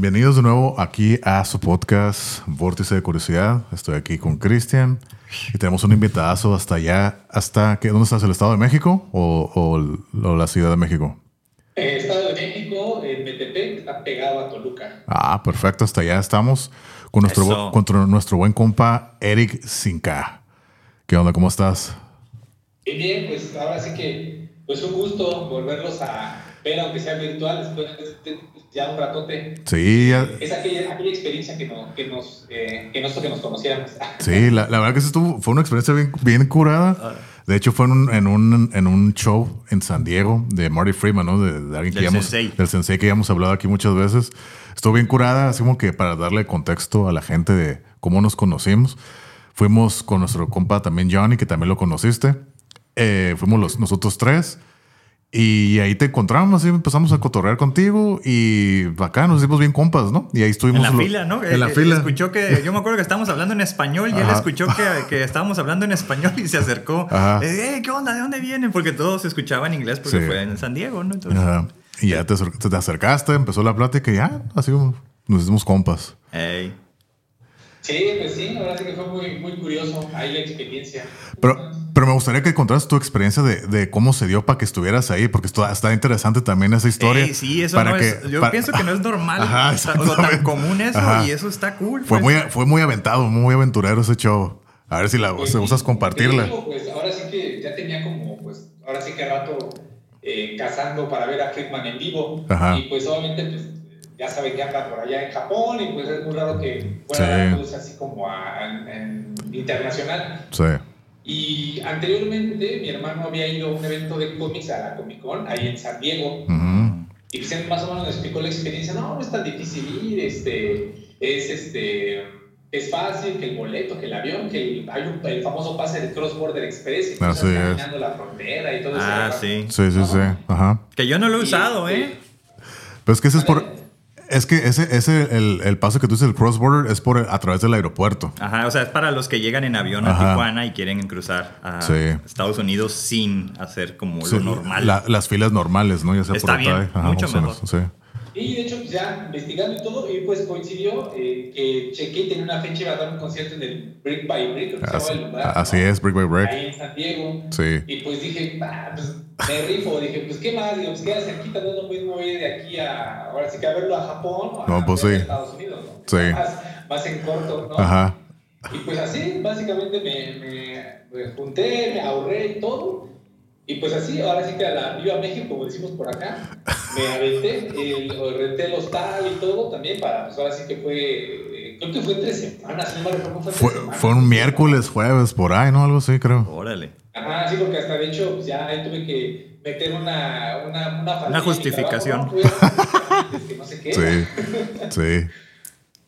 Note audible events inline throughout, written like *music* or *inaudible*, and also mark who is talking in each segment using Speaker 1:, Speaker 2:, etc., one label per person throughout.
Speaker 1: Bienvenidos de nuevo aquí a su podcast Vórtice de Curiosidad. Estoy aquí con Cristian y tenemos un invitadazo hasta allá, hasta que, ¿dónde estás? ¿El Estado de México o, o, la Ciudad de México?
Speaker 2: El Estado de México, en Metepec, está pegado a Toluca.
Speaker 1: Ah, perfecto, hasta allá estamos con nuestro, con nuestro buen compa Eric Sinca. ¿Qué onda? ¿Cómo estás?
Speaker 2: Bien, bien, pues ahora sí que, pues un gusto volverlos a ver, aunque sea virtual, después de ya un ratote.
Speaker 1: Sí.
Speaker 2: Es aquella, aquella experiencia que, no, que, nos, eh, que, nos, que nos conociéramos. *laughs*
Speaker 1: Sí, la, la verdad que estuvo, fue una experiencia bien, bien curada. Ah. De hecho, fue en un, en, un, en un show en San Diego de Marty Freeman, ¿no? De, de alguien que del sensei. Del sensei que ya hemos hablado aquí muchas veces. Estuvo bien curada, así como que para darle contexto a la gente de cómo nos conocimos. Fuimos con nuestro compa también Johnny, que también lo conociste. Eh, fuimos los, nosotros tres. Y ahí te encontramos, y empezamos a cotorrear contigo y acá nos hicimos bien compas, ¿no? Y ahí estuvimos.
Speaker 3: En la fila, ¿no?
Speaker 1: En la
Speaker 3: eh,
Speaker 1: fila.
Speaker 3: Escuchó que, yo me acuerdo que estábamos hablando en español y él escuchó que, que, estábamos hablando en español y se acercó. Eh, ¿Qué onda? ¿De dónde vienen? Porque todos escuchaban inglés porque fue en San Diego, ¿no?
Speaker 1: Entonces, Y ya te, te, acercaste, empezó la plática y ya, así nos hicimos compas.
Speaker 2: Hey. Sí, pues sí, la verdad es que fue muy, muy curioso ahí la experiencia.
Speaker 1: Pero, pero me gustaría que contaras tu experiencia de, de cómo se dio para que estuvieras ahí, porque está, está interesante también esa historia.
Speaker 3: Sí, sí, eso no es, yo pienso que no es normal, Ajá, o tan común eso, y eso está cool.
Speaker 1: Fue, pues. muy, fue muy aventado, muy aventurero ese show. A ver si la pues, usas compartirla.
Speaker 2: pues ahora sí que ya tenía como, pues, ahora sí que rato eh, cazando para ver a Friedman en vivo. Ajá. Y pues obviamente, pues ya saben que anda por allá en Japón y pues es muy raro que pueda sí. así como a, en, internacional.
Speaker 1: Sí.
Speaker 2: Y anteriormente mi hermano había ido a un evento de cómics a la Comic Con ahí en San Diego. Y pues más o menos me explicó la experiencia. No, no es tan difícil ir, este, es este, es fácil, que el boleto, que el avión, que el, hay un, el famoso pase del Cross Border Express, y Así caminando la frontera y todo eso.
Speaker 3: Ah, sí.
Speaker 1: Sí, sí, sí. Ajá.
Speaker 3: Que yo no lo he usado, ¿eh?
Speaker 1: Este, Pero es que ese es por es que ese, ese el, el, paso que tú dices, el cross border, es por a través del aeropuerto.
Speaker 3: Ajá, o sea, es para los que llegan en avión a Tijuana y quieren cruzar a Estados Unidos sin hacer como lo normal.
Speaker 1: las filas normales, ¿no?
Speaker 3: Ya sea Está por bien, mucho mejor.
Speaker 2: Sí. Y de hecho, pues ya investigando y todo, y pues coincidió eh, que Cheque tenía una fecha y iba a dar un concierto en el Brick by Brick,
Speaker 1: así, lugar, así es, Brick by Brick.
Speaker 2: Ahí en San Diego.
Speaker 1: Sí.
Speaker 2: Y pues dije, ah, pues me rifo, dije, pues qué más, digo, pues queda cerquita, no lo mismo ir de aquí a, ahora sí que a verlo a Japón o a,
Speaker 1: no, pues sí.
Speaker 2: Estados Unidos, ¿no?
Speaker 1: Sí.
Speaker 2: Más, más en corto, ¿no?
Speaker 1: Ajá.
Speaker 2: Y pues así, básicamente me, me, me junté, me ahorré y todo. Y pues así, ahora sí que a la Viva México, como decimos por acá, me aventé, el, renté el hostal y todo también para, pues ahora sí que fue, eh, creo que fue tres semanas, no me recuerdo, fue,
Speaker 1: fue,
Speaker 2: semanas,
Speaker 1: fue un miércoles, jueves, por ahí, ¿no? Algo así, creo.
Speaker 3: Órale.
Speaker 2: Ajá, sí, porque hasta de hecho, pues ya ahí tuve que meter una, una, una,
Speaker 3: una justificación.
Speaker 2: Trabajo, ¿no? no sé qué.
Speaker 1: Sí, *laughs* sí.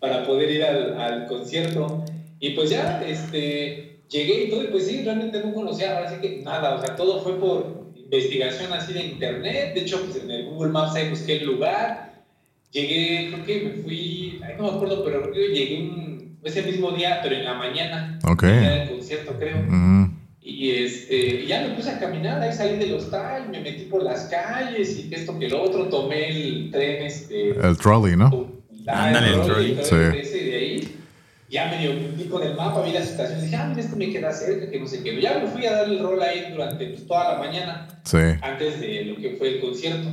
Speaker 2: para poder ir al, al concierto. Y pues ya, este llegué y todo, y pues sí, realmente no conocía, ahora sí que nada, o sea, todo fue por investigación así de internet, de hecho, pues en el Google Maps ahí busqué el lugar, llegué, creo que me fui, ay, no me acuerdo, pero creo que llegué un, ese mismo día, pero en la mañana,
Speaker 1: ok,
Speaker 2: el concierto, creo. Y, este, ya me puse a caminar, ahí salí del hostal, me metí por las calles y esto que lo otro, tomé el tren, este...
Speaker 1: El trolley, ¿no?
Speaker 3: Ándale, el trolley.
Speaker 2: Sí. de ahí ya medio vi con el mapa, vi las estaciones, dije, ah, mira, esto me queda cerca, que no sé qué. Ya me fui a dar el rol ahí durante pues, toda la mañana,
Speaker 1: sí.
Speaker 2: antes de lo que fue el concierto.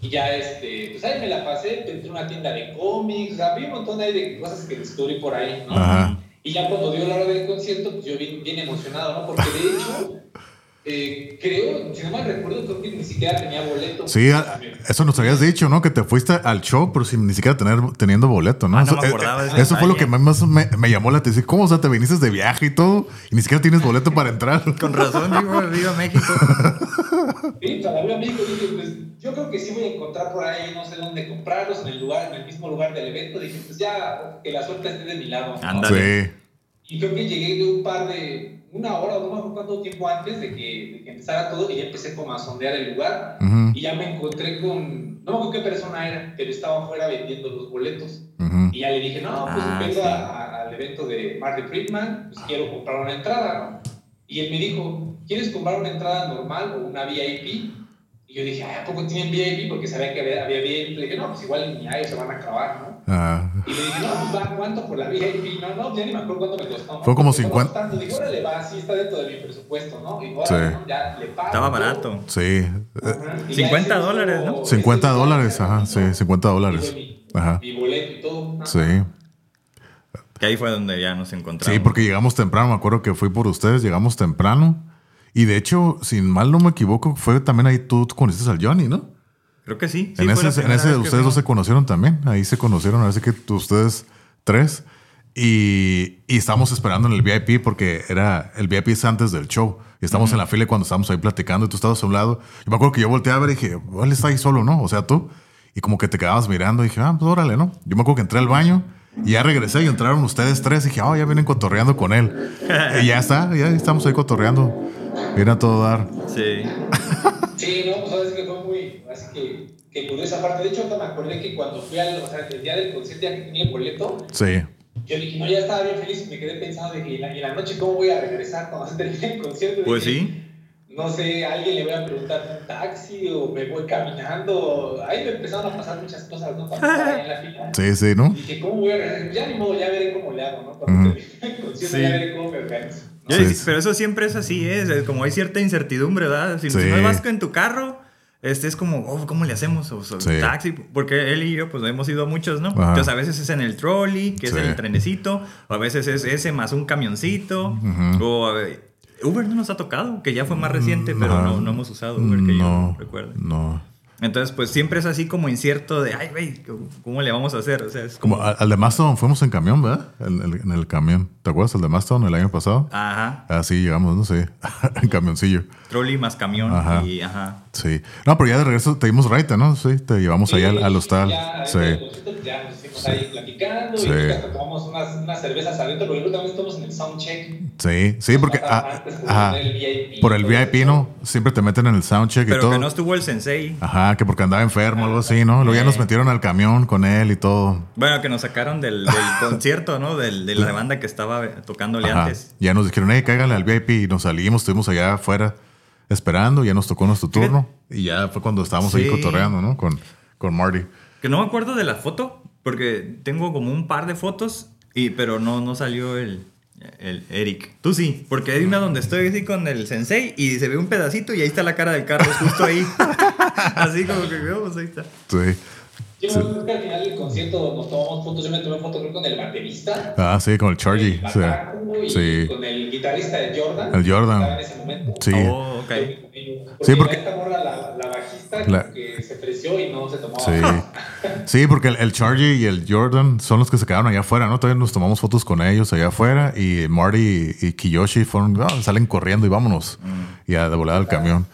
Speaker 2: Y ya, este, pues ahí me la pasé, entré a una tienda de cómics, o vi un montón de cosas que descubrí por ahí, ¿no?
Speaker 1: Ajá.
Speaker 2: Y ya cuando dio la hora del concierto, pues yo bien, bien emocionado, ¿no? Porque de hecho, eh, creo, si no mal recuerdo, creo que ni siquiera tenía boleto.
Speaker 1: Sí, eso nos habías dicho, ¿no? Que te fuiste al show, pero sin ni siquiera tener, teniendo boleto, ¿no?
Speaker 3: Ah,
Speaker 1: no
Speaker 3: eso, me acordaba
Speaker 1: eh, eso fue lo que más me, me, llamó la atención. ¿Cómo? O sea, te viniste de viaje y todo, y ni siquiera tienes boleto para entrar. *laughs*
Speaker 3: Con razón, digo, viva México. *laughs*
Speaker 2: Sí, para viva México, dije, pues yo creo que sí voy a encontrar por ahí, no sé dónde comprarlos, en el lugar, en el mismo lugar del evento. Dije, pues ya, que la suerte esté de mi lado.
Speaker 3: ¿no?
Speaker 1: Sí.
Speaker 2: Y creo que llegué de un par de una hora, no me acuerdo cuánto tiempo antes de que, de que, empezara todo, y ya empecé como a sondear el lugar.
Speaker 1: Uh -huh.
Speaker 2: Y ya me encontré con, no me acuerdo qué persona era, pero estaba afuera vendiendo los boletos.
Speaker 1: Uh -huh.
Speaker 2: Y ya le dije, no, pues ah, vengo sí. al evento de Marty Friedman, pues quiero comprar una entrada, ¿no? Y él me dijo, ¿quieres comprar una entrada normal o una VIP? Y yo dije, ¿a poco tienen VIP? Porque sabía que había, había VIP. Le dije, no, pues igual mi año se van a acabar, ¿no? Ah. Y le dije, no, va, ¿cuánto por la VIP? No, no, ya ni me acuerdo cuánto me costó.
Speaker 1: Fue como 50.
Speaker 2: Dije, órale, va, sí está dentro de mi presupuesto, ¿no? Y ahora, sí. ya le pago.
Speaker 3: Estaba barato.
Speaker 1: Sí.
Speaker 3: 50 dólares, ¿no?
Speaker 1: 50 dólares, ajá, sí, 50 dólares.
Speaker 2: Mi,
Speaker 1: ajá.
Speaker 2: mi boleto y todo.
Speaker 1: Sí.
Speaker 3: Que ahí fue donde ya nos encontramos.
Speaker 1: Sí, porque llegamos temprano, me acuerdo que fui por ustedes, llegamos temprano. Y de hecho, sin mal no me equivoco, fue también ahí tú, conociste al Johnny, ¿no?
Speaker 3: Creo que sí.
Speaker 1: en ese, en ese ustedes dos se conocieron también. Ahí se conocieron, a ver que ustedes tres. Y, y estábamos esperando en el VIP porque era el VIP es antes del show. Y estamos en la fila cuando estábamos ahí platicando y tú estabas a un lado. Yo me acuerdo que yo volteé a ver y dije, él está ahí solo, ¿no? O sea, tú. Y como que te quedabas mirando y dije, ah, pues órale, ¿no? Yo me acuerdo que entré al baño y ya regresé y entraron ustedes tres y dije, oh, ya vienen cotorreando con él. *laughs* y ya está, ya estamos ahí cotorreando. Viene a todo dar.
Speaker 3: Sí.
Speaker 2: sí, no, pues sabes que así que, que curiosa parte. De hecho, me acordé que cuando fui al, o sea, el día del concierto, ya que tenía el boleto.
Speaker 1: Sí.
Speaker 2: Yo dije, no, ya estaba bien feliz y me quedé pensando de que en la, noche, ¿cómo voy a regresar cuando *laughs* termine el concierto?
Speaker 3: Pues sí
Speaker 2: no sé, a alguien le voy a preguntar un taxi o me voy caminando. Ahí me empezaron a pasar muchas cosas, ¿no? Cuando estaba en la fila.
Speaker 1: Sí, sí, ¿no?
Speaker 2: Y dije, ¿cómo voy a regresar? Ya ni modo, ya veré cómo le hago, ¿no? Cuando -huh. termine el concierto, ya veré cómo me organizo.
Speaker 3: Sí. Pero eso siempre es así, ¿eh? es como hay cierta incertidumbre, ¿verdad? Si, no vas en tu carro, este es como, oh, ¿cómo le hacemos? O, o taxi, porque él y yo, pues hemos ido a muchos, ¿no? Entonces a veces es en el trolley, que es en el trenecito, o a veces es ese más un camioncito, o Uber no nos ha tocado, que ya fue más reciente, pero no, no hemos usado Uber, que yo recuerdo.
Speaker 1: No.
Speaker 3: Entonces, pues siempre es así como incierto de, ay, güey, ¿cómo le vamos a hacer? O sea, es
Speaker 1: como... al de Mastodon fuimos en camión, ¿verdad? en el camión. ¿Te acuerdas? El de Mastodon el año pasado.
Speaker 3: Ajá.
Speaker 1: Así llegamos, no sé, *laughs* en camioncillo.
Speaker 3: Trolley más camión
Speaker 1: ajá.
Speaker 3: y ajá.
Speaker 1: Sí. No, pero ya de regreso te dimos raite, ¿no? Sí, te llevamos
Speaker 2: sí,
Speaker 1: allá al, al hostal.
Speaker 2: Ya,
Speaker 1: sí.
Speaker 2: Ya nos fuimos ahí platicando sí. y hasta tomamos unas, unas cervezas adentro, porque también estamos en el soundcheck.
Speaker 1: Sí, sí, porque ah, ajá, el VIP, por el VIP, ¿no? Siempre te meten en el soundcheck
Speaker 3: pero
Speaker 1: y todo.
Speaker 3: Pero que no estuvo el sensei.
Speaker 1: Ajá, que porque andaba enfermo o algo así, ¿no? Luego ya nos metieron al camión con él y todo.
Speaker 3: Bueno, que nos sacaron del, del *laughs* concierto, ¿no? Del, de la banda que estaba tocándole
Speaker 1: Ajá.
Speaker 3: antes.
Speaker 1: Ya nos dijeron, hey, cáiganle al VIP y nos salimos, estuvimos allá afuera esperando, ya nos tocó nuestro turno y ya fue cuando estábamos sí. ahí cotorreando, ¿no? Con, con Marty.
Speaker 3: Que no me acuerdo de la foto, porque tengo como un par de fotos, y, pero no, no salió el, el Eric. Tú sí, porque hay una donde estoy así con el sensei y se ve un pedacito y ahí está la cara del Carlos justo ahí. *laughs* así como que vemos, ahí está.
Speaker 1: Sí.
Speaker 2: Yo sí. creo que al final del concierto nos tomamos fotos. Yo me tomé foto creo con el baterista.
Speaker 1: Ah, sí, con el Charlie.
Speaker 2: El sí. Sí. Con el guitarrista de Jordan.
Speaker 1: El Jordan.
Speaker 2: En ese momento.
Speaker 1: Sí.
Speaker 3: Oh.
Speaker 2: Porque
Speaker 1: sí, porque.
Speaker 2: Esta morra, la, la bajista, la... que se ofreció y no se tomaba.
Speaker 1: Sí. *laughs* sí, porque el, el Charlie y el Jordan son los que se quedaron allá afuera, ¿no? Todavía nos tomamos fotos con ellos allá afuera. Y Marty y Kiyoshi fueron, oh, salen corriendo y vámonos. Mm. Y a de volada al camión.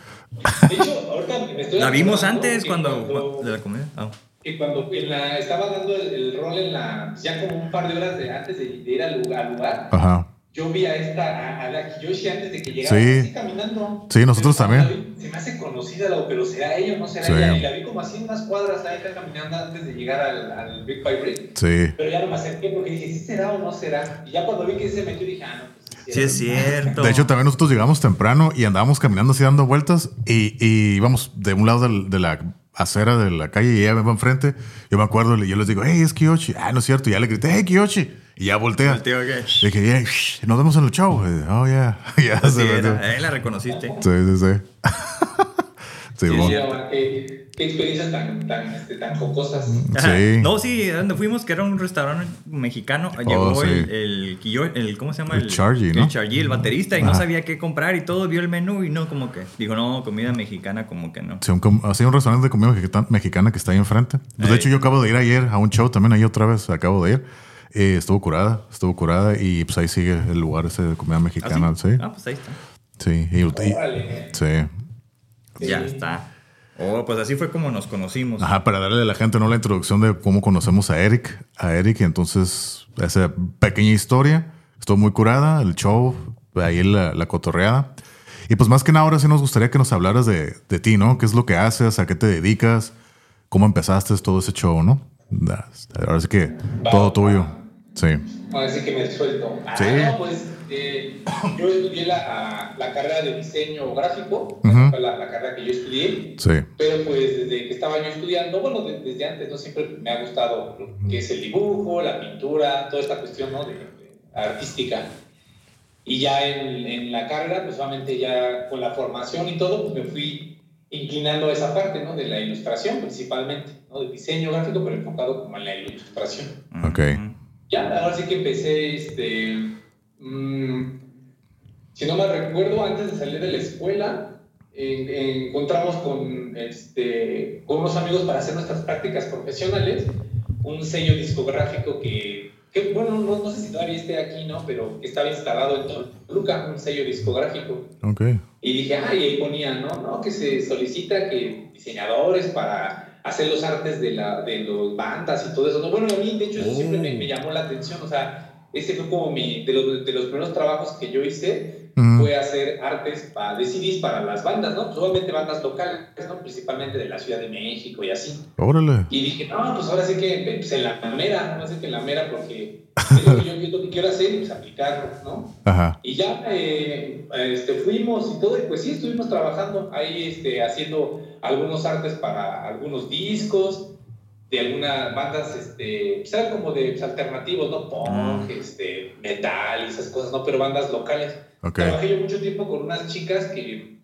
Speaker 2: De hecho, ahorita me estoy.
Speaker 3: La vimos antes cuando, cuando. De la comida. Oh
Speaker 2: que cuando en la, estaba dando el, el, rol en la, ya como un par de horas de, antes de, de ir al lugar, al lugar
Speaker 1: Ajá.
Speaker 2: Yo vi a esta, a, a la Kiyoshi antes de que llegara,
Speaker 1: sí.
Speaker 2: así caminando.
Speaker 1: Sí, nosotros
Speaker 2: pero,
Speaker 1: también.
Speaker 2: Se me hace conocida, pero será ella o no será
Speaker 1: sí.
Speaker 2: ella. Y la vi como así en unas cuadras ahí caminando antes de llegar al, al Big Five Brick.
Speaker 1: Sí.
Speaker 2: Pero ya no me acerqué porque dije, ¿sí será o no será? Y ya cuando vi que se metió dije, ah, no. Pues,
Speaker 3: Sí, es cierto.
Speaker 1: De hecho, también nosotros llegamos temprano y andábamos caminando así dando vueltas y, y íbamos de un lado de, de la acera de la calle y ella me va enfrente. Yo me acuerdo y yo les digo, hey, es Kiyoshi. Ah, no es cierto. Y ya le grité, hey, Kiyoshi. Y ya voltea.
Speaker 3: Volteo, okay.
Speaker 1: Le dije, yeah, shh, nos vemos en el show. Oh, yeah. *laughs* ya
Speaker 3: sí, se era, eh, la reconociste.
Speaker 1: Sí, sí, sí. *laughs*
Speaker 2: sí, sí, sí qué, qué, experiencias tan, tan, este, tan jocosas.
Speaker 1: Sí.
Speaker 3: No, sí, donde fuimos, que era un restaurante mexicano, llegó oh, sí. el, el, el, el, ¿cómo se llama?
Speaker 1: El, el Chargy, ¿no?
Speaker 3: El Chargy, el baterista, y Ajá. no sabía qué comprar y todo, vio el menú y no, como que, dijo, no, comida mexicana, como que no.
Speaker 1: Sí, un, así un restaurante de comida mexicana que está ahí enfrente. Pues, de hecho, yo acabo de ir ayer a un show también, ahí otra vez, acabo de ir. Eh, estuvo curada, estuvo curada y pues ahí sigue el lugar ese de comida mexicana,
Speaker 3: ¿Ah,
Speaker 1: sí?
Speaker 3: sí? Ah, pues ahí está.
Speaker 1: Sí, y, y, sí.
Speaker 3: Ya está. Oh, pues así fue como nos conocimos.
Speaker 1: Ajá, para darle a la gente ¿no? la introducción de cómo conocemos a Eric. A Eric, entonces, esa pequeña historia. Estuvo muy curada, el show, ahí la, la cotorreada. Y pues más que nada ahora sí nos gustaría que nos hablaras de, de ti, ¿no? ¿Qué es lo que haces? ¿A qué te dedicas? ¿Cómo empezaste todo ese show, no? Ahora sí que todo tuyo. Sí.
Speaker 2: Ahora sí que me suelto. Ah,
Speaker 1: sí.
Speaker 2: no, pues eh, yo estudié la, la, carrera de diseño gráfico, uh la, la, carrera que yo estudié, sí. pero pues desde que estaba yo estudiando, bueno, desde antes, ¿no? Siempre me ha gustado lo que es el dibujo, la pintura, toda esta cuestión, ¿no? De, artística. Y ya en, en, la carrera, pues solamente ya con la formación y todo, pues me fui inclinando a esa parte, ¿no? De la ilustración principalmente, ¿no? De diseño gráfico, pero enfocado como en la ilustración.
Speaker 1: Ok.
Speaker 2: Ya, ahora sí que empecé, este... Mmm, si no me recuerdo, antes de salir de la escuela, encontramos con, este, con unos amigos para hacer nuestras prácticas profesionales un sello discográfico que, que bueno, no, no, sé si todavía esté aquí, ¿no? Pero estaba instalado en Toluca, un sello discográfico. Y dije, ah, y ahí ponía, ¿no? ¿no? Que se solicita que diseñadores para hacer los artes de, la, de los bandas y todo eso. ¿no? Bueno, a mí, de hecho, eso siempre me, me, llamó la atención, o sea, ese fue como mi, de los, de los primeros trabajos que yo hice, fue hacer artes para, de CDs para las bandas, ¿no? Pues obviamente bandas locales, ¿no? Principalmente de la Ciudad de México y así.
Speaker 1: Órale.
Speaker 2: Y dije, no, pues ahora sí que, pues en la mera, no sé que en la mera porque es lo que yo, lo que quiero hacer, pues aplicarlo, ¿no?
Speaker 1: Ajá.
Speaker 2: Y ya eh, este, fuimos y todo, y pues sí, estuvimos trabajando ahí, este, haciendo algunos artes para algunos discos, de algunas bandas, este, pues como de pues, alternativos, ¿no? Punk, este, metal y esas cosas, ¿no? Pero bandas locales. Trabajé yo mucho tiempo con unas chicas que,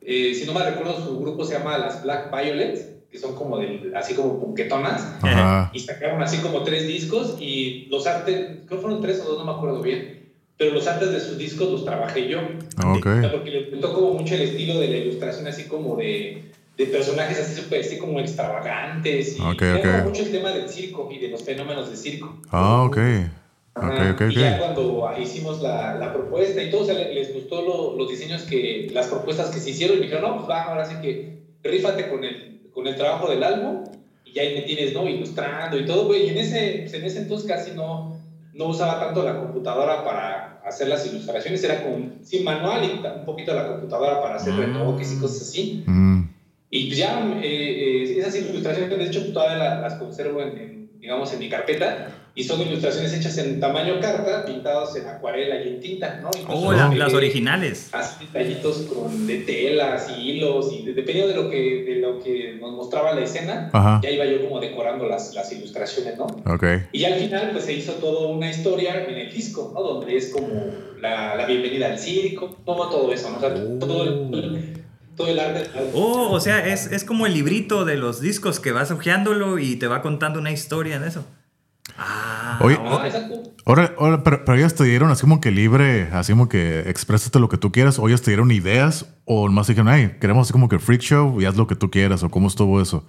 Speaker 2: eh, si no me recuerdo, su grupo se llama las Black Violets, que son como de, así como punquetonas, y sacaron así como tres discos y los artes, creo que fueron tres o dos, no me acuerdo bien, pero los artes de sus discos los trabajé yo.
Speaker 1: Okay.
Speaker 2: Porque le gustó como mucho el estilo de la ilustración, así como de, de personajes así, super, así como extravagantes. Y
Speaker 1: okay,
Speaker 2: mucho el tema del circo y de los fenómenos de circo.
Speaker 1: Ah, ok. Okay, okay,
Speaker 2: y ya cuando hicimos la, la, propuesta y todo, les gustó los diseños que, las propuestas que se hicieron y me dijeron, no, pues va, ahora sí que rífate con el, con el trabajo del álbum y ya ahí me tienes, ¿no? Ilustrando y todo, güey. Y en ese, en ese entonces casi no, no usaba tanto la computadora para hacer las ilustraciones, era como, sí, manual y un poquito la computadora para hacer mm. retoques y cosas así.
Speaker 1: Mm.
Speaker 2: Y pues ya eh, eh, esas ilustraciones, de hecho, todavía las, conservo en, digamos, en mi carpeta y son ilustraciones hechas en tamaño carta, pintados en acuarela y en tinta, ¿no?
Speaker 3: oh, las originales.
Speaker 2: Así detallitos con, de telas y hilos, y dependiendo de lo que, de lo que nos mostraba la escena, ya iba yo como decorando las, las ilustraciones, ¿no?
Speaker 1: Okay.
Speaker 2: Y al final, pues se hizo toda una historia en el disco, ¿no? Donde es como la, la bienvenida al circo, como todo eso, ¿no? O sea, todo el, todo el arte.
Speaker 3: Oh, o sea, es, es como el librito de los discos que vas hojeándolo y te va contando una historia en eso. Ah,
Speaker 1: Oye, ahora, ahora, pero, pero, ellas te dieron así como que libre, así como que exprésate lo que tú quieras, o ellas te dieron ideas, o más dijeron, ay, queremos así como que freak show y haz lo que tú quieras, o cómo estuvo eso.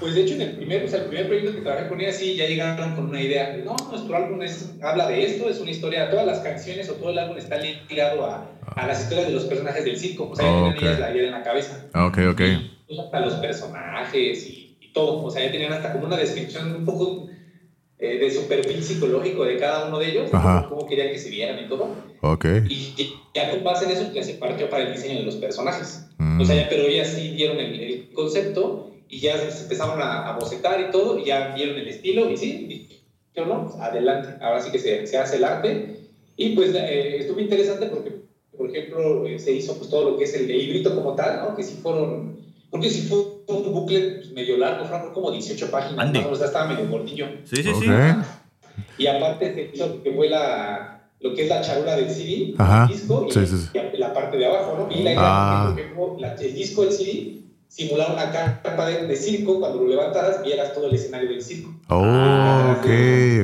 Speaker 2: Pues de hecho, en el primer, o sea, el primer proyecto que trabajé con ellas, sí, ya llegaron con una idea. No, nuestro álbum es, habla de esto, es una historia, todas las canciones o todo el álbum está ligado a, a las historias de los personajes del circo. O sea, ya tenían ellas la idea en la cabeza.
Speaker 1: Ah, ok, ok.
Speaker 2: Y, hasta los personajes y, y todo. O sea, ya tenían hasta como una descripción un poco eh, de su perfil psicológico de cada uno de ellos, cómo querían que se vieran y todo.
Speaker 1: Okay.
Speaker 2: Y, ya con base en eso ya se partió para el diseño de los personajes.
Speaker 1: Mm.
Speaker 2: O sea, ya, pero ellas sí dieron el, concepto y ya se empezaron a, a, bocetar y todo, y ya vieron el estilo y sí, yo no, adelante, ahora sí que se, se hace el arte. Y pues eh, estuvo interesante porque, por ejemplo, eh, se hizo pues todo lo que es el librito como tal, ¿no? Que sí fueron porque si fue un bucle pues, medio largo, fue como 18 páginas. o sea, estaba medio gordillo.
Speaker 3: Sí, sí, sí.
Speaker 2: Y aparte se hizo que fue la, lo que es la charula del CD,
Speaker 1: el
Speaker 2: disco, y, la parte de abajo, ¿no? Y la ah. ejemplo, el disco del CD simulaba una carpa de, circo, cuando lo levantaras vieras todo el escenario del circo.
Speaker 1: Oh, ah, ok,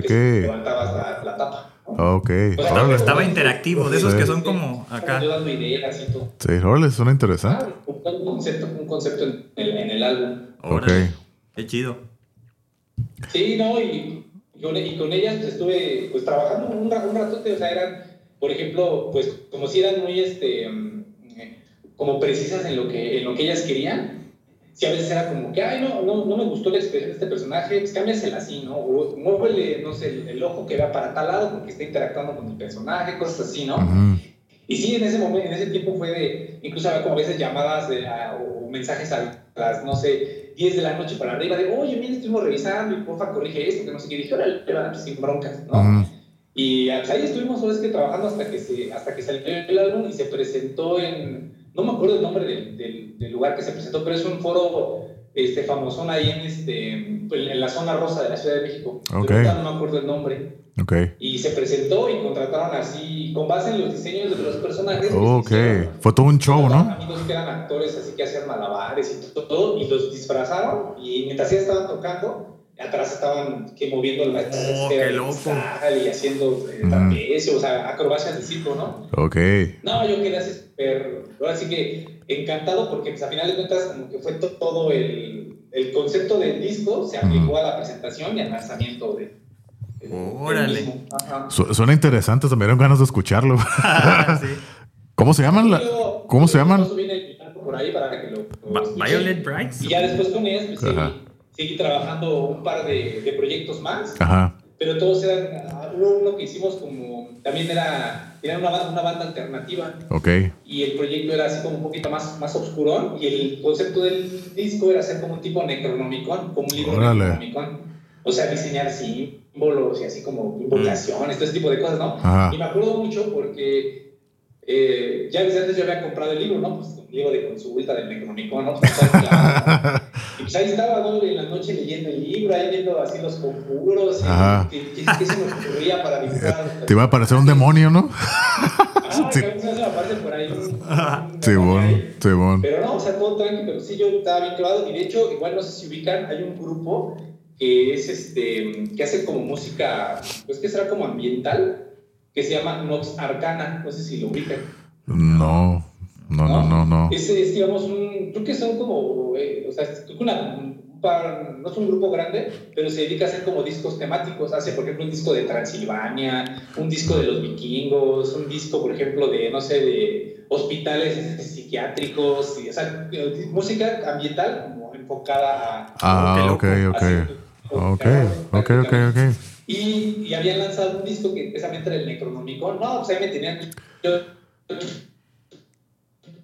Speaker 1: ok.
Speaker 2: Levantabas la, la tapa.
Speaker 1: Ok.
Speaker 3: estaba interactivo, de esos que son como acá.
Speaker 2: dando ideas y todo.
Speaker 1: Sí, órale, suena interesante.
Speaker 2: Ah, un concepto, un concepto en, el, en el álbum.
Speaker 1: Ok.
Speaker 3: Qué chido.
Speaker 2: Sí, no, y, y, con, ellas pues, estuve pues trabajando un, un ratote, o sea, eran, por ejemplo, pues como si eran muy, este, mm, como precisas en lo que, en lo que ellas querían si a veces era como que, ay, no, no, no me gustó la expresión de este personaje, pues cámbiasela así, ¿no? O muévele, no sé, el, ojo que vea para tal lado porque está interactuando con el personaje, cosas así, ¿no? Y sí, en ese momento, en ese tiempo fue de, incluso había como a veces llamadas de, o mensajes a las, no sé, 10 de la noche para arriba de, oye, mira, estuvimos revisando y porfa corrige esto, que no sé qué. dije, órale, pues sin broncas, ¿no? Y pues, ahí estuvimos que trabajando hasta que, se, hasta que salió el álbum y se presentó en, no me acuerdo el nombre del, del, lugar que se presentó, pero es un foro este, famosón ahí en, este, en la zona rosa de la Ciudad de México.
Speaker 1: Okay.
Speaker 2: No me acuerdo el nombre.
Speaker 1: Okay.
Speaker 2: Y se presentó y contrataron así, con base en los diseños de los personajes.
Speaker 1: ok, fue todo un show, ¿no?
Speaker 2: Amigos que eran actores, así que hacían malabares y todo, y los disfrazaron. Y mientras ya estaban tocando, atrás estaban que moviendo el
Speaker 3: oh, qué loco.
Speaker 2: y haciendo eh, o sea, acrobacias de circo, ¿no?
Speaker 1: Ok.
Speaker 2: No, yo quedé así súper, ahora sí que encantado porque pues, a final de cuentas como que fue todo el, el concepto del disco se aplicó a la presentación y al lanzamiento de,
Speaker 3: Órale.
Speaker 1: suena interesante, también me ganas de escucharlo. *laughs* sí. ¿Cómo se llaman? La, ¿Cómo se llaman?
Speaker 2: Por ahí para que lo,
Speaker 3: Violet Brights.
Speaker 2: Y ya después con ellas pues, seguí, seguí, trabajando un par de, de proyectos más.
Speaker 1: Ajá.
Speaker 2: Pero todos eran, hubo uno que hicimos como, también era, era una, banda, una banda alternativa.
Speaker 1: Ok.
Speaker 2: Y el proyecto era así como un poquito más, más oscurón. Y el concepto del disco era hacer como un tipo Necronomicon, como un libro
Speaker 1: Órale.
Speaker 2: Necronomicon. O sea, diseñar símbolos y así como invocaciones, todo ese tipo de cosas, ¿no? Y me acuerdo mucho porque eh, ya desde antes yo había comprado el libro, ¿no? Pues un libro de consulta del Necronomicon, ¿no? Pues, *laughs* y pues ahí estaba. En la noche leyendo el libro, ahí viendo así los conjuros, ¿qué, qué, se me ocurría para dibujar?
Speaker 1: Te iba a parecer un demonio, ¿no?
Speaker 2: Ah, *laughs* sí. aparece por ahí
Speaker 1: sí, bueno, sí, bueno.
Speaker 2: Pero no, o sea, todo tranquilo, pero sí yo estaba bien clavado y de hecho, igual no sé si ubican, hay un grupo que es este, que hace como música, pues que será como ambiental, que se llama Nox Arcana, no sé si lo ubican.
Speaker 1: No, no, no, no, no.
Speaker 2: Es, es digamos, un, creo que son como, eh, o sea, es una, no es un grupo grande, pero se dedica a hacer como discos temáticos. Hace, por ejemplo, un disco de Transilvania, un disco de los vikingos, un disco, por ejemplo, de, no sé, de hospitales psiquiátricos, y, o sea, música ambiental como enfocada a...
Speaker 1: Ah, ok, ok. Ok, ok, ok, ok.
Speaker 2: Y, y habían lanzado un disco que precisamente era el Necronomicon. No, pues ahí me tenían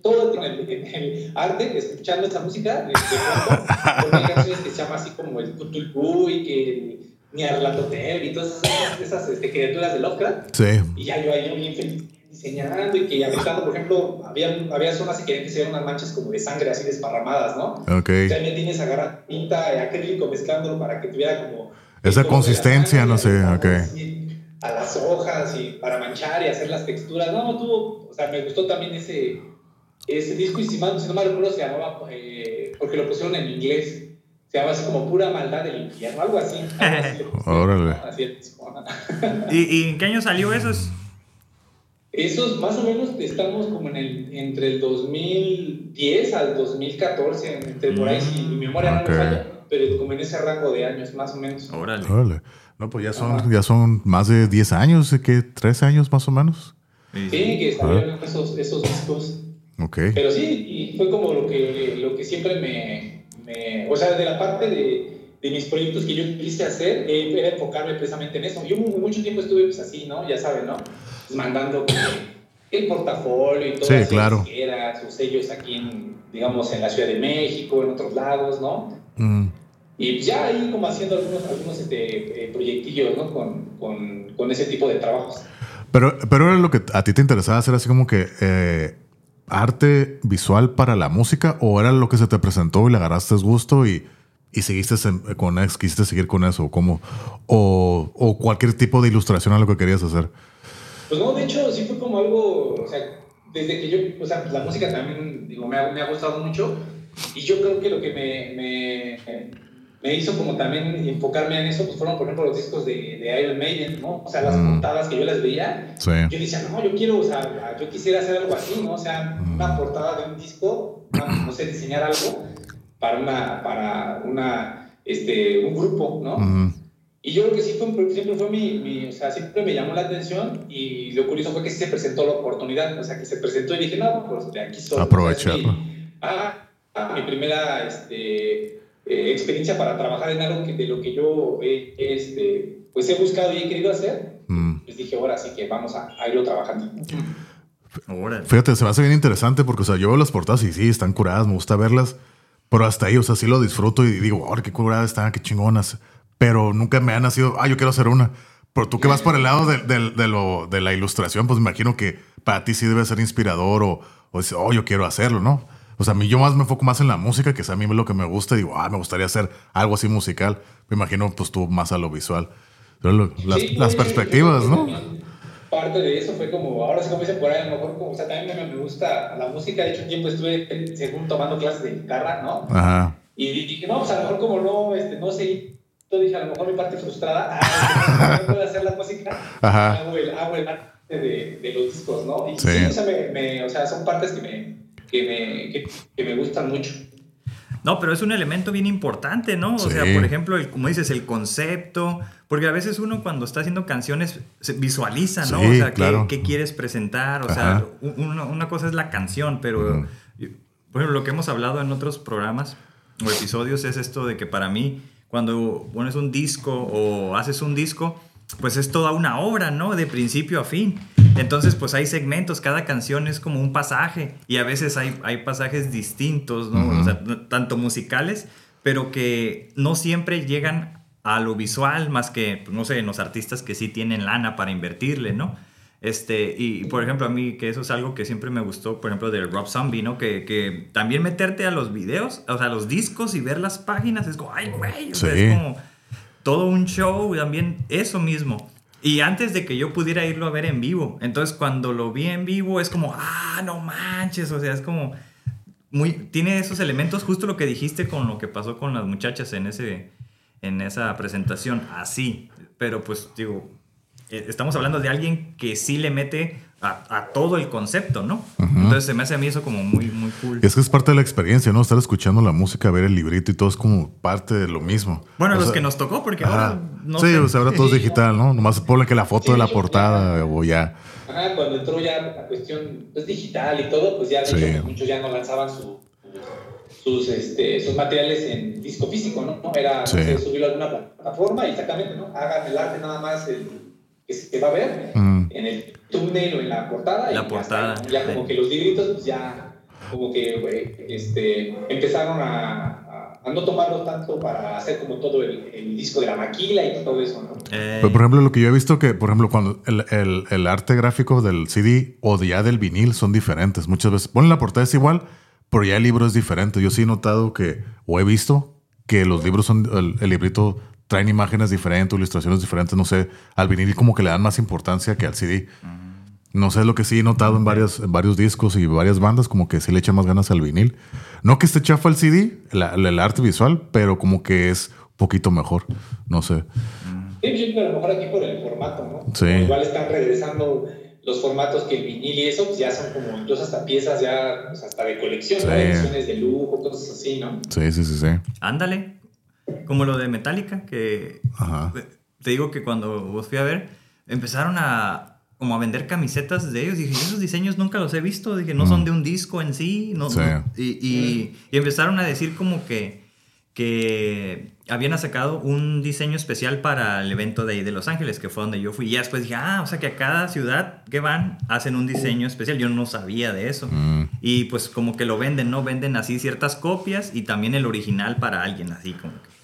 Speaker 2: todo en el, el, arte, escuchando esa música, con hay canciones que se llama así como el Cthulhu y que Nyarlathotep y todas esas, esas este, criaturas de Lovecraft.
Speaker 1: Sí.
Speaker 2: Y ya yo ahí bien feliz diseñando y que aplicando, por ejemplo, había, había zonas que querían que se vieran unas manchas como de sangre así desparramadas, ¿no?
Speaker 1: Ok.
Speaker 2: Me tienes agarrar tinta acrílico mezclándolo para que tuviera como...
Speaker 1: Esa consistencia, no sé, ok.
Speaker 2: A las hojas y para manchar y hacer las texturas. No, no tuvo, o sea, me gustó también ese, ese disco y si, mal, si no me recuerdo se llamaba, eh, porque lo pusieron en inglés, se llama así como Pura Maldad del Infierno, algo así. *laughs*
Speaker 1: Órale. *laughs*
Speaker 3: ¿Y, ¿Y en qué año salió eso?
Speaker 2: Esos más o menos estamos como en el, entre el 2010 al 2014, entre por ahí, si mi memoria no me falla, pero como en ese rango de años, más o menos.
Speaker 3: Órale.
Speaker 1: Órale. No, pues ya son, ya son más de 10 años, ¿qué? ¿13 años más o menos?
Speaker 2: Sí, que salieron esos, esos discos.
Speaker 1: Ok.
Speaker 2: Pero sí, y fue como lo que, lo que siempre me, me... O sea, de la parte de de mis proyectos que yo quise hacer eh, era enfocarme precisamente en eso. Yo mucho tiempo estuve pues así, ¿no? Ya saben, ¿no? mandando el portafolio y todo
Speaker 1: sí, claro.
Speaker 2: sus sellos aquí, en, digamos, en la Ciudad de México, en otros lados, ¿no?
Speaker 1: Mm.
Speaker 2: Y ya ahí como haciendo algunos, algunos este, eh, proyectillos, ¿no? Con, con, con, ese tipo de trabajos.
Speaker 1: Pero, pero era lo que a ti te interesaba hacer así como que eh, arte visual para la música o era lo que se te presentó y le agarraste gusto y, y seguiste con eso, quisiste seguir con eso o como o, o cualquier tipo de ilustración a lo que querías hacer.
Speaker 2: Pues no, de hecho, sí fue como algo, o sea, desde que yo, o sea, pues la música también, digo, me ha, me ha gustado mucho. Y yo creo que lo que me, me, me, hizo como también enfocarme en eso, pues fueron, por ejemplo, los discos de, de Iron Maiden, ¿no? O sea, las mm. portadas que yo las veía.
Speaker 1: Sí.
Speaker 2: Yo decía, no, yo quiero, o sea, yo quisiera hacer algo así, ¿no? O sea, mm. una portada de un disco, no, sé, diseñar algo para una, para una, este, un grupo, ¿no? Mm. Y yo creo que sí fue, siempre fue mi, mi, o sea, siempre me llamó la atención y lo curioso fue que sí se presentó la oportunidad, o sea, que se presentó y dije, no, pues de aquí soy.
Speaker 1: Aprovecharlo.
Speaker 2: ah, ah, mi primera este, eh, experiencia para trabajar en algo que de lo que yo eh, este, pues he buscado y he querido hacer, mm. pues dije, ahora sí que vamos a, a irlo trabajando.
Speaker 1: Fíjate, se me hace bien interesante porque, o sea, yo veo las portadas y sí, están curadas, me gusta verlas, pero hasta ahí, o sea, sí lo disfruto y digo, oh, qué curadas están, qué chingonas pero nunca me ha nacido, ah, yo quiero hacer una. Pero tú que vas por el lado de, de, lo, de la ilustración, pues me imagino que para ti sí debe ser inspirador o, o dices, oh, yo quiero hacerlo, ¿no? O sea, a mí yo más me enfoco más en la música, que es a mí lo que me gusta. Digo, ah, me gustaría hacer algo así musical. Me imagino, pues tú más a lo visual. Pero las, perspectivas, ¿no?
Speaker 2: Parte de eso fue como, ahora sí como dicen por ahí, a lo mejor como, o sea, también me, gusta la música. De hecho, un tiempo estuve, según tomando clases de guitarra, ¿no? Ajá. Y dije, no, pues a lo mejor como no, este, no sé, yo dije, a lo mejor mi parte frustrada, ah, no puedo hacer la música, Ajá. hago el, hago el arte de, de, los discos, ¿no? Y sí, o, sea, me, me, o sea, son partes que me, que me, que, me gustan mucho.
Speaker 3: No, pero es un elemento bien importante, ¿no? O sea, por ejemplo, el, como dices, el concepto, porque a veces uno cuando está haciendo canciones se visualiza, ¿no? o sea, ¿qué, quieres presentar? O sea, una, cosa es la canción, pero, por ejemplo, lo que hemos hablado en otros programas o episodios es esto de que para mí, cuando pones un disco o haces un disco, pues es toda una obra, ¿no? De principio a fin. Entonces, pues hay segmentos, cada canción es como un pasaje y a veces hay, hay pasajes distintos, ¿no? O sea, tanto musicales, pero que no siempre llegan a lo visual, más que, pues, no sé, los artistas que sí tienen lana para invertirle, ¿no? Este, y por ejemplo, a mí que eso es algo que siempre me gustó, por ejemplo, del Rob Zombie, ¿no? Que, que también meterte a los videos, o sea, a los discos y ver las páginas, es como, ay, güey, es como todo un show, también eso mismo. Y antes de que yo pudiera irlo a ver en vivo. Entonces, cuando lo vi en vivo, es como, ah, no manches. O sea, es como. Muy, tiene esos elementos, justo lo que dijiste con lo que pasó con las muchachas en, ese, en esa presentación. Así. Pero, pues, digo, estamos hablando de alguien que sí le mete a, todo el concepto, ¿no? Entonces se me hace a mí eso como muy, muy cool.
Speaker 1: Es que es parte de la experiencia, ¿no? Estar escuchando la música, ver el librito y todo es como parte de lo mismo.
Speaker 3: Bueno, los que nos tocó, porque ahora
Speaker 1: no Sí, o sea, ahora todo es digital, ¿no? Nomás ponle que la foto de la portada o ya.
Speaker 2: Ajá, cuando entró ya la cuestión pues, digital y todo, pues ya de hecho, muchos ya no lanzaban sus, este, sus materiales en disco físico, ¿no? Era subirlo a alguna plataforma y exactamente, ¿no? Hagan el arte nada más el, que se va a ver en el túnel o en la portada.
Speaker 3: La portada.
Speaker 2: Ya, como que los libritos, pues ya, como que este, empezaron a, a, no tomarlo tanto para hacer como todo el, el, disco de la maquila y todo eso, ¿no?
Speaker 1: Eh. por ejemplo, lo que yo he visto que, por ejemplo, cuando el, el, el, arte gráfico del CD o ya del vinil son diferentes. Muchas veces ponen la portada es igual, pero ya el libro es diferente. Yo sí he notado que, o he visto que los libros son, el, el librito traen imágenes diferentes, ilustraciones diferentes, no sé, al vinil como que le dan más importancia que al CD. No sé, lo que sí he notado en, varios, en varios discos y varias bandas, como que sí le echan más ganas al vinil. No que esté chafa el CD, el arte visual, pero como que es un poquito mejor, no sé.
Speaker 2: Sí, a lo mejor aquí por el formato, ¿no? Sí. Igual están regresando los formatos que el vinil y eso, pues ya son como incluso hasta piezas ya, pues hasta de colección, ediciones de lujo, cosas así, ¿no? Sí,
Speaker 1: sí, sí, sí.
Speaker 3: Ándale. Como lo de Metallica, que te digo que cuando vos fui a ver, empezaron a como a vender camisetas de ellos. Dije, esos diseños nunca los he visto. Dije, no son de un disco en sí. No, y, y, empezaron a decir como que, que habían sacado un diseño especial para el evento de ahí de Los Ángeles, que fue donde yo fui. Y después dije, ah, o sea que a cada ciudad que van hacen un diseño especial. Yo no sabía de eso. Mm. Y pues como que lo venden, ¿no? Venden así ciertas copias y también el original para alguien, así como que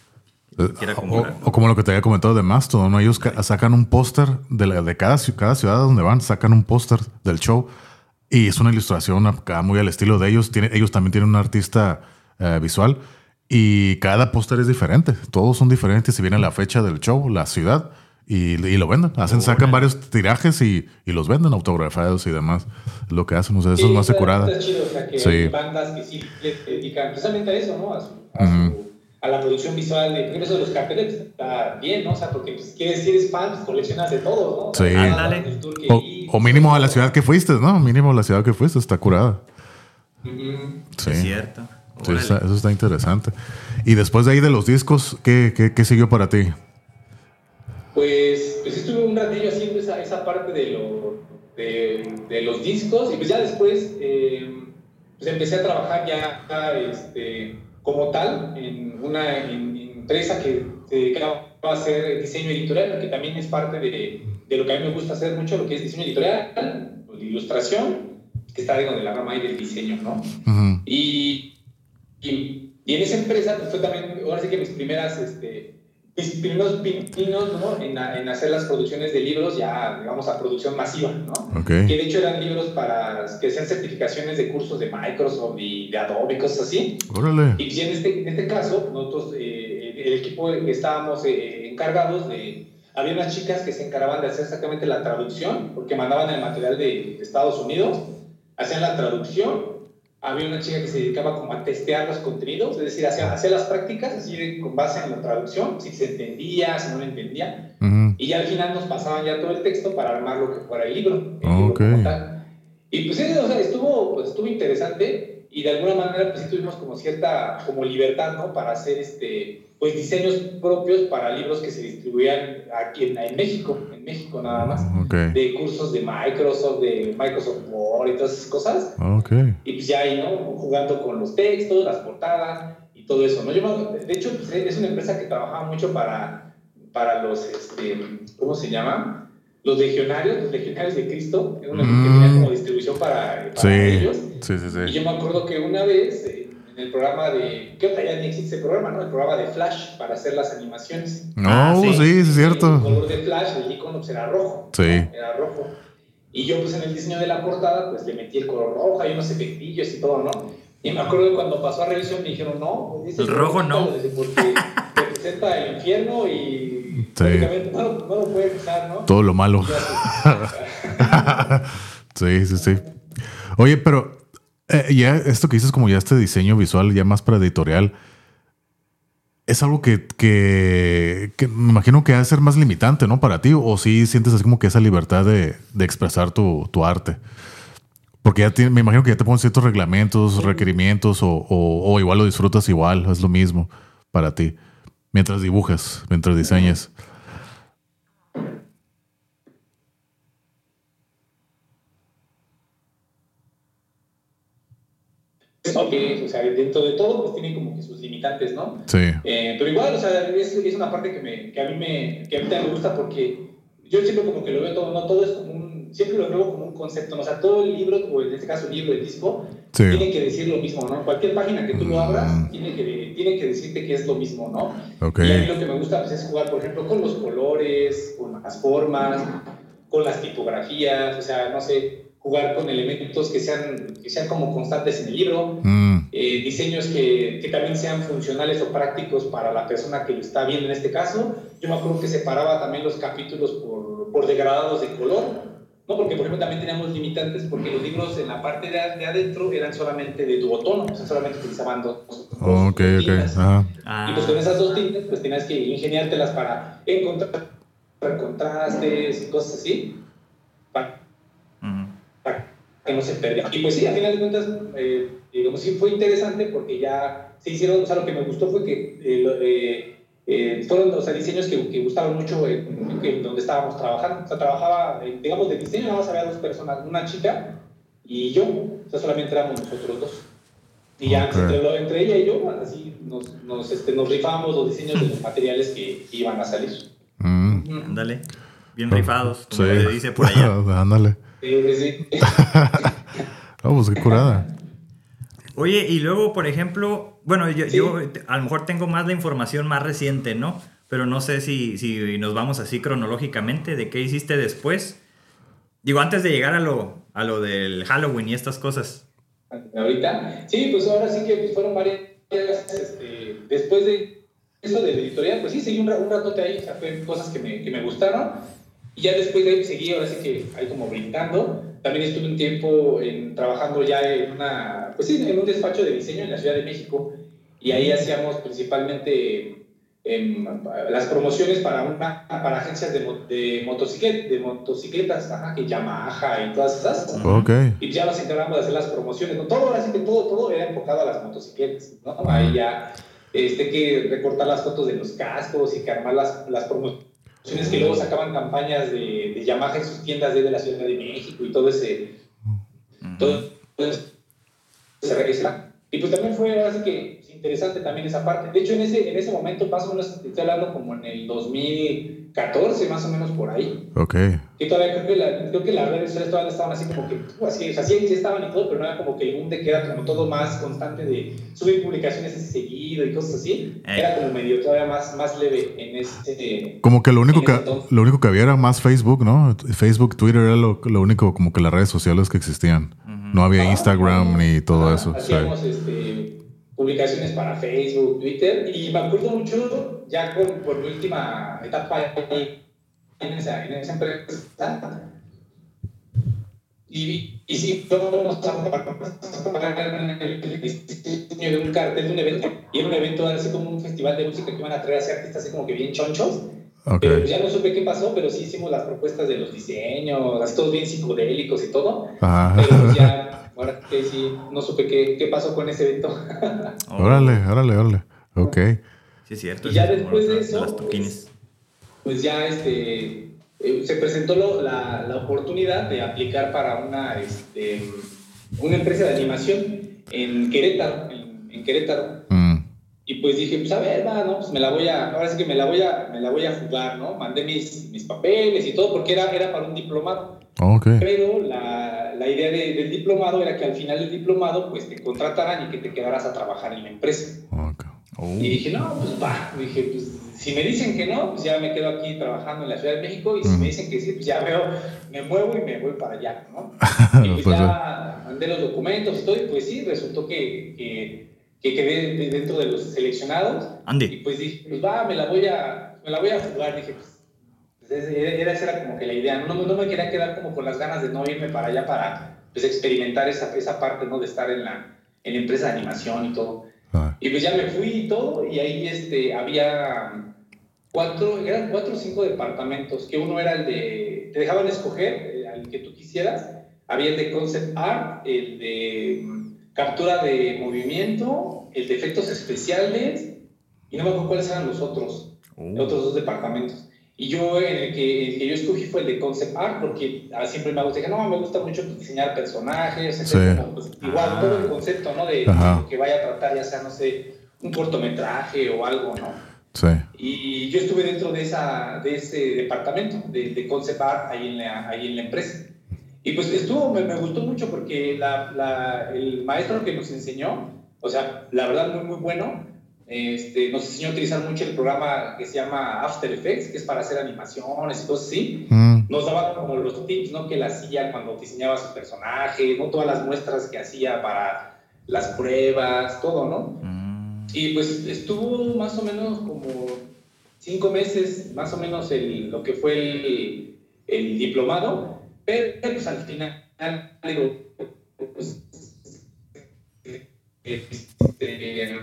Speaker 1: eh, o, como lo que te había comentado de Mastodon, ¿no? ellos sacan un póster de, de cada, cada, ciudad donde van, sacan un póster del show y es una ilustración muy al estilo de ellos. Tiene, ellos también tienen un artista eh, visual y cada póster es diferente. Todos son diferentes. Si viene la fecha del show, la ciudad y, lo venden. Hacen, sacan varios tirajes y, y, los venden autografiados y demás. Lo que hacen, o sea, eso es más securada.
Speaker 2: sí. bandas que sí dedican precisamente a eso, ¿no? A su, a la producción visual de eso de los carteles está bien, ¿no? O sea, porque pues, quieres, si eres fan, pues, coleccionas de todo, ¿no? Sí.
Speaker 1: O, mínimo a la ciudad que fuiste, ¿no? Mínimo a la ciudad que fuiste, está curada.
Speaker 3: Sí. Es cierto.
Speaker 1: Sí, eso está interesante. Y después de ahí de los discos, ¿qué, qué, qué siguió para ti?
Speaker 2: Pues, pues estuve un ratillo haciendo esa, esa parte de, lo, de, de, los discos y pues ya después eh, pues empecé a trabajar ya este, como tal en una empresa que se dedicaba a hacer diseño editorial, que también es parte de, de, lo que a mí me gusta hacer mucho, lo que es diseño editorial, pues, ilustración, que está dentro de la rama ahí del diseño, ¿no? y, y, en esa empresa pues, fue también, ahora sí que mis primeras este, mis primeros pininos ¿no? en, en, hacer las producciones de libros ya, digamos, a producción masiva, ¿no?
Speaker 1: Okay.
Speaker 2: Que de hecho eran libros para que sean certificaciones de cursos de Microsoft y de Adobe, cosas así.
Speaker 1: Órale.
Speaker 2: Y en este, en este caso, nosotros, eh, el equipo estábamos eh, encargados de... Había unas chicas que se encargaban de hacer exactamente la traducción, porque mandaban el material de Estados Unidos, hacían la traducción había una chica que se dedicaba como a testear los contenidos, es decir, hacía, hacía las prácticas así con base en la traducción, si se entendía, si no lo entendía, y ya al final nos pasaban ya todo el texto para armar lo que fuera el libro. y pues o sea, estuvo, pues, estuvo interesante y de alguna manera pues tuvimos como cierta como libertad, ¿no? Para hacer este, pues diseños propios para libros que se distribuían aquí en, en México, en México nada más, de cursos de Microsoft, de Microsoft Word y todas esas cosas. Y pues ya ahí, ¿no? Jugando con los textos, las portadas y todo eso, ¿no? Yo, de hecho, pues, es una empresa que trabajaba mucho para, para los, este, ¿cómo se llama? Los legionarios, los legionarios de Cristo, una que tenía como distribución para, ellos.
Speaker 1: Sí, sí, sí.
Speaker 2: Y yo me acuerdo que una vez... En el programa de. ¿Qué otra? Ya ni existe ese programa, ¿no? El programa de Flash para hacer las animaciones.
Speaker 1: No, ah, sí, sí, es cierto.
Speaker 2: El color de Flash, el icono pues, era rojo.
Speaker 1: Sí.
Speaker 2: Era rojo. Y yo, pues en el diseño de la portada, pues le metí el color rojo, hay unos efectillos y todo, ¿no? Y me acuerdo que cuando pasó a revisión me dijeron, no,
Speaker 3: pues, el rojo no. *laughs*
Speaker 2: Porque representa el infierno y sí. no, no, lo puede usar, ¿no?
Speaker 1: Todo lo malo. *laughs* sí, sí, sí. Oye, pero eh, ya esto que dices como ya este diseño visual, ya más para editorial, es algo que, que, me imagino que ha de ser más limitante, ¿no? Para ti, o si sientes así como que esa libertad de, de expresar tu, tu, arte. Porque ya me imagino que ya te ponen ciertos reglamentos, requerimientos, o, o, igual lo disfrutas igual, es lo mismo para ti, mientras dibujas, mientras diseñas.
Speaker 2: O sea, dentro de todo, pues tiene como que sus limitantes, ¿no?
Speaker 1: Sí.
Speaker 2: Eh, pero igual, o sea, es, es una parte que, me, que, a mí me, que a mí me gusta porque yo siempre como que lo veo todo, ¿no? Todo es como un, siempre lo veo como un concepto, ¿no? O sea, todo el libro, o en este caso el libro, el disco, tiene que decir lo mismo, ¿no? Cualquier página que tú lo abras, mm. tiene, que, tiene que decirte que es lo mismo, ¿no?
Speaker 1: Okay.
Speaker 2: Y a mí lo que me gusta pues, es jugar, por ejemplo, con los colores, con las formas, con las tipografías, o sea, no sé, jugar con elementos que sean, que sean como constantes en el libro, mm. eh, diseños que, que, también sean funcionales o prácticos para la persona que lo está viendo en este caso. Yo me acuerdo que separaba también los capítulos por, por degradados de color, ¿no? porque por ejemplo también teníamos limitantes porque los libros en la parte de, adentro eran solamente de duotono, o sea, solamente utilizaban dos,
Speaker 1: tintas.
Speaker 2: Y pues con esas dos tintas pues tenías que ingeniártelas para encontrar contrastes y cosas así. Que no se perdía. Y pues sí, a final de cuentas, eh, digamos, sí fue interesante porque ya se hicieron, o sea, lo que me gustó fue que eh, eh, fueron, o sea, diseños que, que gustaban mucho en, donde estábamos trabajando. O sea, trabajaba, digamos, de diseño, nada más había dos personas, una chica y yo, o sea, solamente éramos nosotros dos. Y ya entre, entre, ella y yo, así nos, nos, este, nos rifábamos los diseños de los materiales que, iban a salir.
Speaker 3: Mm. Ándale, bien rifados, como se dice por allá. *laughs*
Speaker 1: Ándale.
Speaker 2: Sí, sí.
Speaker 1: Vamos, *laughs* qué curada.
Speaker 3: Oye, y luego, por ejemplo, bueno, yo, a lo mejor tengo más la información más reciente, ¿no? Pero no sé si, si nos vamos así cronológicamente de qué hiciste después. Digo, antes de llegar a lo, a lo del Halloween y estas cosas.
Speaker 2: Ahorita, sí, pues ahora sí que fueron varias. Este, después de eso de la editorial, pues sí, seguí un, un ratote ahí, o sea, fue cosas que me, que me gustaron. Y ya después de ahí seguí, ahora sí que ahí como brincando. También estuve un tiempo en, trabajando ya en una, pues sí, en un despacho de diseño en la Ciudad de México. Y ahí hacíamos principalmente em, las promociones para, una, para agencias de, de, motociclet, de motocicletas, ajá, que Yamaha y todas esas.
Speaker 1: Okay.
Speaker 2: Y ya nos encargamos de hacer las promociones. ¿no? Todo, ahora sí que todo, todo era enfocado a las motocicletas. ¿no? Ahí ya este, que recortar las fotos de los cascos y que armar las, las promociones que luego sacaban campañas de, de Yamaha en sus tiendas de la Ciudad de México y todo ese. Todo, ese, y pues también fue así que interesante también esa parte. De hecho, en ese, en ese momento, paso, no estoy hablando como en el 2000, 2014, más o menos por ahí.
Speaker 1: Ok.
Speaker 2: Que todavía creo que, la, creo que las redes sociales todavía estaban así como que, uh, así, o sea, sí, sí, estaban y todo, pero no era como que el boom de que era como todo más constante de subir publicaciones así seguido y cosas así. Eh. Era como medio todavía más, más leve en este...
Speaker 1: Como que lo único, que, lo único que había era más Facebook, ¿no? Facebook, Twitter era lo, lo único, como que las redes sociales que existían. No había Instagram ni todo eso.
Speaker 2: Hacíamos este, publicaciones para Facebook, Twitter, y me acuerdo mucho, ya con, por mi última etapa en esa, en esa empresa, y, y sí, vamos a de un cartel de un evento, y era un evento así como un festival de música que iban a traer a artistas así como que bien chonchos, pero pues ya no supe qué pasó, pero sí hicimos las propuestas de los diseños, así todos bien psicodélicos y todo. Pero pues ya, *laughs* ahora que sí, no supe qué, qué pasó con ese evento. *laughs*
Speaker 1: órale, órale, órale. Ok.
Speaker 3: Sí, es cierto.
Speaker 2: Y ya después de eso, pues, pues, ya este, eh, se presentó la, la, oportunidad de aplicar para una, este, una empresa de animación en Querétaro. En, Querétaro. Mm. Y pues dije, pues a ver, va, ¿no? Pues me la voy a, ahora sí que me la voy a, me la voy a jugar, ¿no? Mandé mis, mis papeles y todo, porque era, era para un diplomado.
Speaker 1: Okay.
Speaker 2: Pero la, la idea del diplomado era que al final del diplomado, pues te contrataran y que te quedaras a trabajar en la empresa.
Speaker 1: Okay.
Speaker 2: Oh. Y dije, no, pues va. Dije, pues si me dicen que no, pues ya me quedo aquí trabajando en la Ciudad de México. Y si me dicen que sí, pues ya veo, me muevo y me voy para allá, ¿no? *laughs* y pues, pues ya mandé los documentos y todo, y pues sí, resultó que, que que quedé dentro de los seleccionados.
Speaker 3: Andy.
Speaker 2: Y pues dije, pues va, me la voy a, me la voy a jugar. Dije, pues, era, esa era como que la idea. No, no, me quería quedar como con las ganas de no irme para allá para pues, experimentar esa, esa parte, ¿no? De estar en la, en la empresa de animación y todo. Ah. Y pues ya me fui y todo, y ahí este, había cuatro, eran cuatro o cinco departamentos, que uno era el de, te dejaban escoger, eh, al que tú quisieras, había el de concept art, el de captura de movimiento, el de efectos especiales, y no me acuerdo cuáles eran los otros, los oh. otros dos departamentos. Y yo, en el que, el que, yo escogí fue el de concept art, porque siempre me gusta, no, me gusta mucho diseñar personajes, pues, igual ah. todo el concepto, ¿no? De, que vaya a tratar, ya sea, no sé, un cortometraje o algo, ¿no?
Speaker 1: Sí.
Speaker 2: Y yo estuve dentro de, esa, de ese departamento de, de concept art ahí en la, ahí en la empresa. Y pues estuvo, me, me gustó mucho porque la, la, el maestro que nos enseñó, o sea, la verdad muy, muy bueno, este, nos enseñó a utilizar mucho el programa que se llama After Effects, que es para hacer animaciones y cosas así. Mm. Nos daba como los tips, ¿no? Que él hacía cuando diseñaba su personaje, ¿no? Todas las muestras que hacía para las pruebas, todo, ¿no? Mm. Y pues estuvo más o menos como cinco meses, más o menos el, lo que fue el, el diplomado. Pero pues al final, digo, pues, este,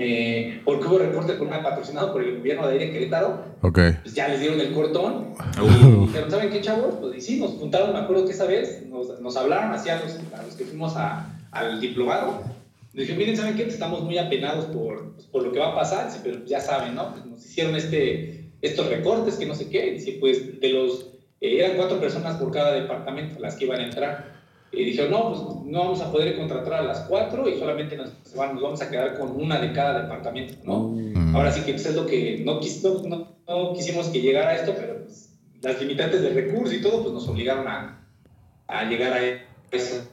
Speaker 2: eh, porque hubo reporte con una patrocinado por el gobierno de aire Querétaro,
Speaker 1: okay.
Speaker 2: pues ya les dieron el cortón y dijeron, ¿saben qué chavos? Pues y sí, nos juntaron, me acuerdo que esa vez nos, nos hablaron así a los, a los que fuimos a, al diplomado. Nos dijeron, miren, ¿saben qué? Estamos muy apenados por, pues, por lo que va a pasar, pero ya saben, ¿no? Pues nos hicieron este, estos recortes que no sé qué, dice, pues de los eh, eran cuatro personas por cada departamento las que iban a entrar. Y dijeron, no, pues no vamos a poder contratar a las cuatro y solamente nos, nos vamos a quedar con una de cada departamento, ¿no? Mm. Ahora sí que pues, es lo que no, no, no, quisimos que llegara a esto, pero pues, las limitantes de recursos y todo, pues nos obligaron a, a llegar a esos,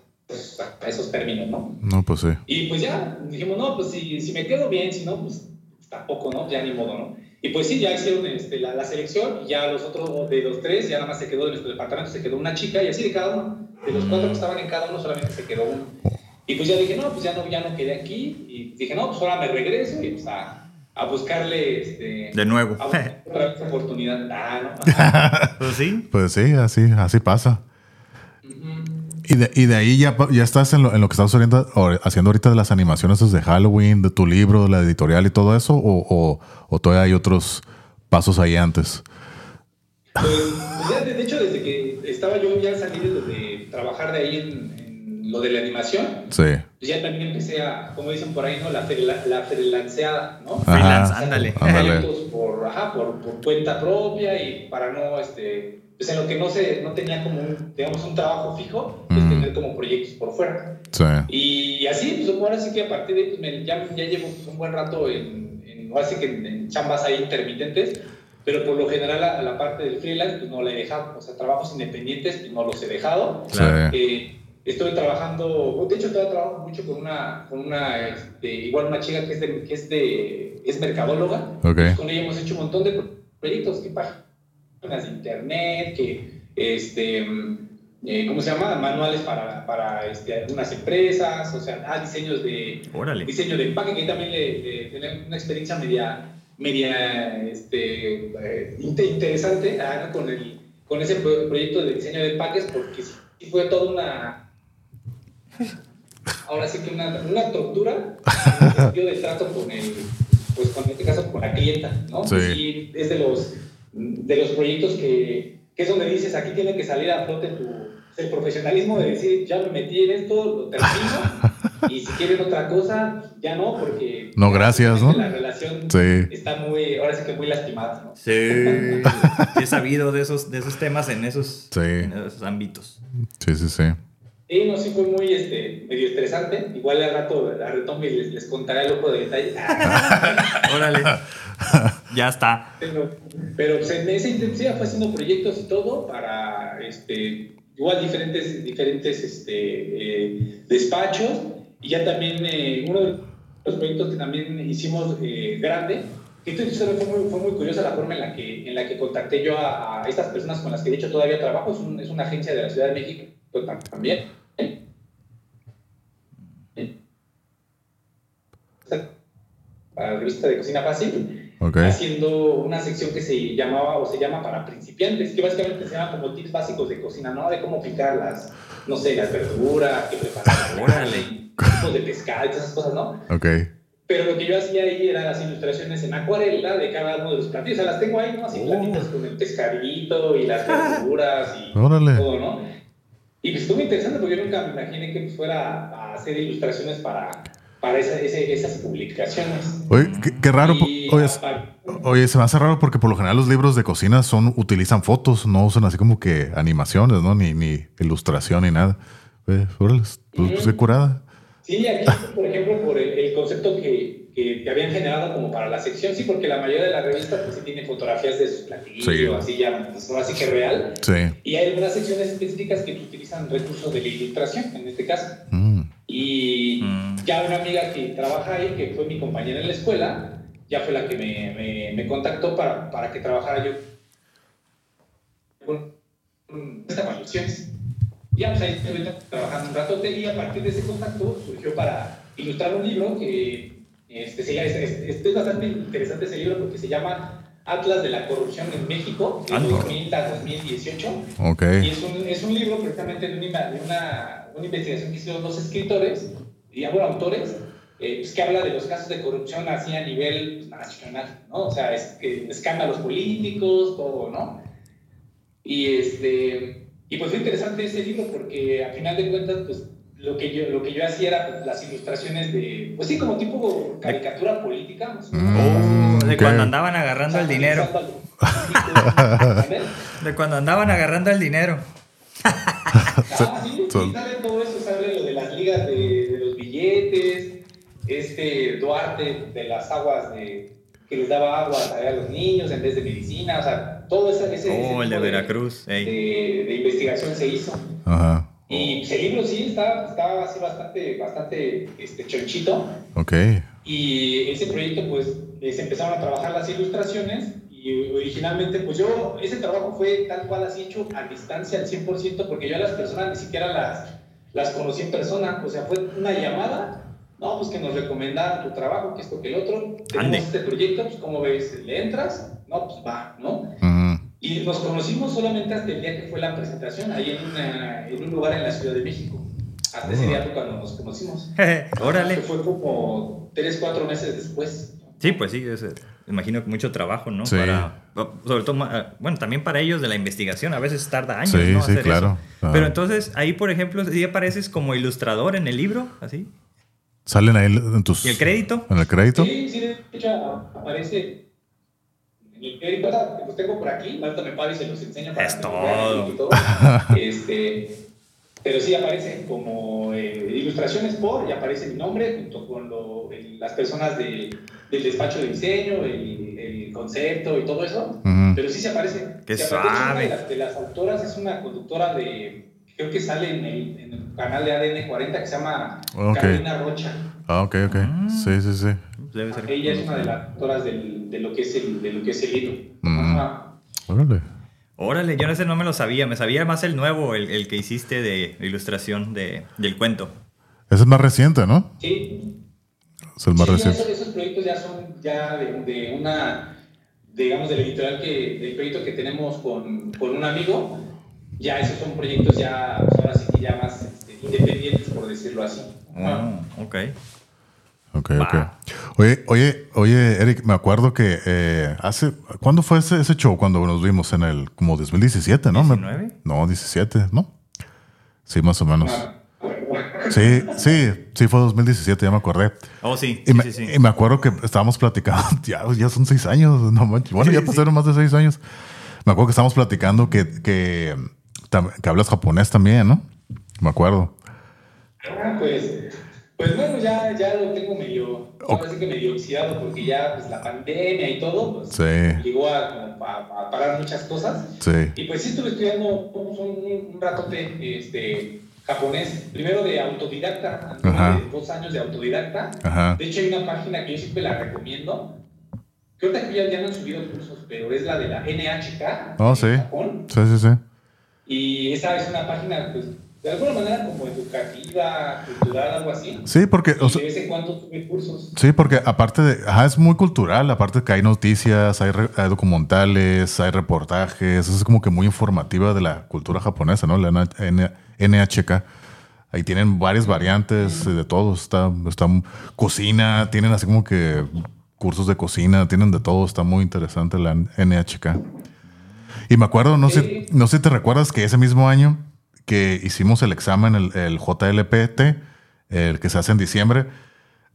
Speaker 2: a esos términos, ¿no?
Speaker 1: No, pues sí.
Speaker 2: Y pues ya, dijimos, no, pues si, si me quedo bien, si no, pues tampoco, ¿no? Ya ni modo, ¿no? Y pues sí, ya hicieron este, la, la, selección y ya los otros de los tres, ya nada más se quedó de nuestro departamento, se quedó una chica y así de cada uno. De los cuatro que estaban en cada uno solamente se quedó uno. Y pues ya dije, no, pues ya no, ya no quedé aquí. Y dije, no, pues ahora me regreso y pues a, a buscarle este,
Speaker 3: de nuevo
Speaker 2: a otra oportunidad. Ah,
Speaker 3: ¿no? pues *laughs* sí.
Speaker 1: Pues sí, así, así pasa. Y de, y de, ahí ya, ya estás en lo, en lo que estás haciendo, haciendo ahorita de las animaciones de Halloween, de tu libro, de la editorial y todo eso, o, o, o todavía hay otros pasos ahí antes?
Speaker 2: Pues, de hecho, desde que estaba yo ya salido de trabajar de ahí en, lo de la animación,
Speaker 1: sí.
Speaker 2: pues ya también empecé a, como dicen por ahí, ¿no? La, la, freelanceada, ¿no?
Speaker 3: Freelance, ándale.
Speaker 2: Por, ajá, por, por, cuenta propia y para no, este, pues en lo que no, se, no tenía como un, digamos, un trabajo fijo, pues tener como proyectos por fuera.
Speaker 1: Sí.
Speaker 2: Y así, pues ahora sí que a partir de ahí, pues me, ya, ya llevo un buen rato en, en ahora sí que en, chambas ahí intermitentes, pero por lo general a, la parte del freelance pues no la he dejado, o sea, trabajos independientes pues no los he dejado. Eh, estoy trabajando, de hecho estoy trabajando mucho con una, con una este, igual una chica que es, de, que es, de, es mercadóloga, pues con ella hemos hecho un montón de proyectos, que páginas de internet, que, este, eh, ¿cómo se llama? Manuales para, para este, algunas empresas, o sea, ah, diseños de, diseño de empaque, que también le, le, una experiencia media media este, eh, interesante ah, con, el, con ese proyecto de diseño de empaques porque sí, fue toda una... Ahora sí que una, una tortura de trato con el, pues con este caso con la clienta, ¿no? Sí. es de los, de los proyectos que, que es donde dices, aquí tiene que salir a flote tu, el profesionalismo de decir, ya me metí en esto, lo termino *laughs* y si quieren otra cosa, ya no, porque...
Speaker 1: No, gracias, ¿no?
Speaker 2: La relación está muy, ahora sí que muy lastimada, ¿no?
Speaker 3: Sí, he sabido de esos, de esos temas en esos, en esos ámbitos.
Speaker 1: Sí, sí, sí.
Speaker 2: Sí, no, sí fue muy, este, medio estresante. Igual al rato, a retomar y les, les contaré el ojo de detalle. *laughs*
Speaker 3: Órale. *laughs* ya está.
Speaker 2: Pero, pero pues, en esa intensidad fue haciendo proyectos y todo para, este, igual diferentes, diferentes este, eh, despachos y ya también eh, uno de los proyectos que también hicimos eh, grande, esto fue muy, fue muy curiosa la forma en la que, en la que contacté yo a, estas personas con las que de hecho todavía trabajo, es, es una agencia de la Ciudad de México también. Para la revista de Cocina Fácil, haciendo una sección que se llamaba o se llama para principiantes, que básicamente se llama como tips básicos de cocina, ¿no? De cómo picar las, no sé, las verduras, qué preparar *laughs* tipos de pescado, esas cosas, ¿no?
Speaker 1: Ok.
Speaker 2: Pero lo que yo hacía ahí eran las ilustraciones en acuarela de cada uno de los platillos. O sea, las tengo ahí, ¿no? Así oh. platitos con el pescadito y las *laughs* verduras y todo, ¿no? Y pues estuvo interesante porque yo nunca me imaginé que fuera a hacer ilustraciones para, para esas publicaciones.
Speaker 1: Oye, qué, raro. Oye, se me hace raro porque por lo general los libros de cocina son utilizan fotos, no usan así como que animaciones, ¿no? Ni, ni ilustración ni nada. Oye, pues, pues, curada.
Speaker 2: Sí, aquí, por ejemplo, por el, concepto que, que, habían generado como para la sección, sí, porque la mayoría de las revistas pues sí tiene fotografías de sus platillos, así ya, pues, así que real.
Speaker 1: Sí.
Speaker 2: Y hay algunas secciones específicas que utilizan recursos de la ilustración, en este caso. Mm. Y mm. ya una amiga que trabaja ahí, que fue mi compañera en la escuela, ya fue la que me, me, me contactó para, para que trabajara yo con estas ilustraciones. Ya, pues ahí estuve trabajando un rato y a partir de ese contacto surgió para ilustrar un libro que este, este, es, bastante interesante ese libro porque se llama Atlas de la Corrupción en México, de 2000 a 2018.
Speaker 1: Okay.
Speaker 2: Y es un, es un libro precisamente de una, de una, una, investigación que hicieron dos escritores, y autores, eh, pues, que habla de los casos de corrupción así a nivel pues, nacional, ¿no? O sea, es, que, escándalos políticos, todo, ¿no? Y este y pues fue interesante ese libro porque a final de cuentas, pues lo que yo, lo que yo hacía era pues, las ilustraciones de, pues sí, como tipo caricatura política.
Speaker 3: Mm, de cuando andaban agarrando el dinero. de cuando andaban agarrando el dinero.
Speaker 2: ah, sí, sale todo eso, sale lo de las ligas de, este Duarte de las aguas de que les daba agua a los niños en vez de medicina, o sea, todo ese, ese,
Speaker 3: oh, el de Veracruz,
Speaker 2: de, de, investigación se hizo. Ajá. Y pues, el libro sí estaba, estaba así bastante, bastante este, chonchito.
Speaker 1: Ok.
Speaker 2: Y ese proyecto, pues, se empezaron a trabajar las ilustraciones y originalmente, pues yo, ese trabajo fue tal cual así hecho a distancia al 100% porque yo a las personas ni siquiera las, las conocí en persona, o sea, fue una llamada no, pues que nos recomendaron tu trabajo, que esto, que el otro. Tenemos este proyecto, pues ¿cómo ves? ¿Le entras? No, pues va, ¿no? Y nos conocimos solamente hasta el día que fue la presentación, ahí en, una, en un lugar en la Ciudad de México. Hasta ese día fue cuando nos conocimos. *laughs*
Speaker 3: Órale.
Speaker 2: Fue como tres, cuatro meses después.
Speaker 3: Sí, pues sí, es, imagino que mucho trabajo, ¿no? Sí. Para, sobre todo, bueno, también para ellos de la investigación, a veces tarda años, sí, ¿no? Sí, claro. Pero entonces, ahí, por ejemplo, ¿sí apareces como ilustrador en el libro? ¿Así?
Speaker 1: ¿Salen ahí en tus...
Speaker 3: ¿Y el crédito?
Speaker 1: ¿En el crédito?
Speaker 2: Sí, sí, de hecho aparece en el crédito. Los tengo por aquí, ahorita me pago y se los enseño para
Speaker 3: es todo.
Speaker 2: todo. *laughs* este, pero sí aparecen como eh, ilustraciones por, y aparece mi nombre junto con lo, las personas de, del despacho de diseño, el, el concepto y todo eso, pero sí se aparece.
Speaker 3: Qué
Speaker 2: se
Speaker 3: suave.
Speaker 2: Una de las, autoras es una conductora de, creo que sale en el, en el canal de ADN 40 que se llama Carolina Rocha.
Speaker 1: Ah, ok, ok. Ah. Sí, sí, sí.
Speaker 2: Debe ser. Ella es una de las autoras del, de, lo que es el, de lo que es el libro.
Speaker 1: Órale.
Speaker 3: Órale, yo ese no me lo sabía. Me sabía más el nuevo, el, el que hiciste de ilustración de, del cuento.
Speaker 1: Ese es más reciente, ¿no?
Speaker 2: Sí.
Speaker 1: Es el más reciente.
Speaker 2: Esos, proyectos ya son ya de, una, digamos, del editorial que, del proyecto que tenemos con, con, un amigo. Ya esos son proyectos ya, pues, ahora sí que ya más este, independientes, por decirlo así.
Speaker 3: Ah, ok.
Speaker 1: Ok, ok. Oye, oye, oye, Eric, me acuerdo que eh, hace. ¿Cuándo fue ese, ese, show? Cuando nos vimos en el. como 2017, ¿no?
Speaker 3: ¿19?
Speaker 1: No, 17, ¿no? Sí, más o menos. Sí, sí, sí, fue 2017, ya me acordé.
Speaker 3: Oh, sí.
Speaker 1: Y,
Speaker 3: sí,
Speaker 1: me,
Speaker 3: sí, sí.
Speaker 1: y me acuerdo que estábamos platicando, *laughs* ya, ya son seis años, no manches. Bueno, ya pasaron más de seis años. Me acuerdo que estábamos platicando que, que, que hablas japonés también, ¿no? Me acuerdo.
Speaker 2: Ah, pues pues bueno, ya, ya lo tengo medio, okay. que medio oxidado porque ya pues, la pandemia y todo, pues llegó a, a, parar muchas cosas.
Speaker 1: Sí.
Speaker 2: Y pues sí estuve estudiando un, un ratote este, japonés, primero de autodidacta, de dos años de autodidacta.
Speaker 1: Ajá.
Speaker 2: De hecho hay una página que yo siempre la recomiendo. Creo que ya, ya no han subido cursos, pero es la de la NHK
Speaker 1: oh, sí.
Speaker 2: Japón.
Speaker 1: Sí, sí, sí.
Speaker 2: Y esa es una página pues de alguna manera como educativa, cultural, algo así.
Speaker 1: Sí, porque...
Speaker 2: O sea, de vez en cuando tuve cursos.
Speaker 1: Sí, porque aparte de... Ajá, es muy cultural, aparte de que hay noticias, hay, hay, documentales, hay reportajes, es como que muy informativa de la cultura japonesa, ¿no? La NHK. Ahí tienen varias variantes de todo. Está, está cocina, tienen así como que cursos de cocina, tienen de todo. Está muy interesante la NHK. Y me acuerdo, no, sé, no sé si te recuerdas que ese mismo año que hicimos el examen, el, el, JLPT, el que se hace en diciembre.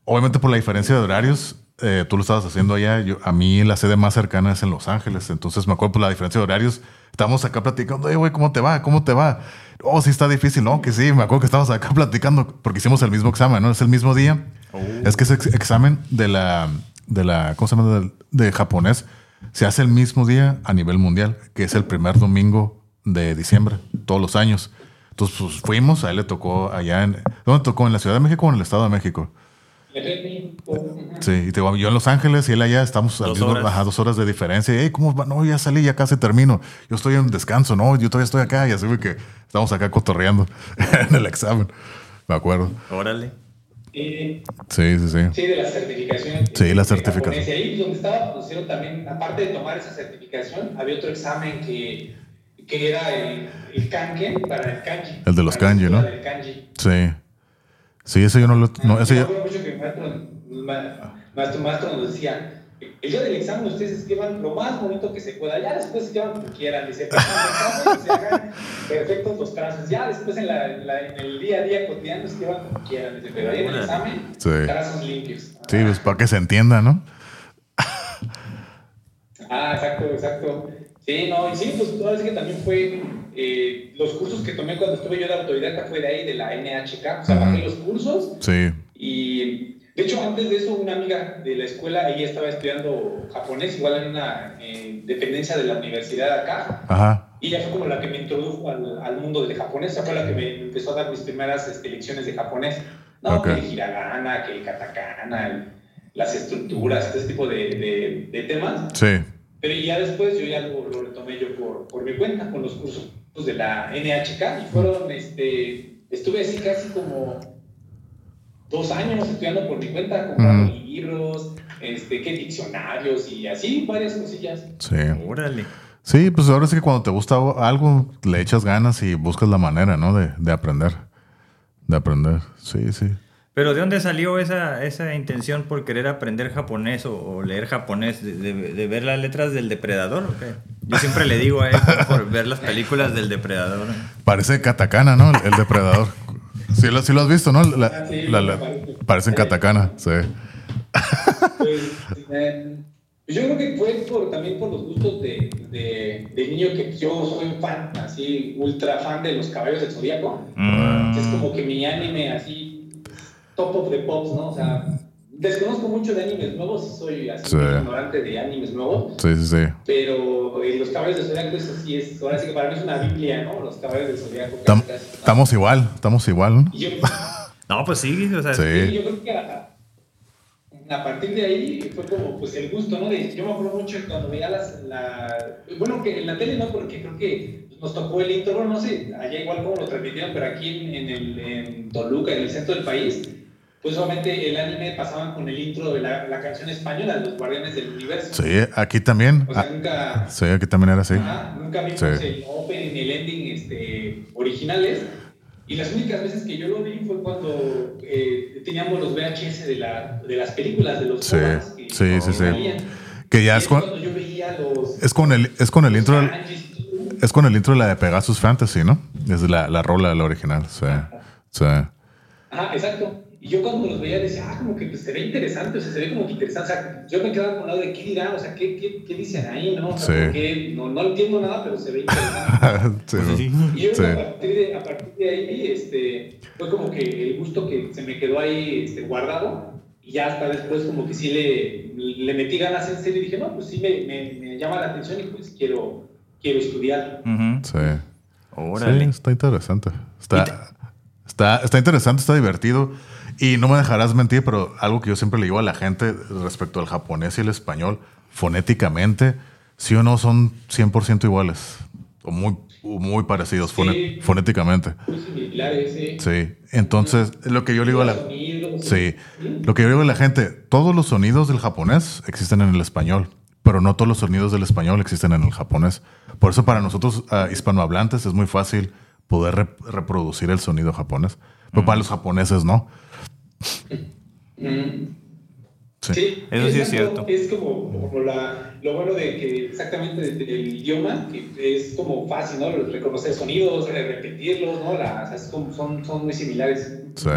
Speaker 1: Obviamente por la diferencia de horarios, eh, tú lo estabas haciendo allá. Yo, a mí la sede más cercana es en Los Ángeles. Entonces me acuerdo por la diferencia de horarios. Estábamos acá platicando, güey, ¿cómo te va? ¿Cómo te va? Oh, sí está difícil. No, que sí. Me acuerdo que estábamos acá *laughs* platicando porque hicimos el mismo examen, ¿no? Es el mismo día.
Speaker 3: Oh.
Speaker 1: Es que ese examen de la, de la, ¿cómo se llama? De, de japonés se hace el mismo día a nivel mundial, que es el primer domingo de diciembre, todos los años. Entonces pues, fuimos, a él le tocó allá en... ¿Dónde tocó? ¿En la Ciudad de México o en el Estado de México? Sí, y te, yo en Los Ángeles y él allá estamos mismo,
Speaker 3: horas.
Speaker 1: Ajá, dos horas de diferencia. ¿cómo va? No, ya salí, ya casi termino. Yo estoy en descanso, no, yo todavía estoy acá. Y así que estamos acá cotorreando *laughs* en el examen. Me acuerdo.
Speaker 3: Órale.
Speaker 2: Eh,
Speaker 1: sí, sí, sí.
Speaker 2: Sí, de la certificación.
Speaker 1: Sí, la certificación.
Speaker 2: Y ahí donde estaba, pusieron también, aparte de tomar esa certificación, había otro examen que que era el, el para el kanji.
Speaker 1: El de los kanji, ¿no?
Speaker 2: El kanji.
Speaker 1: Sí. Sí, ese yo no lo... No, ese
Speaker 2: yo...
Speaker 1: yo...
Speaker 2: mucho que el maestro, maestro, maestro nos decía, el día del examen ustedes escriban lo más bonito que se pueda, ya después escriban como quieran, se hagan perfectos los trazos, ya después en, la, en, la, en, el día a día cotidiano escriban como quieran, dice, pero ahí en el examen,
Speaker 1: sí.
Speaker 2: trazos limpios.
Speaker 1: Sí, pues para que se entienda, ¿no? *laughs*
Speaker 2: ah, exacto, exacto. Sí, no, y sí, pues ahora sí que también fue, eh, los cursos que tomé cuando estuve yo de autodidacta fue de ahí, de la NHK, o sea, bajé los cursos.
Speaker 1: Sí.
Speaker 2: Y de hecho, antes de eso, una amiga de la escuela, ella estaba estudiando japonés, igual en una eh, dependencia de la universidad acá.
Speaker 1: Ajá.
Speaker 2: Y ella fue como la que me introdujo al, al mundo del japonés, esa fue la que me empezó a dar mis primeras este, lecciones de japonés. No,
Speaker 1: okay.
Speaker 2: que el hiragana, que el katakana, el, las estructuras, ese tipo de, de, de temas.
Speaker 1: Sí.
Speaker 2: Pero ya después yo ya lo, lo retomé yo por, por, mi cuenta con los cursos de la NHK y fueron, este, estuve así casi como dos años estudiando por mi cuenta, comprando mm. libros, este, qué diccionarios y así, varias cosillas.
Speaker 1: Sí.
Speaker 3: Órale.
Speaker 1: Sí, pues ahora sí que cuando te gusta algo, le echas ganas y buscas la manera, ¿no? De, de aprender. De aprender. Sí, sí.
Speaker 3: Pero ¿de dónde salió esa, esa intención por querer aprender japonés o, o leer japonés? De, de, de, ver las letras del depredador? ¿o qué? Yo siempre le digo a él por ver las películas del depredador.
Speaker 1: Parece katakana, ¿no? El, el depredador. *laughs* Sí lo, sí lo, has visto, ¿no? La,
Speaker 2: sí,
Speaker 1: la, la, parecen katakana, sí.
Speaker 2: Pues, eh, yo creo que fue por, también por los gustos de, de, de, niño que yo soy fan, así, ultra fan de los caballos del zodiaco.
Speaker 1: Mm.
Speaker 2: Es como que mi anime así top of the pops, ¿no? O sea, desconozco mucho de animes nuevos, soy así ignorante de animes nuevos.
Speaker 1: Sí, sí, sí.
Speaker 2: Pero eh, los caballos del zodiaco, eso sí es, ahora sí que para mí es una biblia, ¿no? Los caballos del zodiaco.
Speaker 1: estamos igual, estamos igual. ¿no? *laughs*
Speaker 3: no, pues sí, o sea,
Speaker 2: sí. yo creo que a, a, partir de ahí fue como pues el gusto, ¿no? De, yo me acuerdo mucho cuando veía las, la, bueno, que en la tele no, porque creo que nos tocó el intro, no sé, allá igual como lo transmitieron, pero aquí en, en, el, en Toluca, en el centro del país, pues obviamente el anime pasaban con el intro de la, la canción española de los Guardianes del Universo.
Speaker 1: Sí, aquí también.
Speaker 2: O sea, ah, nunca.
Speaker 1: Sí, aquí también era así.
Speaker 2: nunca vimos el open y el ending este, originales. Y las únicas veces que yo lo vi fue cuando eh, teníamos los VHS de, la, de las películas de los
Speaker 1: sí, que, sí, sí, sí. Que ya es, con,
Speaker 2: yo veía los,
Speaker 1: es con el es con el intro es con el intro de la de Pegasus Fantasy, ¿no? Es la, la rola la original, sí. sí.
Speaker 2: Ajá, exacto. Y yo cuando los veía decía, ah, como que pues, se ve interesante, o sea, se ve como que interesante. O sea, yo me quedaba con lado de qué dirán, o sea, qué, qué, qué dicen ahí, ¿no? O sea, sí. no, no entiendo nada, pero se ve interesante. *laughs* sí, Y yo a, partir de, a partir de ahí, este, fue como que el gusto que se me quedó ahí este, guardado. Y ya hasta después como que sí le, le metí ganas en serio y dije, no, pues sí me, me, me llama la atención y pues quiero, quiero estudiar.
Speaker 1: Sí. Órale. Sí, está interesante. Está, está, está interesante, está divertido. Y no me dejarás mentir, pero algo que yo siempre le digo a la gente respecto al japonés y el español, fonéticamente, sí o no son 100% iguales, o muy, muy parecidos fonéticamente.
Speaker 2: Muy similares, sí.
Speaker 1: Sí, entonces lo que yo le digo a la... Sí, lo que yo digo a la gente, todos los sonidos del japonés existen en el español, pero no todos los sonidos del español existen en el japonés. Por eso para nosotros uh, hispanohablantes es muy fácil poder reproducir el sonido japonés, pero para los japoneses no.
Speaker 2: Mm. Sí,
Speaker 3: eso sí es cierto.
Speaker 2: Es como, la, lo bueno de que exactamente del idioma, que es como fácil, ¿no? Reconocer sonidos, repetirlos, ¿no? Las, como, son, son muy similares.
Speaker 1: Sí.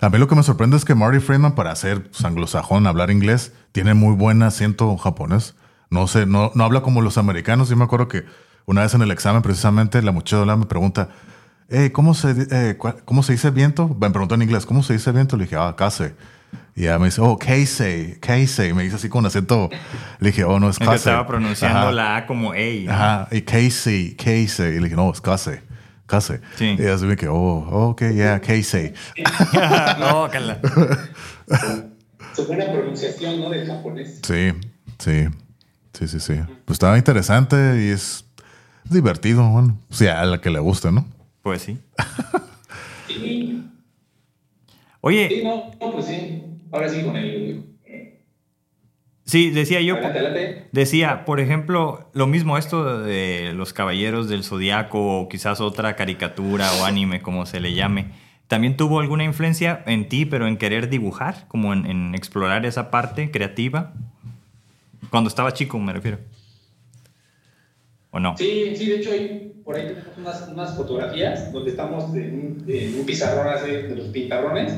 Speaker 1: A mí lo que me sorprende es que Marty Friedman, para ser pues, anglosajón, hablar inglés, tiene muy buen acento japonés. No sé, no, no habla como los americanos. Yo me acuerdo que una vez en el examen, precisamente, la muchacha me pregunta, eh, ¿cómo, se, eh, ¿cómo se dice viento? Me preguntó en inglés, ¿cómo se dice viento? Le dije, ah, case. Y ella me dice, oh, Casey, Casey. Me dice así con acento. Le dije, oh, no, es Casey.
Speaker 3: estaba pronunciando la A como A.
Speaker 1: Ajá, y Casey, Casey. Y le dije, no, es Casey. Casey. Sí. Y así me quedó, oh, ok, yeah, Casey. *laughs*
Speaker 3: no, cala.
Speaker 2: Su buena pronunciación, ¿no? Del japonés.
Speaker 1: Sí, sí. Sí, sí, sí. Pues estaba interesante y es divertido, bueno. O sea, a la que le guste, ¿no?
Speaker 3: Pues sí. *laughs*
Speaker 2: sí.
Speaker 3: Oye.
Speaker 2: Sí, no, pues sí. Ahora sí con el.
Speaker 3: Sí, decía yo. Decía, por ejemplo, lo mismo esto de los caballeros del zodiaco o quizás otra caricatura o anime, como se le llame. ¿También tuvo alguna influencia en ti, pero en querer dibujar, como en, en explorar esa parte creativa? Cuando estaba chico, me refiero. ¿O no?
Speaker 2: Sí, sí, de hecho, hay, por ahí tenemos unas, unas fotografías donde estamos en, un pizarrón así, de los pintarrones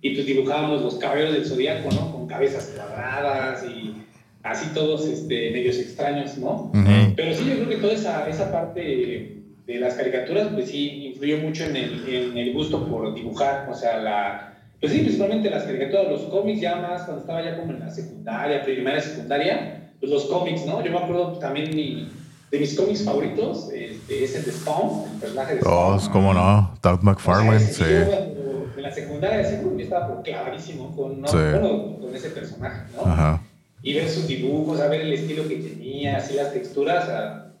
Speaker 2: y pues dibujábamos los caballeros del zodiaco, ¿no? Con cabezas cuadradas y así todos este, medios extraños, ¿no? Pero sí, yo creo que toda esa, esa parte de las caricaturas, pues sí, influyó mucho en el, en el gusto por dibujar, o sea, la, pues sí, principalmente las caricaturas, los cómics ya más, cuando estaba ya como en la secundaria, primaria, secundaria, pues los cómics, ¿no? Yo me acuerdo también mi de mis cómics favoritos este, es el de Spawn, el personaje de Spawn.
Speaker 1: Oh, cómo no, Doug McFarlane, sí.
Speaker 2: en la secundaria yo estaba clavadísimo con, ¿no? bueno, con ese personaje, ¿no? Ajá. Y ver sus dibujos, a ver el estilo que tenía, así las texturas,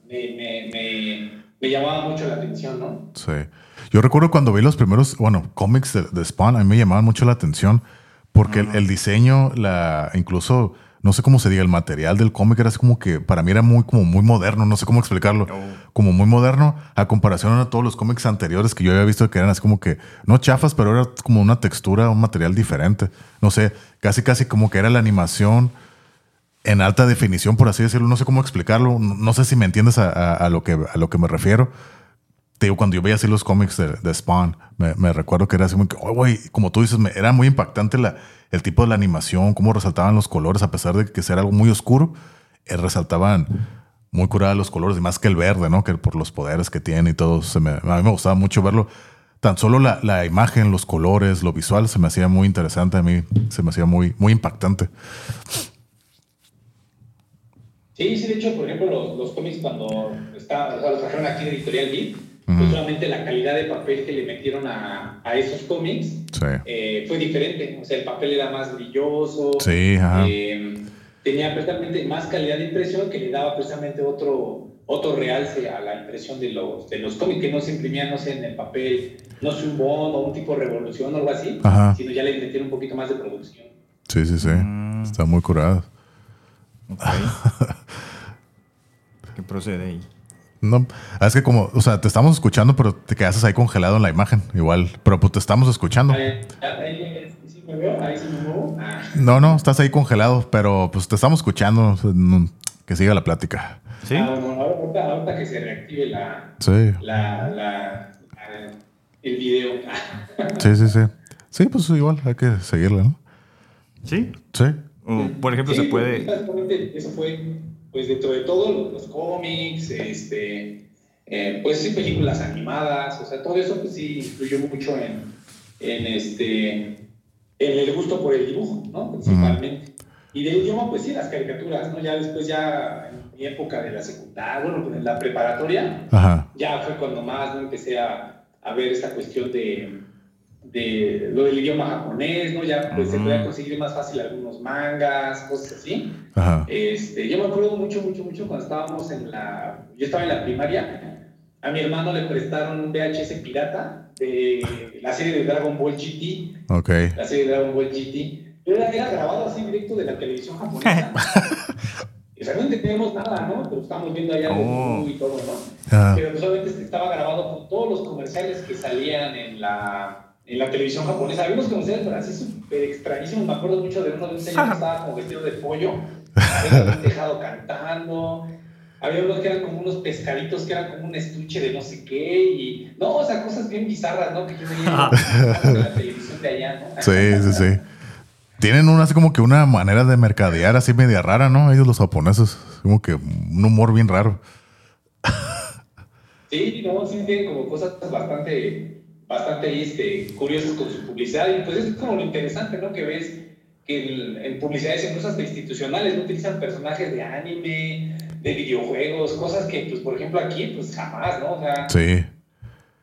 Speaker 2: me, me, me, me, llamaba mucho la atención, ¿no?
Speaker 1: Sí. Yo recuerdo cuando vi los primeros, bueno, cómics de, de Spawn, a mí me llamaban mucho la atención porque el, el, diseño, la incluso no sé cómo se diga, el material del cómic era así como que para mí era muy, como muy moderno, no sé cómo explicarlo, oh. como muy moderno a comparación a todos los cómics anteriores que yo había visto que eran así como que, no chafas, pero era como una textura, un material diferente. No sé, casi, casi como que era la animación en alta definición, por así decirlo, no sé cómo explicarlo, no, sé si me entiendes a, lo que, a lo que me refiero. Te digo, cuando yo veía así los cómics de, Spawn, me, recuerdo que era así muy, oh, güey, como tú dices, era muy impactante el tipo de la animación, cómo resaltaban los colores, a pesar de que sea algo muy oscuro, eh, resaltaban muy curados los colores, y más que el verde, ¿no? Que por los poderes que tiene y todo. A mí me gustaba mucho verlo. tan solo la, imagen, los colores, lo visual se me hacía muy interesante a mí, se me hacía muy, muy impactante.
Speaker 2: Sí, sí, de hecho, por ejemplo, los, los cómics cuando está, o sea, los trajeron aquí de Editorial Beat, pues solamente la calidad de papel que le metieron a, a esos cómics eh, fue diferente. O sea, el papel era más brilloso.
Speaker 1: Sí,
Speaker 2: eh, tenía precisamente más calidad de impresión que le daba precisamente otro, otro realce a la impresión de los, de los cómics, que no se imprimían, no sé, en el papel, no sé, un bond o un tipo de revolución o algo así, sino ya le metieron un poquito más de producción.
Speaker 1: Sí, sí, sí. Mm. Está muy curado. *laughs*
Speaker 3: ¿Qué procede ahí?
Speaker 1: No, es que como, o sea, te estamos escuchando, pero te quedas ahí congelado en la imagen, igual. Pero pues te estamos escuchando. No, no, estás ahí congelado, pero pues te estamos escuchando. Que siga la plática.
Speaker 2: Sí. Ah, ahorita, ahorita, que se reactive la,
Speaker 1: sí.
Speaker 2: la, la, el video.
Speaker 1: sí, sí, sí. Sí, pues igual hay que seguirle, ¿no?
Speaker 3: Sí.
Speaker 1: Sí.
Speaker 3: por ejemplo, se puede.
Speaker 2: Eso fue pues dentro de todo, los, cómics, este, eh, pues sí, películas animadas, o sea, todo eso pues sí influyó mucho en, en, este, en el gusto por el dibujo, ¿no? Principalmente. Y del idioma, pues sí, las caricaturas, ¿no? Ya después, ya en mi época de la secundaria, bueno, pues en la preparatoria, ya fue cuando más ¿no? empecé a, a ver esta cuestión de, de lo del idioma japonés, ¿no? Ya pues, se podía conseguir más fácil algunos mangas, cosas así. Este, yo me acuerdo mucho, mucho, mucho cuando estábamos en la... Yo estaba en la primaria, a mi hermano le prestaron un VHS pirata de la serie de Dragon Ball GT.
Speaker 1: Ok.
Speaker 2: La serie de Dragon Ball GT. Era, era grabado así directo de la televisión japonesa. *laughs* o sea, no entendíamos nada, ¿no? Pero estábamos viendo allá oh. y todo, ¿no? Pero pues, obviamente estaba grabado con todos los comerciales que salían en la en la televisión japonesa. Había unos comerciales, pero así súper extrañísimos. Me acuerdo mucho de uno de un señor que estaba como vestido de pollo, *laughs* dejado cantando. Había unos que eran como unos pescaditos que eran como un estuche de no sé qué. Y no, o sea, cosas bien bizarras, ¿no? Que yo veía *laughs* en la televisión de allá, ¿no? Sí,
Speaker 1: sí, sí. Tienen una, así como que una manera de mercadear así media rara, ¿no? Ellos los japoneses. Como que un humor bien raro.
Speaker 2: Sí, no, sí tienen como cosas bastante bastante este, curiosos con su publicidad. Y pues es como lo interesante, ¿no? Que ves que en publicidades incluso hasta institucionales no utilizan personajes de anime, de videojuegos, cosas que, pues, por ejemplo, aquí, pues jamás, ¿no? O sea,
Speaker 1: sí.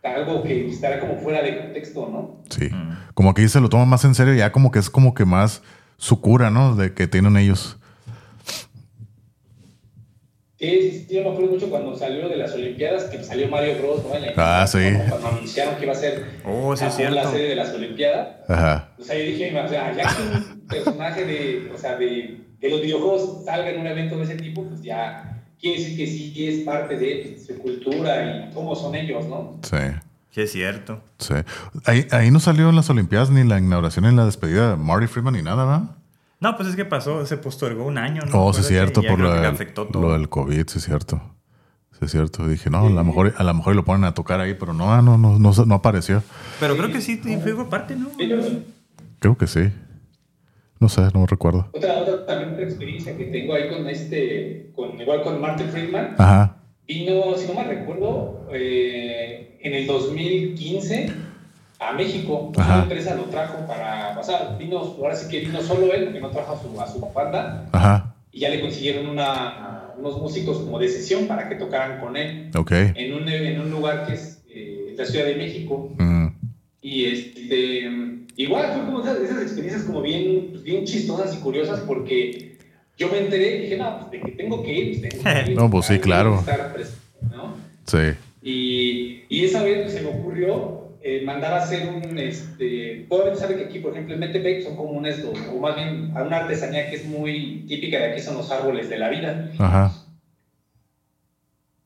Speaker 2: Algo que estará como fuera de contexto, ¿no?
Speaker 1: Sí. Como que se lo toman más en serio, ya como que es como que más su cura, ¿no? De que tienen ellos.
Speaker 2: Sí, sí, yo me acuerdo mucho cuando salió de las Olimpiadas, que salió Mario Bros, ¿no?
Speaker 1: ah, sí.
Speaker 2: Cuando anunciaron que iba a ser
Speaker 3: oh, sí,
Speaker 2: la serie de las Olimpiadas.
Speaker 1: Ajá.
Speaker 2: O sea, yo dije, o sea, ya que un personaje de, o sea, de, de los videojuegos salga en un evento de ese tipo, pues ya quiere decir que sí es parte de su cultura y cómo son ellos, ¿no?
Speaker 1: Sí.
Speaker 3: Sí, es cierto.
Speaker 1: Sí. Ahí, ahí no salió en las Olimpiadas ni la inauguración ni la despedida de Marty Freeman ni nada, ¿verdad?
Speaker 3: No, pues es que pasó, se postergó un año. ¿no?
Speaker 1: Oh, sí, es cierto, por lo, lo, del COVID, sí, es cierto. Sí, es cierto. Dije, no, a lo mejor, a lo mejor lo ponen a tocar ahí, pero no, no, no, no, no apareció.
Speaker 3: Pero creo que sí fue parte, ¿no?
Speaker 1: Creo que sí. No sé, no recuerdo.
Speaker 2: Otra, otra también otra experiencia que tengo ahí con este, con, igual con Martin Friedman.
Speaker 1: Ajá.
Speaker 2: Vino, si no me recuerdo, eh, en el 2015 a México. Una empresa lo trajo para pasar. Vino, ahora sí que vino solo él, porque no trajo a su, a su banda.
Speaker 1: Ajá.
Speaker 2: Y ya le consiguieron una, unos músicos como de sesión para que tocaran con él.
Speaker 1: Ok.
Speaker 2: En un, en un lugar que es eh, la Ciudad de México. Y este, igual fue como esas, esas experiencias como bien, pues, bien chistosas y curiosas porque yo me enteré y dije, no, pues de que tengo que ir, pues tengo que ir. *laughs*
Speaker 1: no, pues sí, claro.
Speaker 2: ¿no?
Speaker 1: Sí.
Speaker 2: Y, y esa vez pues, se me ocurrió eh, mandar a hacer un, este, sabe que aquí, por ejemplo, en Metepec son comunes, o, o más bien una artesanía que es muy típica de aquí son los árboles de la vida.
Speaker 1: Ajá.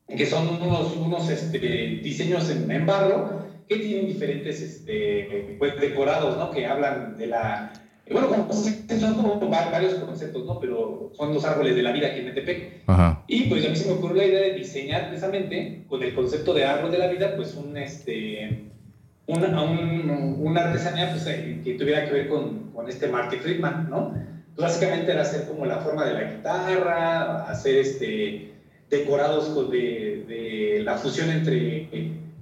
Speaker 2: Que son unos, unos este, diseños en, barro que tienen diferentes este, pues, decorados, ¿no? Que hablan de la... Bueno, son como varios conceptos, ¿no? Pero son los árboles de la vida aquí en Metepec.
Speaker 1: Ajá.
Speaker 2: Y pues a mí se me ocurrió la idea de diseñar precisamente con el concepto de árbol de la vida, pues un, este, una, un, una artesanía pues, eh, que tuviera que ver con, con este Marty Friedman, ¿no? Pues, básicamente era hacer como la forma de la guitarra, hacer este, decorados de, de la fusión entre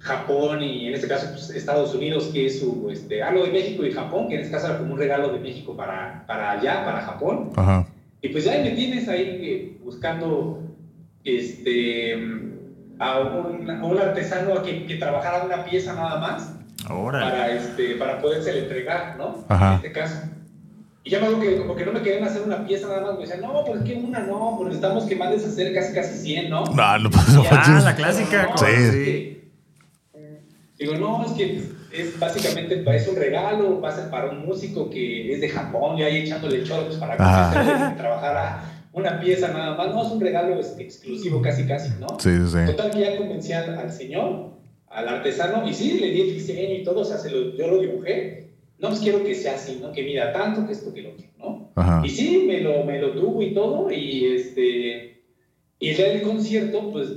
Speaker 2: Japón y en este caso pues, Estados Unidos, que es su, este, algo de México y Japón, que en este caso era como un regalo de México para, para allá, para Japón. Y pues ya me tienes ahí eh, buscando este, a, un, a un artesano que, que, trabajara una pieza nada más para, este, para poderse entregar, ¿no? En este caso. Y ya me acuerdo que como que no me querían hacer una pieza nada más, me decían, no, pues que una no, pues necesitamos que mandes a hacer casi casi 100, ¿no?
Speaker 1: No, no pasa
Speaker 3: Ah, la clásica.
Speaker 1: sí.
Speaker 2: Digo, no, es que es básicamente es un regalo, va a ser para un músico que es de Japón y ahí echándole choros para que trabajara una pieza nada más. No, es un regalo este, exclusivo casi casi, ¿no?
Speaker 1: Sí, sí.
Speaker 2: Total que ya convencí al, señor, al artesano, y sí, le di el diseño y todo, o sea, se lo, yo lo dibujé. No, pues quiero que sea así, ¿no? Que mida tanto, que esto, que lo otro, ¿no? Ajá. Y sí, me lo, me lo tuvo y todo, y este... Y el concierto, pues,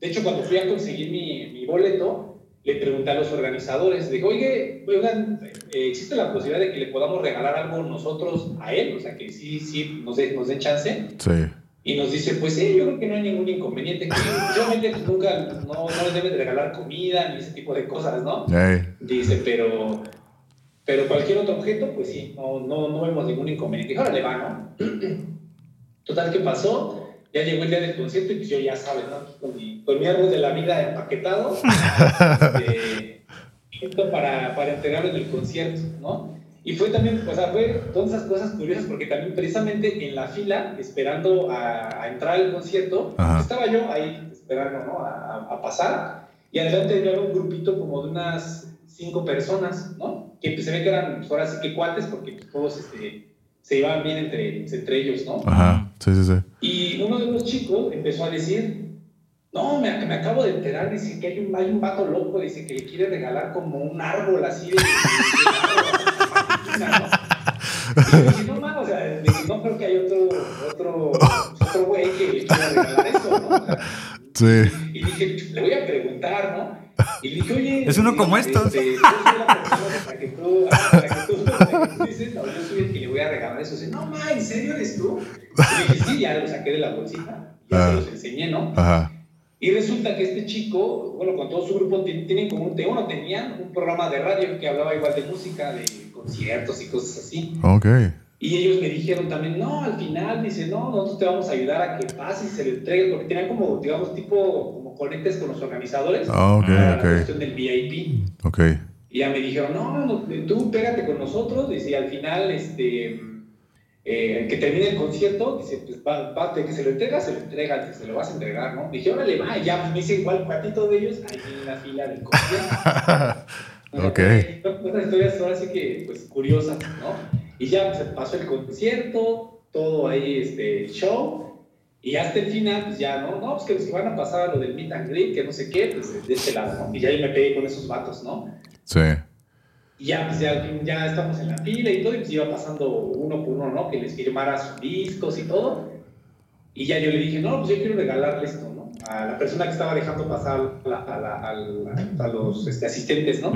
Speaker 2: de hecho, cuando fui a conseguir mi, mi boleto, le pregunté a los organizadores, dijo, oye, oigan, eh, ¿existe la posibilidad de que le podamos regalar algo nosotros a él? O sea, que sí, sí, nos, nos den chance.
Speaker 1: Sí.
Speaker 2: Y nos dice, pues sí, yo creo que no hay ningún inconveniente. Yo obviamente nunca, no, no les deben de regalar comida ni ese tipo de cosas, ¿no? Dice, pero, pero cualquier otro objeto, pues sí, no, no, no vemos ningún inconveniente. Ahora le va, ¿no? *clears throat* Total, ¿qué pasó? ya llegó el día del concierto y pues yo ya sabes, ¿no? Con mi, con mi árbol de la vida empaquetado, *laughs* este, para, para entregarlo en el concierto, ¿no? Y fue también, o sea, fue todas esas cosas curiosas porque también precisamente en la fila, esperando a, entrar al concierto, estaba yo ahí esperando, ¿no? A, a, pasar. Y adelante había un grupito como de unas cinco personas, ¿no? Que pues, se ve que eran, pues, ahora sí que cuates porque pues, todos este, se iban bien entre, entre ellos, ¿no?
Speaker 1: Ajá, sí, sí, sí.
Speaker 2: Y uno de los chicos empezó a decir, no, me, me acabo de enterar, dice que hay un, hay un vato loco, dice que le quiere regalar como un árbol así de... y yo dije, no, mano, o sea, no creo que hay otro, otro, otro güey que le quiera regalar eso, ¿no?
Speaker 1: sí.
Speaker 2: Y dije, le voy a preguntar, ¿no? Y le dije, oye.
Speaker 3: Es uno como estos.
Speaker 2: Este, yo soy la persona para que tú, para que tú, para dices, no, yo soy el que le voy a regalar eso. Dice, no, ma, ¿en serio eres tú? Y le dije, sí, ya lo saqué de la bolsita. Ya se los enseñé, ¿no?
Speaker 1: Ajá.
Speaker 2: Y resulta que este chico, bueno, con todo su grupo, tienen como un, uno tenían un programa de radio que hablaba igual de música, de conciertos y cosas así.
Speaker 1: Ok.
Speaker 2: Y ellos me dijeron también, no, al final, dice, no, nosotros te vamos a ayudar a que pase y se le entregue, porque tenían como, digamos, tipo, como conectes con los organizadores.
Speaker 1: Ah, ok,
Speaker 2: para
Speaker 1: ok.
Speaker 2: La cuestión del VIP.
Speaker 1: Ok.
Speaker 2: Y ya me dijeron, no, tú pégate con nosotros, dice, y al final, este, eh, que termine el concierto, dice, pues va, va, que se lo entrega, se lo entrega, que se lo vas a entregar, ¿no? Dije, órale, va, y ya pues, me hice igual cuatito de ellos ahí en la fila del concierto. *laughs*
Speaker 1: ok.
Speaker 2: Una historia ahora sí que, pues, curiosa, ¿no? Y ya se pasó el concierto, todo ahí, este, show, y hasta el final, pues ya, ¿no? No, pues que los van a pasar a lo del meet and greet, que no sé qué, pues de este lado, ¿no? Y ya yo me pegué con esos vatos, ¿no?
Speaker 1: Sí.
Speaker 2: Y ya, pues ya, estamos en la fila y todo, y pues iba pasando uno por uno, ¿no? Que les firmara sus discos y todo. Y ya yo le dije, no, pues yo quiero regalarle esto, ¿no? A la persona que estaba dejando pasar a, a, los este, asistentes, ¿no?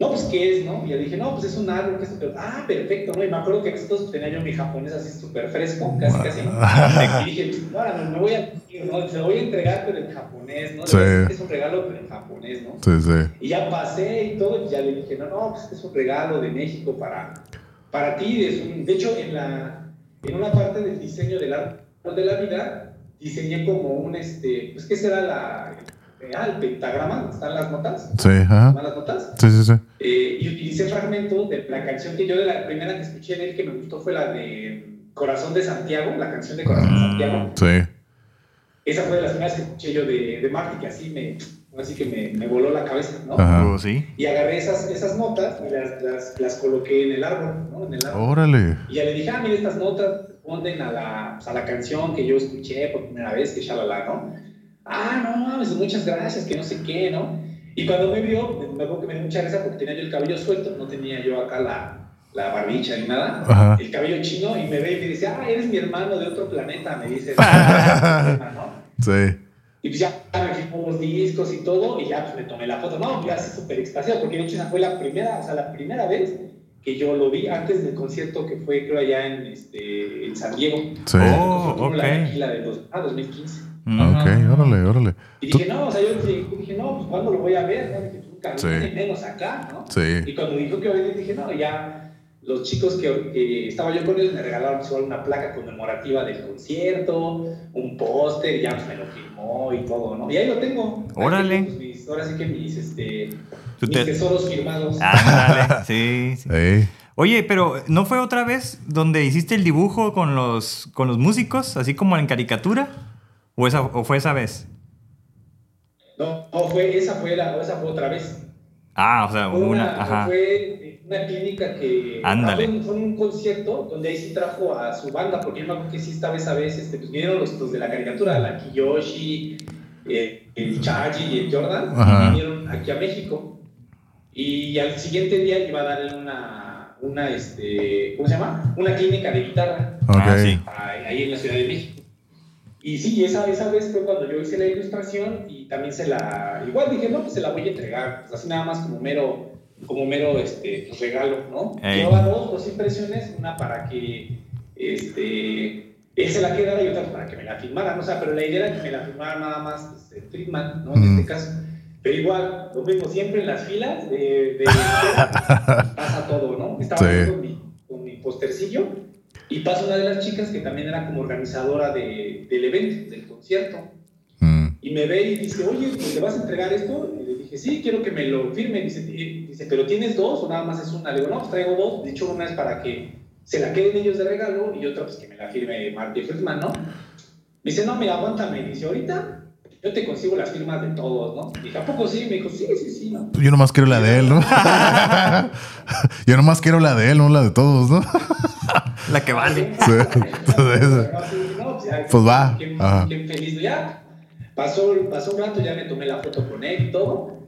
Speaker 2: No, pues, ¿qué es, no? Y yo dije, no, pues es un árbol, que es súper, ah, perfecto, ¿no? Y me acuerdo que nosotros tenía yo mi japonés así súper fresco, casi, casi. *laughs* Y dije, no, me voy a, no, se lo voy a entregar, pero en japonés, ¿no?
Speaker 1: Sí.
Speaker 2: Es un regalo, pero en japonés, ¿no?
Speaker 1: Sí, sí.
Speaker 2: Y ya pasé y todo, y ya le dije, no, no, pues es un regalo de México para, para ti. Es de hecho, en, la, en una parte del diseño del árbol de la vida, diseñé como un, este, pues, ¿qué será la ah, el pentagrama, están las notas.
Speaker 1: Sí, ajá.
Speaker 2: las notas?
Speaker 1: Sí, sí, sí.
Speaker 2: Eh, y utilicé fragmentos de la canción que yo de la primera que escuché de él que me gustó fue la de Corazón de Santiago, la canción de Corazón de mm, Santiago.
Speaker 1: Sí.
Speaker 2: Esa fue de las primeras que escuché yo de, de Marty, que así me, así que me, me voló la cabeza, ¿no?
Speaker 1: Ajá.
Speaker 3: Oh, ¿Sí?
Speaker 2: Y agarré esas, esas notas y las, las, las, coloqué en el árbol, ¿no? En el árbol.
Speaker 1: Órale.
Speaker 2: Y ya le dije, ah, mira, estas notas responden a la, pues, a la canción que yo escuché por primera vez, que shalala, ¿no? ah, no mames, muchas gracias, que no sé qué, ¿no? Y cuando me vio, me acuerdo que me dio mucha gracia porque tenía yo el cabello suelto, no tenía yo acá la, la barbicha ni nada,
Speaker 1: Ajá.
Speaker 2: el cabello chino, y me ve y me dice, ah, eres mi hermano de otro planeta, me dice. ¿no? *laughs* *laughs*
Speaker 1: Sí.
Speaker 2: Y pues ya me firmó los discos y todo, y ya pues me tomé la foto. No, ya así súper extasiado, porque de hecho esa fue la primera, o sea, la primera vez que yo lo vi antes del concierto que fue, creo, allá en, este, en San Diego.
Speaker 1: Sí.
Speaker 3: Oh, ok.
Speaker 2: La, la de dos, ah, 2015.
Speaker 1: Ok, órale, órale.
Speaker 2: Y dije, no, o sea, yo dije, no, pues ¿cuándo lo voy a ver? ¿no? Dije, nunca, sí. menos acá, ¿no?
Speaker 1: Sí.
Speaker 2: Y cuando dijo que hoy dije, no, ya los chicos que, que, estaba yo con ellos me regalaron igual una placa conmemorativa del concierto, un póster, ya me lo firmó y todo, ¿no? Y ahí lo tengo.
Speaker 3: Órale.
Speaker 2: Pues, ahora sí que mis, este, mis tesoros firmados.
Speaker 3: Ah, *laughs* sí, sí. sí. Oye, pero ¿no fue otra vez donde hiciste el dibujo con los, con los músicos, así como en caricatura? ¿O, esa, o fue esa vez?
Speaker 2: No, no fue, esa, fue la, esa fue otra vez.
Speaker 3: Ah, o sea, fue una, ajá.
Speaker 2: Fue una clínica que
Speaker 3: Ándale.
Speaker 2: Fue, un concierto donde ahí sí trajo a su banda, porque yo me acuerdo que sí esta vez a vez este, pues vinieron los, los de la caricatura, la Kiyoshi, eh, el Chaji y el Jordan, y vinieron aquí a México. Y al siguiente día iba a darle una una, este, ¿cómo se llama? Una clínica de guitarra.
Speaker 1: Okay.
Speaker 2: Ah, ahí en la Ciudad de México. Y sí, esa, esa vez fue cuando yo hice la ilustración y también se la, igual dije, no, pues se la voy a entregar, pues así nada más como mero, como mero, este, pues regalo, ¿no? Llevaba dos, dos impresiones, una para que, este, él se la quedara y otra para que me la firmaran, o sea, pero la idea era que me la firmara nada más este, Friedman, ¿no? En este caso. Pero igual, lo mismo, siempre en las filas de, de *laughs* pasa todo, ¿no? Estaba con mi, con mi postercillo y pasa una de las chicas que también era como organizadora de, del evento, del concierto. Mm. Y me ve y dice, oye, ¿te vas a entregar esto? Y le dije, sí, quiero que me lo firme. Dice, dice, ¿pero tienes dos o nada más es una? Le digo, no, pues traigo dos. De hecho, una es para que se la queden ellos de regalo y otra pues que me la firme Marty Friedman, ¿no? Me dice, no, mira, aguántame. Dice, ahorita yo te consigo las firmas de todos, ¿no? Dije, ¿a poco sí? Me dijo, sí, sí, sí, ¿no?
Speaker 1: Yo nomás quiero la de él, ¿no? *laughs* *laughs* yo nomás quiero la de él, no la de todos, ¿no?
Speaker 3: La que vale.
Speaker 1: Sí. pues va.
Speaker 2: Qué, qué, feliz. Ya pasó, pasó un rato, ya me tomé la foto con él y todo.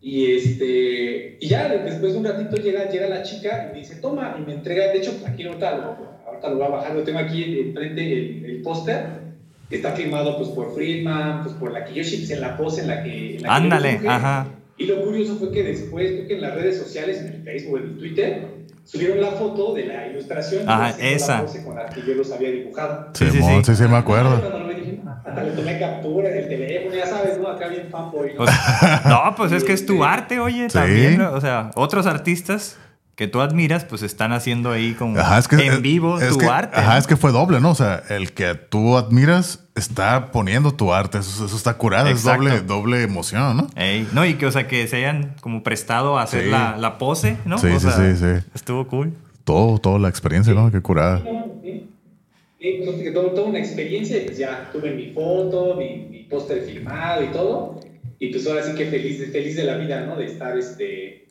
Speaker 2: Y este, y ya después de un ratito llega, llega la chica y me dice, toma, y me entrega, de hecho, aquí ahorita lo, ahorita lo voy a bajar, lo tengo aquí enfrente el, el póster está firmado pues por Friedman, pues por la Kiyoshi, pues en la pose en la que...
Speaker 3: Ándale, ajá.
Speaker 2: Y lo curioso fue que después, creo que en las redes sociales, en el Facebook, en el Twitter, subieron la foto de la ilustración.
Speaker 3: Ajá, esa.
Speaker 2: La pose con la que yo los había dibujado.
Speaker 1: Sí, sí, sí, sí, sí me acuerdo.
Speaker 2: Cuando me dije, hasta le tomé captura en el teléfono, ya sabes, ¿no? Acá bien fanboy. ¿no?
Speaker 3: Pues, *laughs* no, pues es que es tu arte, oye, también, o sea, otros artistas que tú admiras, pues están haciendo ahí como en vivo tu arte.
Speaker 1: Ajá, es que fue doble, ¿no? O sea, el que tú admiras está poniendo tu arte, eso, está curado, es doble, doble emoción, ¿no?
Speaker 3: no, y que, o sea, que se hayan como prestado a hacer la, la, pose, ¿no?
Speaker 1: Sí, sí, sí, sí.
Speaker 3: Estuvo cool.
Speaker 1: Todo, toda la experiencia, ¿no? Qué curada.
Speaker 2: Sí, sí. Todo, toda una experiencia, pues ya tuve mi foto, mi, mi póster filmado y todo. Y pues ahora sí que feliz, feliz de la vida, ¿no? De estar, este,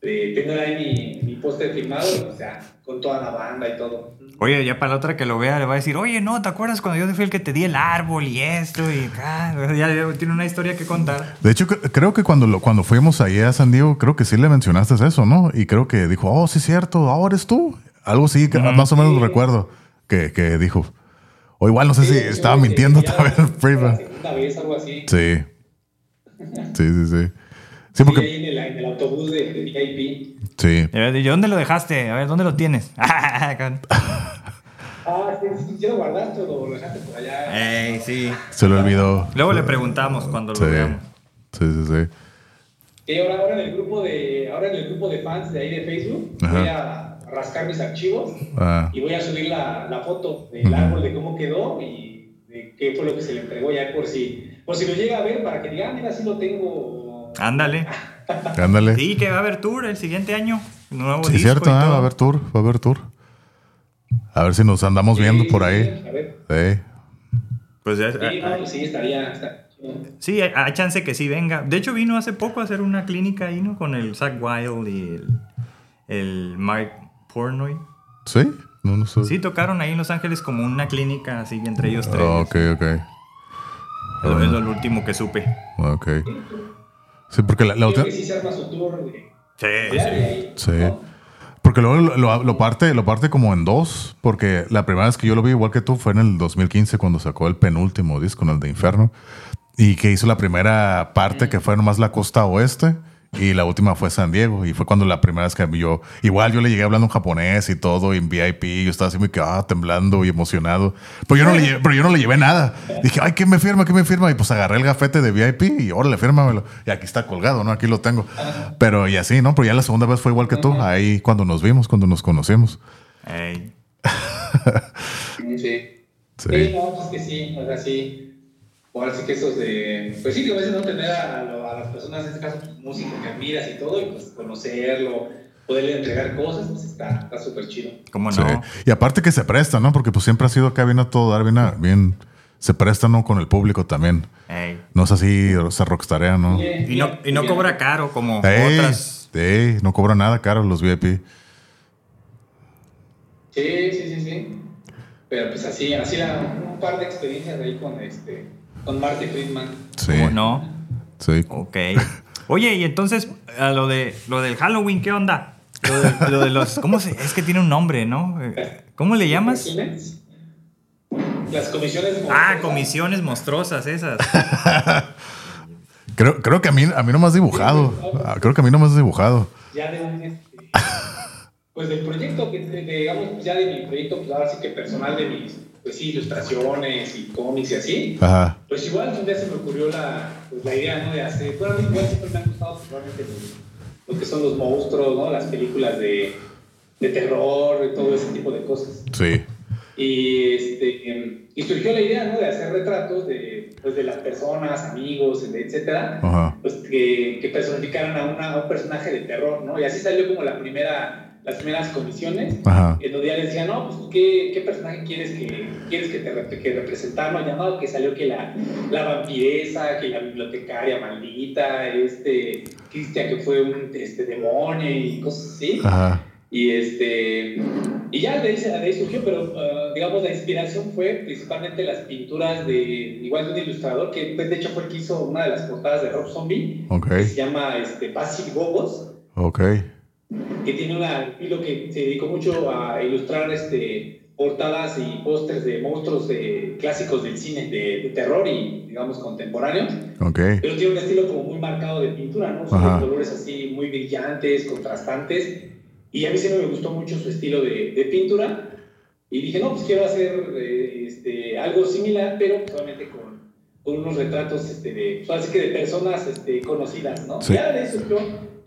Speaker 2: de tener ahí mi, mi póster firmado, o sea, con toda la banda y todo.
Speaker 3: Oye, ya para la otra que lo vea le va a decir, oye, no, ¿te acuerdas cuando yo fui el que te di el árbol y esto? Y ya, ya tiene una historia que contar.
Speaker 1: De hecho, creo que cuando, lo, cuando fuimos ahí a San Diego, creo que sí le mencionaste eso, ¿no? Y creo que dijo, oh, sí es cierto, ahora eres tú. Algo sí, que más o menos recuerdo que, que, dijo. O igual no sé si estaba mintiendo también.
Speaker 2: La segunda vez, algo así.
Speaker 1: Sí. Sí, sí, sí. Sí, porque...
Speaker 2: en el, autobús de, de VIP.
Speaker 1: Sí.
Speaker 3: ¿Y dónde lo dejaste? A ver, ¿dónde lo tienes? *laughs*
Speaker 2: ah, sí, sí, lo guardaste o lo dejaste por allá.
Speaker 3: Ey, sí.
Speaker 1: Se lo olvidó.
Speaker 3: Luego le preguntamos cuando lo veamos.
Speaker 1: Sí, sí, sí.
Speaker 2: Y ahora, ahora, en el grupo de, ahora en el grupo de fans de ahí de Facebook voy a rascar mis archivos ah. y voy a subir la, la foto del árbol de cómo quedó y de qué fue lo que se le entregó ya por si, por si lo llega a ver para que diga, ah, mira, sí lo tengo
Speaker 3: Ándale. *laughs*
Speaker 1: Ándale.
Speaker 3: Sí, que va a haber tour el siguiente año. Nuevo
Speaker 1: sí, cierto, ah, va a haber tour, va a haber tour. A ver si nos andamos viendo por ahí. A ver. Sí.
Speaker 2: Pues ya. Sí, pues sí, estaría.
Speaker 3: Sí, hay, chance que sí venga. De hecho, vino hace poco a hacer una clínica ahí, ¿no? Con el Zach Wild y el, el Mike Pornoy.
Speaker 1: ¿Sí? No, no sé.
Speaker 3: Sí, tocaron ahí en Los Ángeles como una clínica así entre ellos tres.
Speaker 1: ok, ok.
Speaker 3: Eso es lo último que supe.
Speaker 1: Ok. Sí, porque la, la
Speaker 2: otra... sí se arma su tour
Speaker 3: Sí, sí.
Speaker 1: Sí. Porque luego lo, lo, parte, lo parte como en dos, porque la primera vez que yo lo vi igual que tú fue en el 2015 cuando sacó el penúltimo disco, el de Inferno, y que hizo la primera parte que fue nomás la costa oeste, Y la última fue San Diego. Y fue cuando la primera vez que yo. Igual yo le llegué hablando en japonés y todo, en VIP. Yo estaba así muy ah, temblando y emocionado. Pero yo, no le llevé, pero yo no le llevé nada. Dije, ay, ¿qué me firma? ¿Qué me firma? Y pues agarré el gafete de VIP y órale, fírmamelo. Y aquí está colgado, ¿no? Aquí lo tengo. Pero y así, ¿no? Pero ya la segunda vez fue igual que tú. Ahí cuando nos vimos, cuando nos conocimos. *laughs*
Speaker 2: sí. Sí. Sí, no, pues que sí. O sea, sí ahora sí que esos de, pues sí, a veces no tener a, las personas, en este caso, pues, músico que admiras y todo, y pues conocerlo, poderle entregar cosas, pues está súper chido.
Speaker 3: ¿Cómo no?
Speaker 1: Y aparte que se presta, ¿no? Porque pues siempre ha sido acá bien a todo dar, bien, bien se presta, ¿no? Con el público también. No es así, se rockstarea, ¿no?
Speaker 3: y no, y no cobra caro como otras.
Speaker 1: Sí, no cobra nada caro los
Speaker 2: VIP. Sí, sí, sí, sí. Pero pues así, así un par de experiencias ahí con este con Marty Friedman. Sí. ¿Cómo
Speaker 3: no?
Speaker 1: Sí.
Speaker 3: Ok. Oye, y entonces, a lo, de, lo del Halloween, ¿qué onda? Lo de, los. ¿Cómo se.? Es que tiene un nombre, ¿no? ¿Cómo le llamas?
Speaker 2: Las comisiones
Speaker 3: monstruosas. Ah, comisiones monstruosas, esas. *laughs*
Speaker 1: creo, creo que a mí, a mí no me has dibujado. Ah, creo que a mí no me has dibujado.
Speaker 2: Ya de un. Este, pues del proyecto, que, digamos, pues ya de mi proyecto, pues ahora sí que personal de mis pues sí, ilustraciones y cómics y así, pues igual un día se me ocurrió la, pues, la idea, ¿no? De hacer, bueno, a mí igual siempre me han gustado probablemente lo que son los monstruos, ¿no? Las películas de, de terror y todo ese tipo de cosas.
Speaker 1: Sí.
Speaker 2: Y, este, y surgió la idea, ¿no? De hacer retratos de, pues, de las personas, amigos, etcétera, pues que, que personificaran a, una, a un personaje de terror, ¿no? Y así salió como la primera las primeras comisiones, en donde ya les decía, no, pues ¿qué, qué personaje quieres que, quieres que te que representamos? Llamado que salió que la, la vampiresa, que la bibliotecaria maldita, este, Cristian que fue un este, demonio y cosas así. Y, este, y ya de ahí, de ahí surgió, pero uh, digamos la inspiración fue principalmente las pinturas de, igual de un ilustrador, que pues, de hecho fue el que hizo una de las portadas de Rob Zombie, que se llama este, Basil Gobos.
Speaker 1: Okay
Speaker 2: que tiene una estilo que se dedicó mucho a ilustrar este, portadas y pósters de monstruos clásicos del cine de, terror y, digamos, contemporáneos.
Speaker 1: Okay.
Speaker 2: Pero tiene un estilo como muy marcado de pintura, ¿no? Son colores así muy brillantes, contrastantes. Y a mí siempre me gustó mucho su estilo de, de pintura. Y dije, no, pues quiero hacer eh, este, algo similar, pero solamente con, con unos retratos este, de, pues, así que de personas este, conocidas, ¿no? Ya de eso yo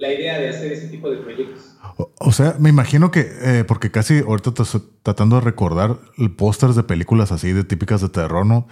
Speaker 2: la idea de hacer ese tipo de proyectos. O,
Speaker 1: sea, me imagino que, eh, porque casi ahorita tratando de recordar pósters de películas así de típicas de terror, ¿no?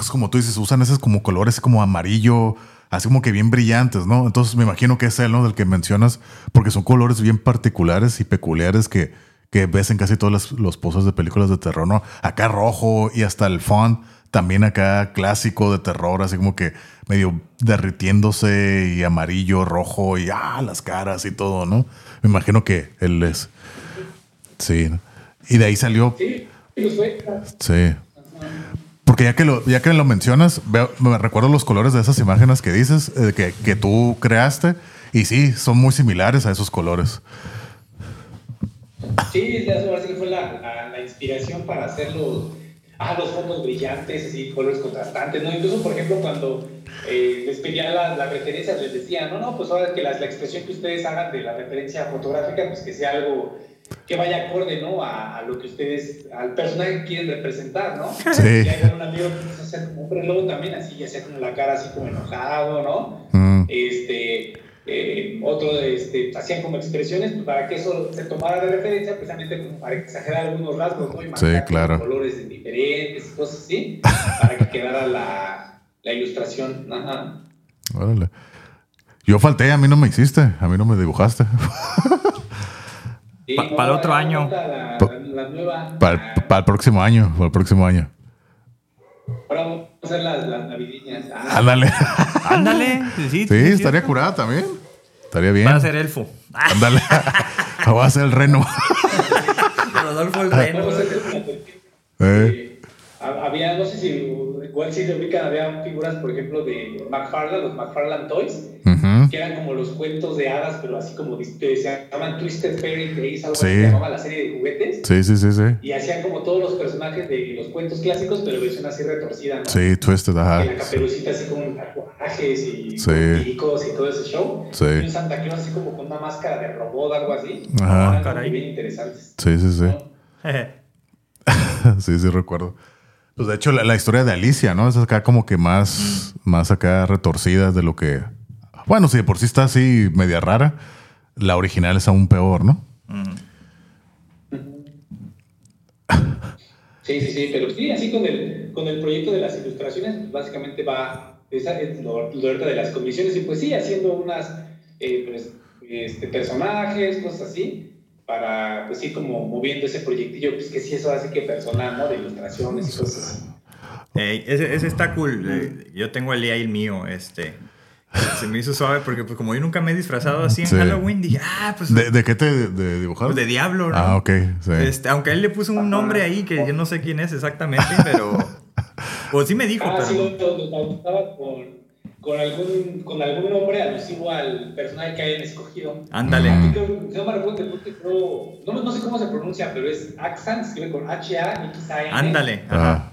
Speaker 1: Es como tú dices, usan esos como colores como amarillo, así como que bien brillantes, ¿no? Entonces me imagino que es él, ¿no? Del que mencionas, porque son colores bien particulares y peculiares que, que ves en casi todos los, los pósters de películas de terror, ¿no? Acá rojo y hasta el font también acá clásico de terror, así como que medio derritiéndose y amarillo, rojo y ah, las caras y todo, ¿no? Me imagino que él es. Sí. Y de ahí salió.
Speaker 2: Sí,
Speaker 1: sí. Porque ya que lo, ya que lo mencionas, me recuerdo los colores de esas imágenes que dices, eh, que, que, tú creaste, y sí, son muy similares a esos colores.
Speaker 2: Sí, fue la, la inspiración para hacerlo ah, los fondos brillantes, y colores contrastantes, ¿no? Incluso, por ejemplo, cuando eh, les pedía las referencias, les decía, no, no, pues ahora que la, la, expresión que ustedes hagan de la referencia fotográfica, pues que sea algo que vaya acorde, ¿no? A, lo que ustedes, al personaje que quieren representar, ¿no? *laughs*
Speaker 1: Sí.
Speaker 2: Y hay un amigo que quiso hacer como un reloj también, así, ya sea como la cara así como enojado, ¿no? Mm. Este eh, otro este, hacían como expresiones pues, para que eso se tomara de referencia, precisamente como para exagerar algunos rasgos, ¿no? Y
Speaker 1: sí, claro.
Speaker 2: colores diferentes y cosas así, para que quedara la, la ilustración.
Speaker 1: Órale. Yo falté, a mí no me hiciste, a mí no me dibujaste.
Speaker 3: para el otro año.
Speaker 1: para, el próximo año, para el próximo año.
Speaker 2: Hacer las, las navideñas.
Speaker 1: Ah. Ándale.
Speaker 3: Ándale.
Speaker 1: Sí, sí, estaría curada también. Estaría bien.
Speaker 3: Va a ser elfo.
Speaker 1: Ándale. *laughs* Va a ser el reno.
Speaker 3: Rodolfo el reno.
Speaker 2: Eh. Había, no sé si igual si se ubican, había figuras, por ejemplo, de McFarlane, los McFarlane Toys, que eran como los cuentos de hadas, pero así como se llaman Twisted Fairy Tales, algo sí. así se llamaba la serie de juguetes.
Speaker 1: Sí, sí, sí, sí.
Speaker 2: Y hacían como todos los personajes de los cuentos clásicos, pero versión así retorcida, ¿no?
Speaker 1: Sí, twisted, ajá.
Speaker 2: Y la caperucita así con tatuajes y picos y todo ese show. Sí. Y un Santa Claus así como con una máscara de robot, algo así. Ajá. Caray. bien interesantes.
Speaker 1: Sí, sí, sí. *laughs* *laughs* sí, sí, recuerdo. Pues de hecho, la, historia de Alicia, ¿no? Es acá como que más, mm. más acá retorcida de lo que. Bueno, si de por sí está así media rara, la original es aún peor, ¿no? Mm.
Speaker 2: Sí, sí, sí, pero sí, así con el, con el proyecto de las ilustraciones, básicamente va, esa es lo, de las comisiones, y pues sí, haciendo unas eh, pues, este, personajes, cosas así, para, pues sí, como moviendo ese proyectillo, pues que sí, eso hace que personal, ¿no? De ilustraciones y cosas
Speaker 3: ese, ese, está cool. Eh, yo tengo el día el mío, este. Se me hizo suave porque pues como yo nunca me he disfrazado así en Halloween, dije, ah, pues...
Speaker 1: ¿De, qué te de, dibujaron?
Speaker 3: Pues de Diablo, ¿no?
Speaker 1: Ah, ok,
Speaker 3: sí. Este, aunque él le puso un nombre ahí que yo no sé quién es exactamente, pero... *laughs* o sí me dijo,
Speaker 2: ah,
Speaker 3: pero...
Speaker 2: sí, lo, estaba con con algún, con algún nombre alusivo al personaje que hayan escogido.
Speaker 3: Ándale.
Speaker 2: Mm. No me recuerdo, no, no sé cómo se pronuncia, pero es Axan, se escribe con H-A-X-A-N.
Speaker 3: Ándale.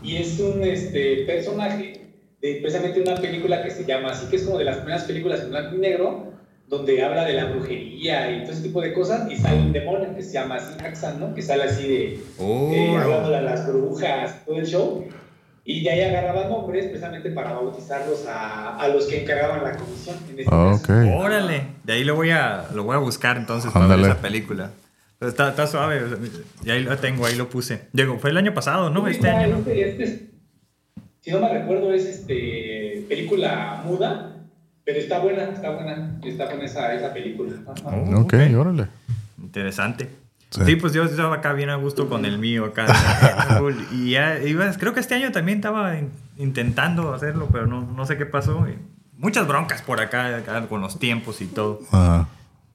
Speaker 2: Y es un este, personaje de precisamente una película que se llama así, que es como de las primeras películas en blanco y negro, donde habla de la brujería y todo ese tipo de cosas, y sale un demonio que se llama así Axan, ¿no? Que sale así de, oh. eh, hablando a las brujas, todo el show. Y de ahí agarraban nombres precisamente para bautizarlos a, a los que encargaban la comisión. En este
Speaker 1: ah,
Speaker 3: Órale, de ahí lo voy a, lo voy a buscar entonces para ver esa película. Está, está suave, y ahí lo tengo, ahí lo puse. Diego, fue el año pasado, ¿no? este año.
Speaker 2: Este, si no me recuerdo, es este película muda, pero está buena, está buena, está buena esa, esa película.
Speaker 1: ok, okay. órale.
Speaker 3: Interesante. Sí. pues yo estaba acá bien a gusto con el mío acá. *laughs* y ya, creo que este año también estaba intentando hacerlo, pero no, no sé qué pasó. muchas broncas por acá, con los tiempos y todo.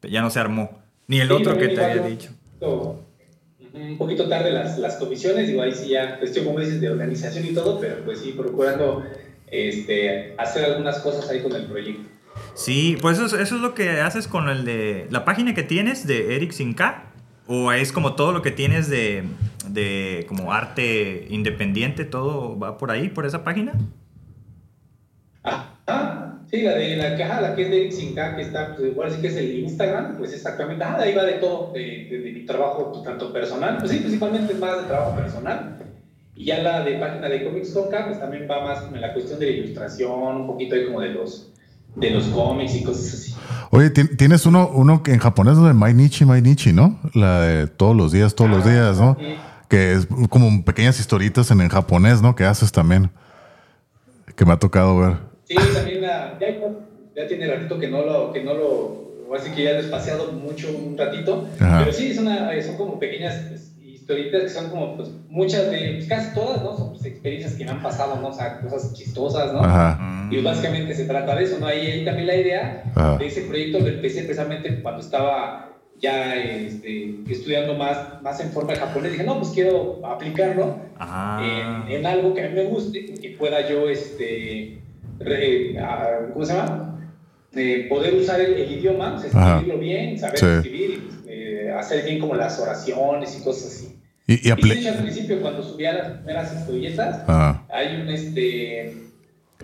Speaker 3: Ya no se armó. Ni el otro que te había dicho.
Speaker 2: Un poquito tarde las, las comisiones, digo, ahí sí ya cuestión, como dices, de organización y todo, pero pues sí, procurando este, hacer algunas cosas ahí con el proyecto.
Speaker 3: Sí, pues eso, eso es lo que haces con el de la página que tienes de Eric Sinka ¿O es como todo lo que tienes de, de como arte independiente, todo va por ahí, por esa página?
Speaker 2: Ah, sí, la de la caja, la que es de Sinca, que está, pues igual sí que es el Instagram, pues exactamente, ah, ahí va de todo, de, de, mi trabajo pues, tanto personal, pues sí, principalmente es más de trabajo personal. Y ya la de página de Comics Conca, pues también va más en la cuestión de la ilustración, un poquito ahí como de los, de los cómics y cosas así.
Speaker 1: Oye, tienes uno, uno que en japonés es de Mainichi, Mainichi, ¿no? La de todos los días, todos los días, ¿no? Que es como pequeñas historitas en, en japonés, ¿no? Que haces también. Que me ha tocado ver.
Speaker 2: Sí, también ya, ya, tiene ratito que no lo, que no lo, así que ya he despaciado mucho un ratito. Pero sí, son, son como pequeñas historitas que son como, pues, muchas de, pues, casi todas, ¿no? Son pues, experiencias que me han pasado, ¿no? O sea, cosas chistosas, ¿no? Ajá. Y básicamente se trata de eso, ¿no? Ahí, ahí también la idea de ese proyecto lo empecé precisamente cuando estaba ya este, estudiando más, más en forma de japonés. Dije, no, pues quiero aplicarlo en, en, algo que a mí me guste, que pueda yo, este, ¿cómo se llama? Eh, poder usar el, idioma, escribirlo bien, saber escribir, eh, hacer bien como las oraciones y cosas así.
Speaker 1: Y, y,
Speaker 2: al principio, cuando subía las primeras historietas, hay un, este,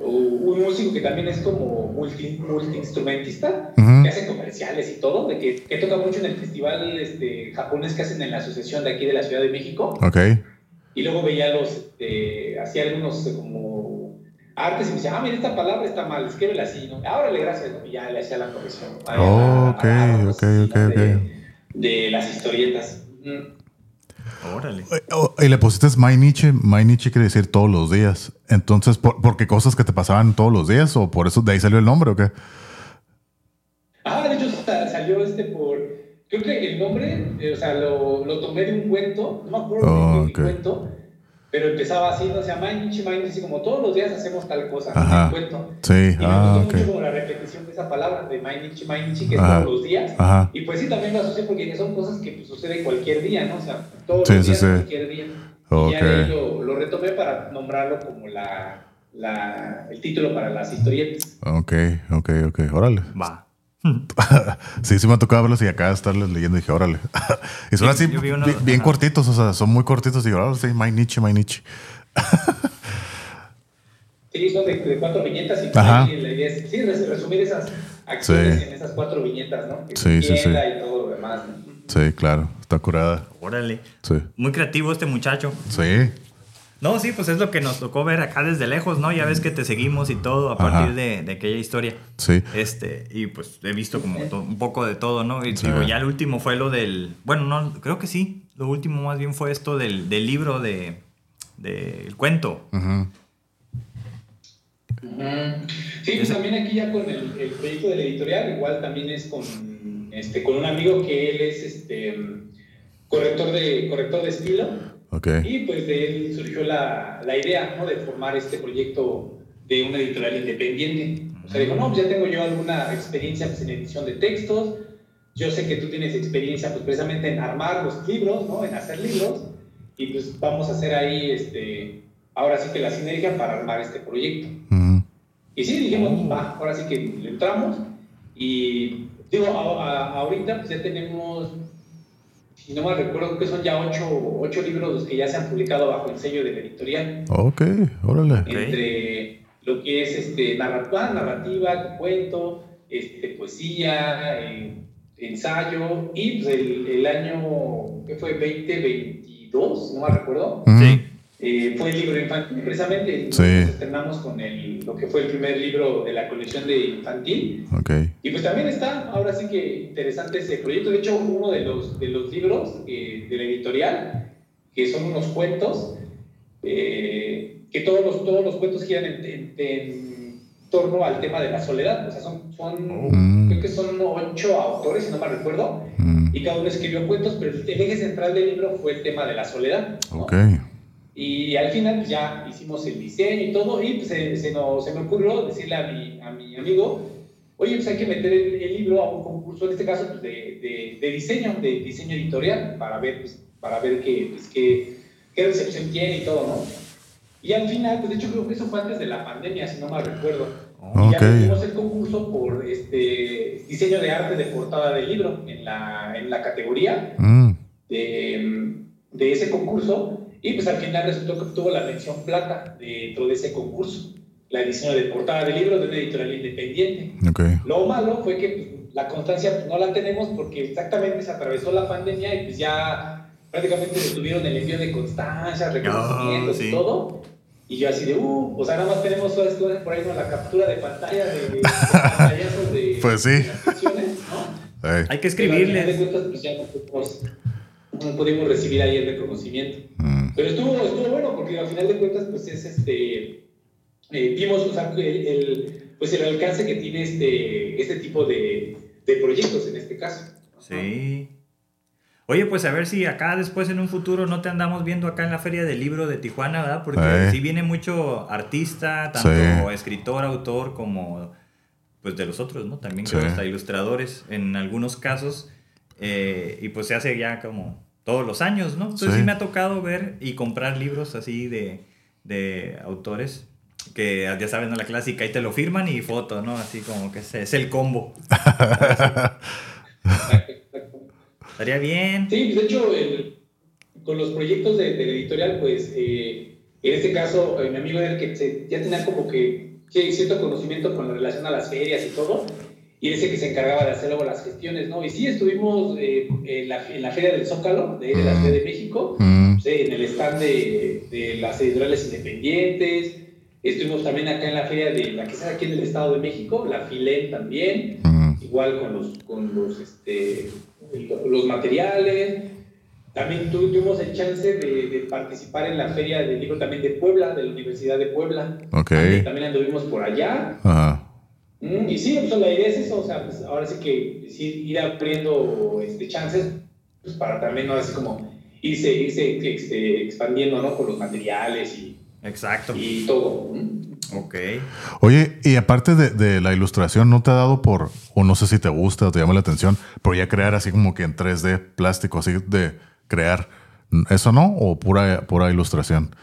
Speaker 2: un músico que también es como multi, multi-instrumentista, que hace comerciales y todo, de que, que, toca mucho en el festival este, japonés que hacen en la asociación de aquí de la Ciudad de México.
Speaker 1: Okay.
Speaker 2: Y luego veía los, este, hacía algunos como artes y me decía, ah, mira, esta palabra está mal, escríbela así, ¿no? Ahora le gracias, y ya le hacía la corrección.
Speaker 1: Oh, ok, ok, ok, ok
Speaker 2: de las historietas.
Speaker 3: Órale.
Speaker 1: Y le pusiste My Nietzsche. My Nietzsche quiere decir todos los días. Entonces, ¿por, qué cosas que te pasaban todos los días? ¿O por eso de ahí salió el nombre o qué?
Speaker 2: Ah, de hecho salió este por... Creo que el nombre, eh, o sea, lo, lo, tomé de un cuento. No me acuerdo de un cuento pero empezaba así, no se llama Mainichi, Mainichi, como todos los días hacemos tal cosa, Ajá. cuento.
Speaker 1: Sí,
Speaker 2: y me ah, gustó mucho como la repetición de esa palabra, de Mainichi, Mainichi, que es todos los días. Ajá. Y pues sí, también lo asocié porque son cosas que pues, suceden cualquier día, ¿no? O sea, todos los días, cualquier día. Okay. Y ahí lo, lo, retomé para nombrarlo como la, la, el título para las historietas.
Speaker 1: Ok, ok, ok, órale.
Speaker 3: Va. *laughs*
Speaker 1: sí, sí me ha tocado verlos y acá estarles leyendo y dije, órale. *laughs* y son así bien, cortitos, o sea, son muy cortitos y ahora sí, my niche, my niche. *laughs*
Speaker 2: sí, son de, cuatro viñetas y la idea es sí, resumir esas acciones en esas cuatro viñetas, ¿no? sí, sí, sí. y todo lo demás.
Speaker 1: Sí, claro, está curada.
Speaker 3: Órale. Sí. Muy creativo este muchacho.
Speaker 1: Sí.
Speaker 3: No, sí, pues es lo que nos tocó ver acá desde lejos, ¿no? Ya ves que te seguimos y todo a partir de, aquella historia.
Speaker 1: Sí.
Speaker 3: Este, y pues he visto como un poco de todo, ¿no? Y digo, ya el último fue lo del. Bueno, no, creo que sí. Lo último más bien fue esto del, del libro de. del cuento.
Speaker 2: Sí, pues también aquí ya con el, el, proyecto de la editorial, igual también es con, este, con un amigo que él es este corrector de, corrector de estilo. Y pues de él surgió la, la idea ¿no? de formar este proyecto de una editorial independiente. O sea, dijo, no, pues ya tengo yo alguna experiencia pues, en edición de textos, yo sé que tú tienes experiencia pues precisamente en armar los libros, ¿no? En hacer libros, y pues vamos a hacer ahí, este, ahora sí que la sinergia para armar este proyecto. Y sí, dijimos, va, ahora sí que le entramos, y digo, ahorita pues ya tenemos si no me recuerdo, que son ya ocho, ocho libros los que ya se han publicado bajo el sello de la editorial.
Speaker 1: Ok, órale.
Speaker 2: Entre lo que es este, narrativa, narrativa cuento, este, poesía, eh, ensayo, y pues el, el año, ¿qué fue? 2022, no me recuerdo. Sí. Eh, fue el libro infantil, precisamente. Sí. Nos estrenamos con el, lo que fue el primer libro de la colección de infantil.
Speaker 1: Okay.
Speaker 2: Y pues también está, ahora sí que interesante ese proyecto. De hecho, uno de los, de los libros eh, de la editorial, que son unos cuentos, eh, que todos los, todos los cuentos giran en, torno al tema de la soledad. O sea, son, son oh. creo que son ocho autores, si no me recuerdo, mm. y cada uno escribió cuentos, pero el eje central del libro fue el tema de la soledad.
Speaker 1: Okay.
Speaker 2: Y al final pues, ya hicimos el diseño y todo, y pues, se, se, nos, se me ocurrió decirle a mi, a mi amigo, oye, pues hay que meter el, libro a un concurso, en este caso pues, de, de, diseño, de diseño editorial, para ver, pues, para ver qué, pues, qué, qué recepción tiene y todo, ¿no? Y al final, pues de hecho creo que eso fue antes de la pandemia, si no mal recuerdo. Y ya hicimos el concurso por este diseño de arte de portada del libro en la, en la categoría mm. de, de, ese concurso. Y pues al final resultó que obtuvo la mención plata dentro de ese concurso, la edición de portada del libro de una editorial independiente. Lo malo fue que pues, la constancia pues, no la tenemos porque exactamente se atravesó la pandemia y pues ya prácticamente detuvieron el envío de constancias, reconocimientos y todo. Y yo así de, uh, o sea, nada más tenemos todas cosas por ahí con la captura de pantalla de, de *laughs* pantallazos de,
Speaker 1: pues sí.
Speaker 2: ¿no?
Speaker 3: Hay que escribirle.
Speaker 2: De cuentas, pues ya no no pudimos recibir ahí el reconocimiento. Mm. Pero estuvo, estuvo bueno porque al final de cuentas, pues es este. Eh, vimos o sea, el, pues el alcance que tiene este, este tipo de, de proyectos en este caso.
Speaker 3: Sí. Oye, pues a ver si acá después en un futuro no te andamos viendo acá en la Feria del Libro de Tijuana, ¿verdad? Porque sí viene mucho artista, tanto escritor, autor, como pues de los otros, ¿no? También creo hasta ilustradores en algunos casos. Eh, y pues se hace ya como todos los años, ¿no? Entonces sí. me ha tocado ver y comprar libros así de, de autores que ya saben, ¿no? la clásica, y te lo firman y foto, ¿no? Así como que es, el combo. *laughs* Estaría bien.
Speaker 2: Sí, de hecho, con los proyectos de, de la editorial, pues, eh, en este caso, eh, mi amigo era el que ya tenía como que cierto conocimiento con relación a las ferias y todo, y ese que se encargaba de hacer luego las gestiones, ¿no? Y sí, estuvimos eh, en, la, en, la, Feria del Zócalo, de, la Ciudad de México, mm. en el stand de, de, las editoriales independientes, estuvimos también acá en la Feria de la que está aquí en el Estado de México, la FILEN también, mm. igual con los, con los, este, los materiales, también tuvimos el chance de, de, participar en la Feria del Libro también de Puebla, de la Universidad de Puebla.
Speaker 1: Okay.
Speaker 2: También, anduvimos por allá.
Speaker 1: Ajá.
Speaker 2: Mm, y sí, pues la idea es eso, o sea, pues ahora sí que ir abriendo este, chances pues para también, ¿no? Así como irse, irse este, expandiendo, ¿no? Con los materiales y,
Speaker 3: Exacto.
Speaker 2: y todo.
Speaker 3: Ok.
Speaker 1: Oye, y aparte de, de, la ilustración, ¿no te ha dado por, o no sé si te gusta o te llama la atención, pero ya crear así como que en 3D plástico, así de crear, ¿eso no? ¿O pura, pura ilustración?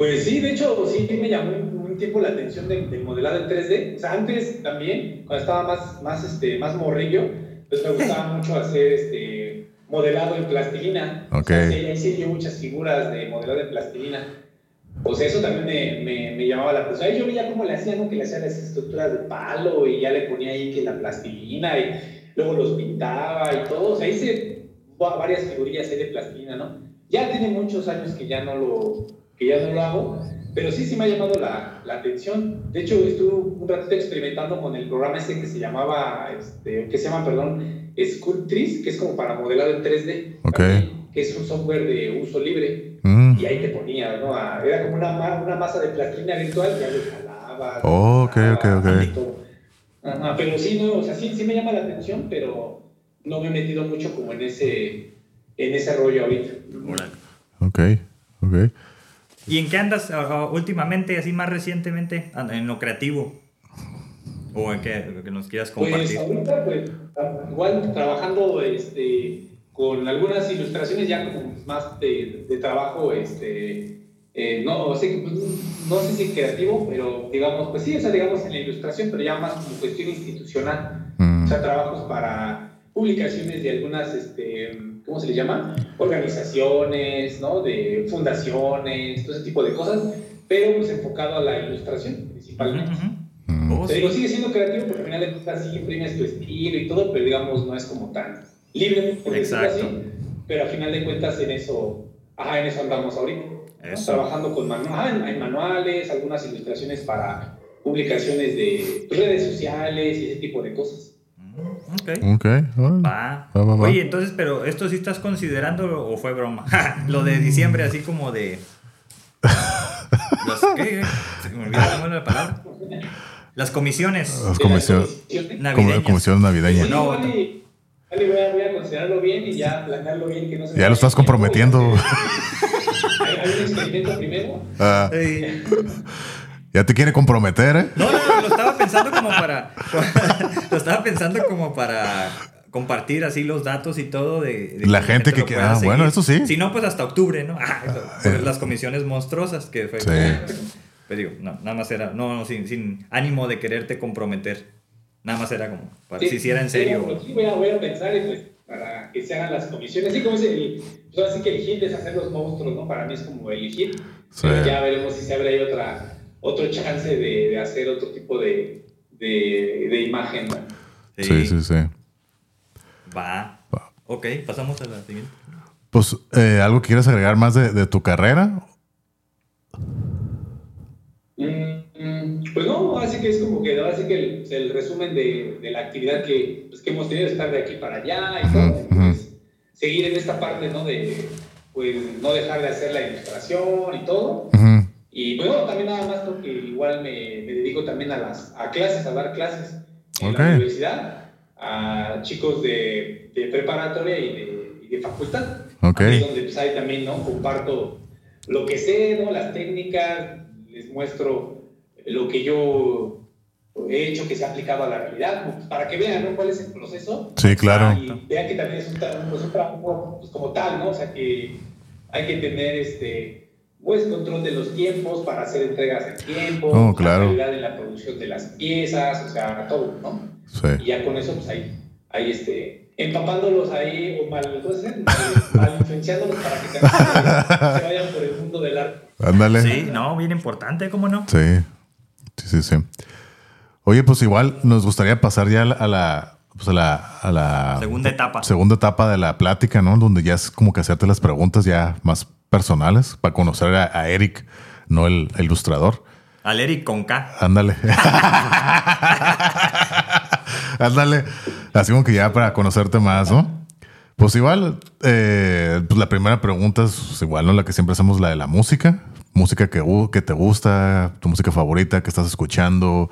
Speaker 2: Pues sí, de hecho, sí me llamó un, tiempo la atención del modelado en 3D. O sea, antes también, cuando estaba más, más, este, más morrillo, pues me gustaba *laughs* mucho hacer este modelado en plastilina.
Speaker 1: Ok.
Speaker 2: ahí sí dio muchas figuras de modelado en plastilina. Pues eso también me, me, me llamaba la atención. Ahí yo veía cómo le hacían, ¿no? Que le hacían las estructuras de palo y ya le ponía ahí que la plastilina y luego los pintaba y todo. O sea, hice varias figurillas ahí de plastilina, ¿no? Ya tiene muchos años que ya no lo, que ya no lo hago, pero sí, sí me ha llamado la, la atención. De hecho, estuve un ratito experimentando con el programa este que se llamaba, este, que se llama, perdón, Sculptris, que es como para modelado en 3D.
Speaker 1: Okay.
Speaker 2: que es un software de uso libre. Mm. Y ahí te ponía, ¿no? era como una, una masa de plastilina virtual, ya lo jalabas.
Speaker 1: Oh, ok, ok, ok.
Speaker 2: pero sí, no, o sea, sí, sí me llama la atención, pero no me he metido mucho como en ese, en ese rollo ahorita.
Speaker 1: Ok, ok.
Speaker 3: ¿Y en qué andas últimamente, así más recientemente, en lo creativo? ¿O en qué que nos quieras pues, compartir?
Speaker 2: Pues ahorita, pues, igual trabajando este, con algunas ilustraciones ya como más de, de trabajo, este, eh, no, sé, pues, no sé si creativo, pero digamos, pues sí, o sea, digamos en la ilustración, pero ya más como cuestión institucional. Mm. O sea, trabajos para publicaciones de algunas, este, ¿cómo se le llama? Organizaciones, ¿no? De fundaciones, todo ese tipo de cosas, pero pues enfocado a la ilustración principalmente. Oh, Te digo, sigue siendo creativo porque al final de cuentas sí imprimes tu estilo y todo, pero digamos no es como tan libre, por decirlo así. Pero al final de cuentas en eso, ajá, en eso andamos ahorita. Trabajando con manuales, en manuales, algunas ilustraciones para publicaciones de redes sociales y ese tipo de cosas.
Speaker 3: Ok. okay. Va. Oye, entonces, pero ¿esto sí estás considerando o fue broma? *laughs* Lo de diciembre, así como de. ¿Qué? Se me olvidó la palabra. Las comisiones.
Speaker 1: Las comisiones navideñas. Comisiones navideñas.
Speaker 2: No, vale, voy, a, considerarlo bien y ya planearlo bien. Que no se
Speaker 1: ya lo estás comprometiendo.
Speaker 2: ¿Hay, un experimento primero? Ah.
Speaker 1: Ya te quiere comprometer, ¿eh?
Speaker 3: No, no, lo estaba pensando como para. *laughs* lo estaba pensando como para compartir así los datos y todo de,
Speaker 1: la, gente, que quiera. Ah, bueno, eso sí.
Speaker 3: Si no, pues hasta octubre, ¿no? *laughs* Ah, eh. las comisiones monstruosas que fue. Sí. Pero digo, no, nada más era, no, sin, sin ánimo de quererte comprometer. Nada más era como, para si hiciera en serio.
Speaker 2: Sí, voy a, voy a pensar pues, para que se hagan las comisiones. Así como es el, pues así que elegir es hacer los monstruos, ¿no? Para mí es como elegir. Sí. ya veremos si se abre ahí otra otro chance de, de hacer otro tipo de, de, de imagen.
Speaker 1: Sí. sí, sí,
Speaker 3: Va. Ok, pasamos a la siguiente.
Speaker 1: Pues, eh, ¿algo que quieras agregar más de, de tu carrera?
Speaker 2: Mm, pues no, así que es como que, así que el, el resumen de, de, la actividad que, pues, que hemos tenido de estar de aquí para allá y todo. Pues, seguir en esta parte, ¿no? De, pues, no dejar de hacer la ilustración y todo. Y bueno, también nada más porque igual me, me, dedico también a las a clases, a dar clases en la universidad a chicos de, de preparatoria y de, y de facultad.
Speaker 1: Okay.
Speaker 2: donde pues, ahí también ¿no? comparto lo que sé, ¿no? las técnicas, les muestro lo que yo he hecho que se ha aplicado a la realidad, pues, para que vean ¿no? cuál es el proceso.
Speaker 1: Sí, claro.
Speaker 2: Y vean que también es un, pues, un trabajo pues, como tal, ¿no? O sea, que hay que tener este pues control de los tiempos para hacer entregas en tiempo,
Speaker 1: oh, claro.
Speaker 2: calidad en la producción de las piezas, o sea, todo, ¿no?
Speaker 1: Sí.
Speaker 2: Y ya con eso, pues ahí, ahí este, empapándolos ahí, o mal, mal, influenciándolos para que se, se *laughs* vayan por el mundo del arte.
Speaker 1: Ándale.
Speaker 3: Sí, no, bien importante, ¿cómo no?
Speaker 1: Sí, sí, sí, sí. Oye, pues igual nos gustaría pasar ya a la, pues a la, a la
Speaker 3: segunda etapa.
Speaker 1: Segunda etapa de la plática, ¿no? Donde ya es como que hacerte las preguntas ya más personales para conocer a, Eric, no el, ilustrador.
Speaker 3: Al Eric con K.
Speaker 1: Ándale. *laughs* Ándale. Así como que ya para conocerte más, ¿no? Pues igual, eh, pues la primera pregunta es igual, ¿no? La que siempre hacemos, la de la música. Música que, que te gusta, tu música favorita, que estás escuchando,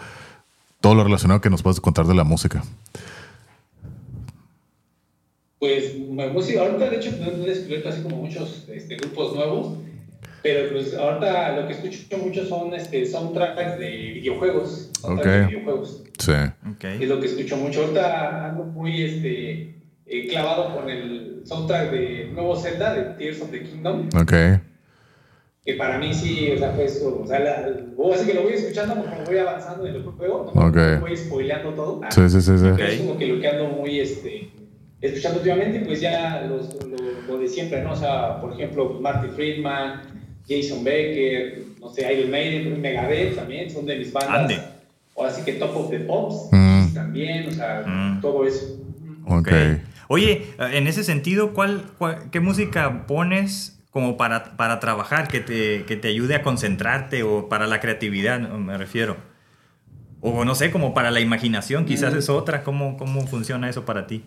Speaker 1: todo lo relacionado que nos puedes contar de la música.
Speaker 2: Pues música, ahorita de hecho no he descubierto así como muchos este, grupos nuevos, pero pues ahorita lo que escucho mucho son este, soundtracks de videojuegos.
Speaker 1: Okay.
Speaker 2: De videojuegos.
Speaker 1: Sí.
Speaker 3: Okay.
Speaker 2: Es lo que escucho mucho. Ahorita ando muy este, eh, clavado con el soundtrack de nuevo Zelda, de Tears of the Kingdom.
Speaker 1: Ok.
Speaker 2: que para mí sí, o sea, fue eso, o sea, la, así que lo voy escuchando como voy avanzando en el juego, ¿no? okay. voy spoileando todo.
Speaker 1: Sí, sí, sí. sí.
Speaker 2: Es como que lo que ando muy, este, escuchando últimamente, pues ya los, lo, lo, de siempre, ¿no? O sea, por ejemplo, Marty Friedman, Jason Becker, no sé, Iron Maiden, Megadeth también, son de mis bandas. Ande. O así que Top of the Pops mm. también, o sea, mm. todo eso.
Speaker 1: Ok.
Speaker 3: Oye, en ese sentido, ¿cuál, qué música pones como para, para trabajar, que te, que te ayude a concentrarte o para la creatividad, me refiero? O no sé, como para la imaginación, quizás mm. es otra. ¿Cómo, ¿Cómo funciona eso para ti?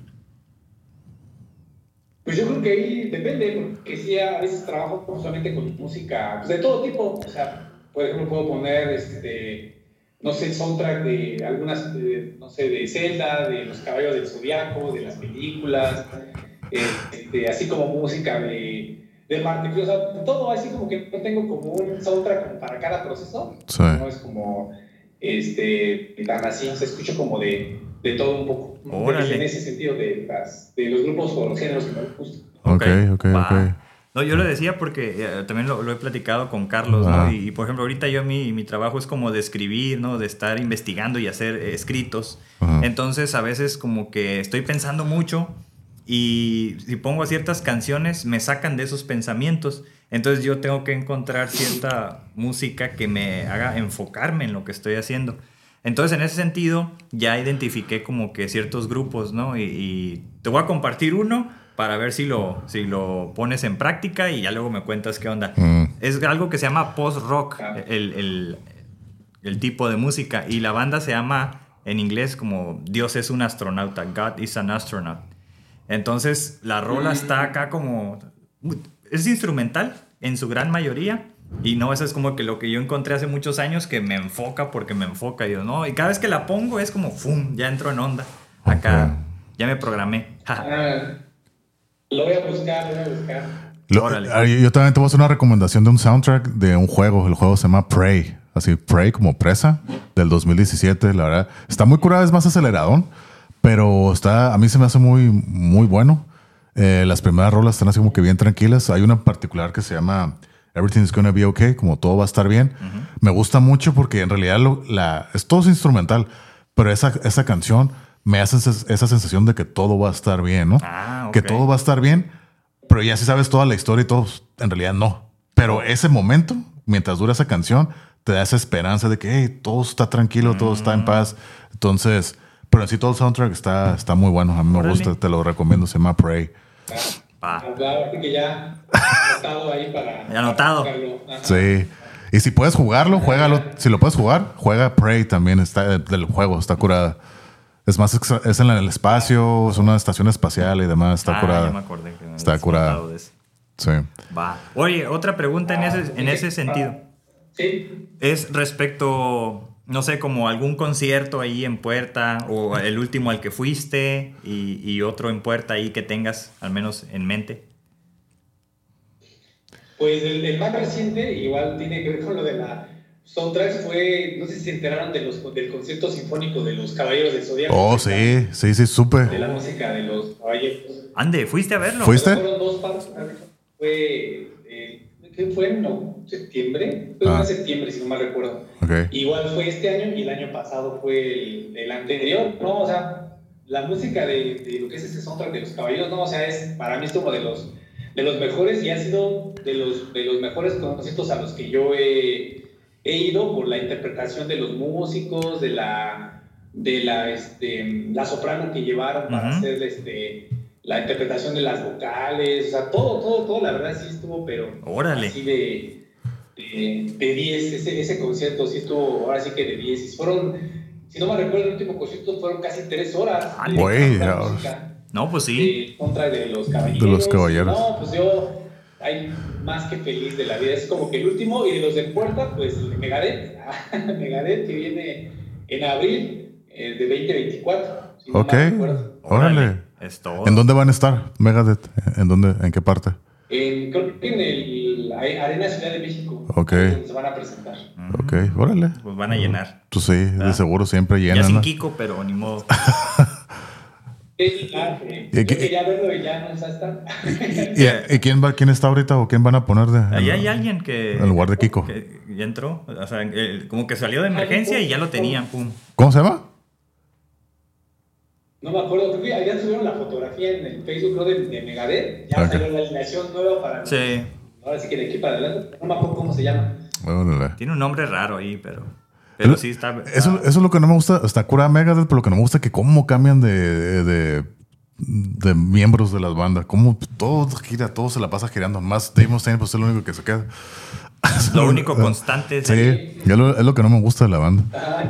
Speaker 2: Pues yo creo que ahí depende, porque sí, a veces trabajo solamente con música pues de todo tipo. O sea, por ejemplo, puedo poner, este, no sé, soundtrack de algunas, no sé, de Zelda, de Los Caballos del Zodiaco, de las películas, este, así como música de, de Marte. O sea, todo así como que no tengo como un soundtrack para cada proceso. No es como, este, tan así, se escucha como de de todo un poco. En ese sentido de, las, de los grupos o los géneros que me gustan. Ok,
Speaker 1: ok, ok.
Speaker 3: No, yo lo decía porque eh, también lo, he platicado con Carlos, ¿no? Ah. Y, por ejemplo, ahorita yo mi, mi trabajo es como de escribir, ¿no? De estar investigando y hacer eh, escritos. Entonces, a veces como que estoy pensando mucho y si pongo ciertas canciones me sacan de esos pensamientos. Entonces yo tengo que encontrar cierta música que me haga enfocarme en lo que estoy haciendo. Entonces, en ese sentido, ya identifiqué como que ciertos grupos, ¿no? Y, te voy a compartir uno para ver si lo, si lo pones en práctica y ya luego me cuentas qué onda. Mm. Es algo que se llama post-rock, el, el, tipo de música, y la banda se llama en inglés como Dios es un astronauta, God is an astronaut. Entonces, la rola está acá como... Es instrumental en su gran mayoría y no, eso es como que lo que yo encontré hace muchos años que me enfoca porque me enfoca. Y yo, no, y cada vez que la pongo es como, ¡fum! Ya entro en onda. Acá ya me programé.
Speaker 2: Ah, lo voy a buscar, lo voy a buscar.
Speaker 1: Ah, yo también te voy a hacer una recomendación de un soundtrack de un juego. El juego se llama Prey. Así, Prey como presa del 2017. La verdad, está muy curada, es más aceleradón. Pero está, a mí se me hace muy, muy bueno. Eh, las primeras rolas están así como que bien tranquilas. Hay una en particular que se llama Everything's Gonna Be Okay, como todo va a estar bien. Me gusta mucho porque en realidad la, es todo instrumental, pero esa, esa canción me hace esa sensación de que todo va a estar bien, ¿no? Ah, que todo va a estar bien, pero ya si sabes toda la historia y todo, en realidad no. Pero ese momento, mientras dura esa canción, te da esa esperanza de que todo está tranquilo, todo está en mm. paz. Entonces, pero en sí todo el soundtrack está, está muy bueno. A mí me gusta, te lo recomiendo, se llama Pray.
Speaker 2: Claro, que ya anotado ahí para. Ya
Speaker 3: anotado.
Speaker 1: Sí. Y si puedes jugarlo, juégalo. Si lo puedes jugar, juega Prey también. Está del juego, está curada. Es más, es en el espacio, es una estación espacial y demás. Está ah, curada. Ya me acordé que está curada. Sí.
Speaker 3: Va. Oye, otra pregunta en ese, en ese sentido.
Speaker 2: Sí.
Speaker 3: Es respecto no sé, como algún concierto ahí en puerta o *laughs* el último al que fuiste y, otro en puerta ahí que tengas al menos en mente?
Speaker 2: Pues el, más reciente, igual tiene que ver con lo de la soundtrack, fue, no sé si se enteraron de los, del concierto sinfónico de los Caballeros del Zodíaco.
Speaker 1: Oh, sí, sí, sí, supe.
Speaker 2: De la música de los Caballeros.
Speaker 3: Ande, ¿fuiste a verlo?
Speaker 1: ¿Fuiste?
Speaker 2: Fueron dos partes, fue... ¿Qué fue? No, septiembre. Fue en septiembre, si no mal recuerdo. Igual fue este año y el año pasado fue el, anterior, ¿no? O sea, la música de, de, lo que es este soundtrack de los caballeros, ¿no? O sea, es para mí es como de los, de los mejores y ha sido de los, de los mejores conciertos a los que yo he, he ido por la interpretación de los músicos, de la, de la, este, la soprano que llevaron para hacer este la interpretación de las vocales, o sea, todo, todo, todo, la verdad sí estuvo, pero
Speaker 3: Órale.
Speaker 2: así de, de, 10, ese, ese concierto sí estuvo, ahora sí que de 10, fueron, si no me recuerdo, el último concierto fueron casi 3 horas.
Speaker 1: Ah,
Speaker 3: no, pues sí.
Speaker 2: contra de los caballeros.
Speaker 1: De los caballeros.
Speaker 2: No, pues yo, hay más que feliz de la vida, es como que el último, y de los de puerta, pues Megadeth, *laughs* Megadeth que viene en abril eh, de 2024. Si
Speaker 1: ok, órale. ¿En dónde van a estar Megadeth? ¿En dónde? ¿En qué parte?
Speaker 2: En, creo que en el Arena Ciudad de México.
Speaker 1: Ok.
Speaker 2: Se van a presentar.
Speaker 1: Ok, órale.
Speaker 3: Pues van a llenar.
Speaker 1: Tú sí, de seguro siempre llenan. Ya
Speaker 3: sin Kiko, pero ni modo. *laughs*
Speaker 2: Yo quería verlo y ya no está.
Speaker 1: ¿Y, quién, va, quién está ahorita o quién van a poner de.?
Speaker 3: Ahí hay alguien que.
Speaker 1: En lugar de Kiko.
Speaker 3: Que ya entró. O sea, como que salió de emergencia y ya lo tenían. Pum.
Speaker 1: ¿Cómo se llama?
Speaker 2: No me acuerdo, creo que habían subido la fotografía en el Facebook creo, de, de Megadeth. Ya salió la alineación nueva para. Sí. Ahora sí que de aquí para adelante. No me acuerdo cómo se llama.
Speaker 3: Tiene un nombre raro ahí, pero. Pero sí está,
Speaker 1: Eso, eso, es lo que no me gusta. Está cura Megadeth, pero lo que no me gusta es que cómo cambian de, de, de miembros de las bandas. Cómo todo gira, todo se la pasa girando. Más Dave Mustaine, pues es lo único que se queda.
Speaker 3: Lo único constante
Speaker 1: es. Sí, es lo, es lo, que no me gusta de la banda. Ah,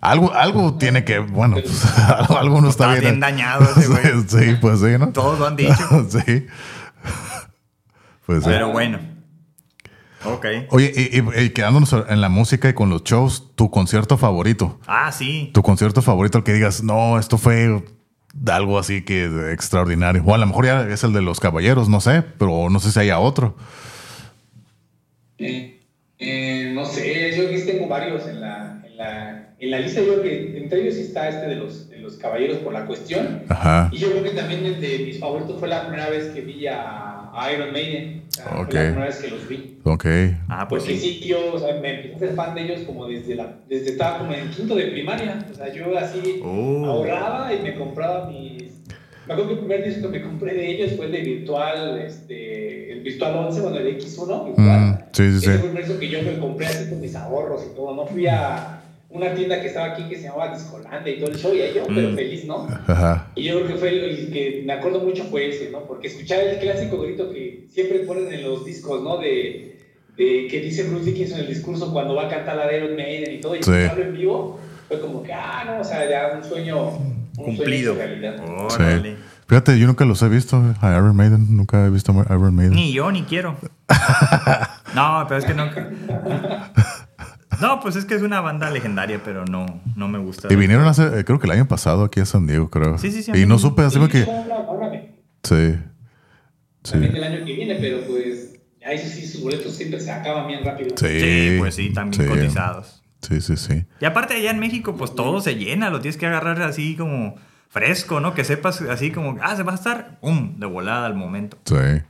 Speaker 1: algo, algo tiene que, bueno, pues, *laughs* algo, no está,
Speaker 3: está bien. dañado ese güey. *laughs*
Speaker 1: Sí, pues sí, ¿no?
Speaker 3: Todos lo han dicho. *laughs*
Speaker 1: sí.
Speaker 3: Pues, Pero bueno. Ok.
Speaker 1: Oye, y, quedándonos en la música y con los shows, tu concierto favorito.
Speaker 3: Ah, sí.
Speaker 1: Tu concierto favorito, el que digas, no, esto fue algo así que extraordinario. O a lo mejor ya es el de los caballeros, no sé, pero no sé si haya otro.
Speaker 2: Eh, eh, no sé, yo tengo varios en la, en la, en la lista. Yo creo que entre ellos está este de los, de los caballeros por la cuestión. Ajá. Y yo creo que también el de mis favoritos fue la primera vez que vi a Iron Maiden. O la primera vez que los vi.
Speaker 1: Ok.
Speaker 3: Ah, pues
Speaker 2: Porque sí. yo o sea, me empecé a ser fan de ellos como desde la, desde estaba como en quinto de primaria. O sea, yo así oh. ahorraba y me compraba mis. Me acuerdo que el primer disco que me compré de ellos fue el de Virtual, este, el Virtual 11, bueno, el X1, Virtual. Mm,
Speaker 1: sí, sí, sí.
Speaker 2: Ese fue el disco que yo me compré así con mis ahorros y todo. No fui a una tienda que estaba aquí que se llamaba Discolandia y todo el show, y yo, pero mm. feliz, ¿no? Ajá. Y yo creo que fue el, que me acuerdo mucho fue ese, ¿no? Porque escuchar el clásico grito que siempre ponen en los discos, ¿no? De, de que dice Bruce Dickinson en el discurso cuando va a cantar la de Iron Maiden y todo, y sí. en vivo, fue como que, ah, no, o sea, ya un sueño un
Speaker 3: cumplido.
Speaker 2: Sueño
Speaker 1: sí. Fíjate, yo nunca los he visto a Iron Maiden, nunca he visto a Iron Maiden.
Speaker 3: Ni yo, ni quiero. *laughs* no, pero es que no. No, pues es que es una banda legendaria, pero no, no me gusta.
Speaker 1: Y vinieron hace, eh, creo que el año pasado aquí a San Diego, creo.
Speaker 3: Sí, sí, sí.
Speaker 1: Y no supe, así que...
Speaker 2: Sí. Sí. También el año que viene, pero pues ahí sí sus boletos siempre se acaban bien rápido.
Speaker 3: Sí, pues sí, también cotizados.
Speaker 1: Sí, sí, sí.
Speaker 3: Y aparte allá en México, pues todo se llena, lo tienes que agarrar así como fresco, ¿no? Que sepas así como, ah, se va a estar, ¡pum! de volada al momento.
Speaker 1: Sí.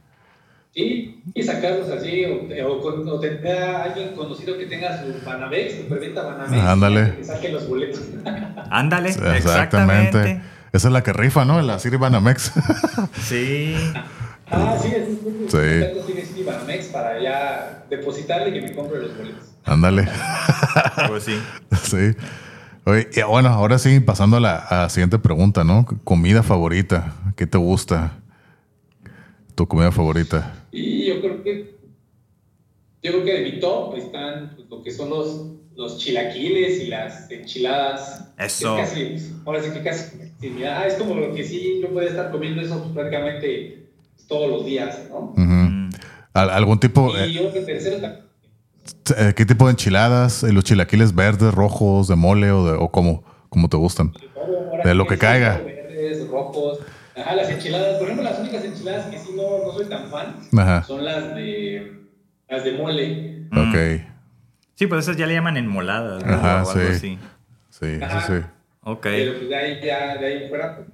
Speaker 2: Sí, y sacarlos así, o, o, tener a alguien conocido que tenga su Banamex, su preventa Banamex.
Speaker 1: Ándale.
Speaker 2: Que saque los boletos. *laughs*
Speaker 3: Ándale, exactamente.
Speaker 1: Esa es la que rifa, ¿no? La Siri Banamex. *laughs*
Speaker 3: sí.
Speaker 2: Ah, sí, es, es, sí. Siri Banamex para ya depositarle y que me compre los boletos.
Speaker 1: Ándale. *laughs*
Speaker 3: pues sí.
Speaker 1: Sí. Oye, y bueno, ahora sí, pasando a la, a la siguiente pregunta, ¿no? Comida favorita, ¿qué te gusta? ¿Tu comida favorita?
Speaker 2: Y yo creo que, yo creo que de mi top están pues, lo que son los, los chilaquiles y las enchiladas.
Speaker 3: Eso.
Speaker 2: Casi, ahora sí que casi, ah, es como lo que sí, yo podría estar comiendo eso prácticamente todos los días, ¿no?
Speaker 1: ¿Algún tipo?
Speaker 2: Y eh, yo creo que tercero
Speaker 1: eh, ¿Qué tipo de enchiladas? ¿Los chilaquiles verdes, rojos, de mole o, de, o cómo, cómo te gustan? De lo que caiga.
Speaker 2: Verdes, rojos. Ajá, las enchiladas, por ejemplo, las únicas enchiladas que sí no, no soy tan fan son las de las de mole.
Speaker 1: Ok.
Speaker 3: Sí, pues esas ya le llaman enmoladas, ¿no?
Speaker 1: Ajá, sí. Sí, sí, sí.
Speaker 3: Ok.
Speaker 2: Pero pues de ahí ya, de ahí fuera, pues,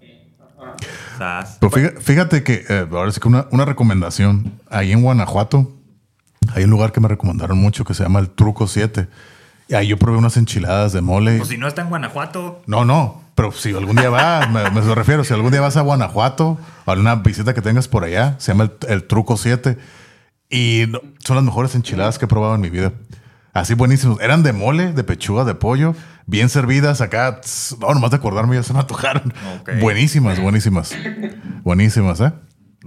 Speaker 1: Pero fíjate, que, eh, ahora sí que una, una recomendación, ahí en Guanajuato, hay un lugar que me recomendaron mucho que se llama el Truco 7. Y ahí yo probé unas enchiladas de mole.
Speaker 3: Pues si no está en Guanajuato.
Speaker 1: No, no. Pero si algún día vas, *laughs* me, me, refiero, si algún día vas a Guanajuato, a una visita que tengas por allá, se llama el, Truco 7. Y son las mejores enchiladas que he probado en mi vida. Así buenísimos. Eran de mole, de pechuga, de pollo, bien servidas acá. No, nomás de acordarme ya se me antojaron. Buenísimas, buenísimas. buenísimas, ¿eh?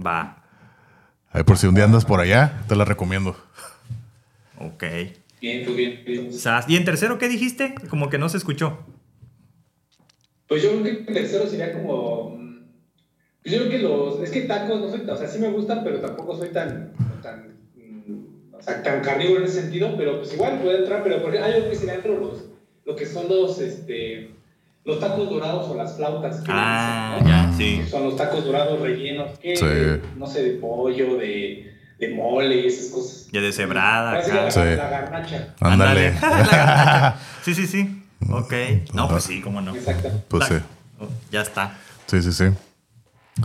Speaker 3: Va.
Speaker 1: Ahí por si un día andas por allá, te las recomiendo.
Speaker 3: Ok.
Speaker 2: Bien, tú bien, bien.
Speaker 3: ¿Y en tercero qué dijiste? Como que no se escuchó.
Speaker 2: Pues yo creo que el tercero sería como. Pues yo creo que los. Es que tacos no soy. O sea, sí me gustan, pero tampoco soy tan. tan o sea, tan carnívoro en ese sentido, pero pues igual puede entrar. Pero por ejemplo, hay que sería dentro los. Lo que son los. Este, los tacos dorados o las flautas.
Speaker 3: ah, ya, sí.
Speaker 2: son los tacos dorados rellenos. Que, No sé, de pollo, de, de mole y esas cosas.
Speaker 3: Ya de cebrada.
Speaker 2: Acá. Sí. La garnacha.
Speaker 1: Ándale. *laughs* *laughs*
Speaker 3: sí, sí, sí. Ok. No, pues sí, cómo no.
Speaker 2: Exacto.
Speaker 1: Pues sí.
Speaker 3: Ya está.
Speaker 1: Sí, sí, sí.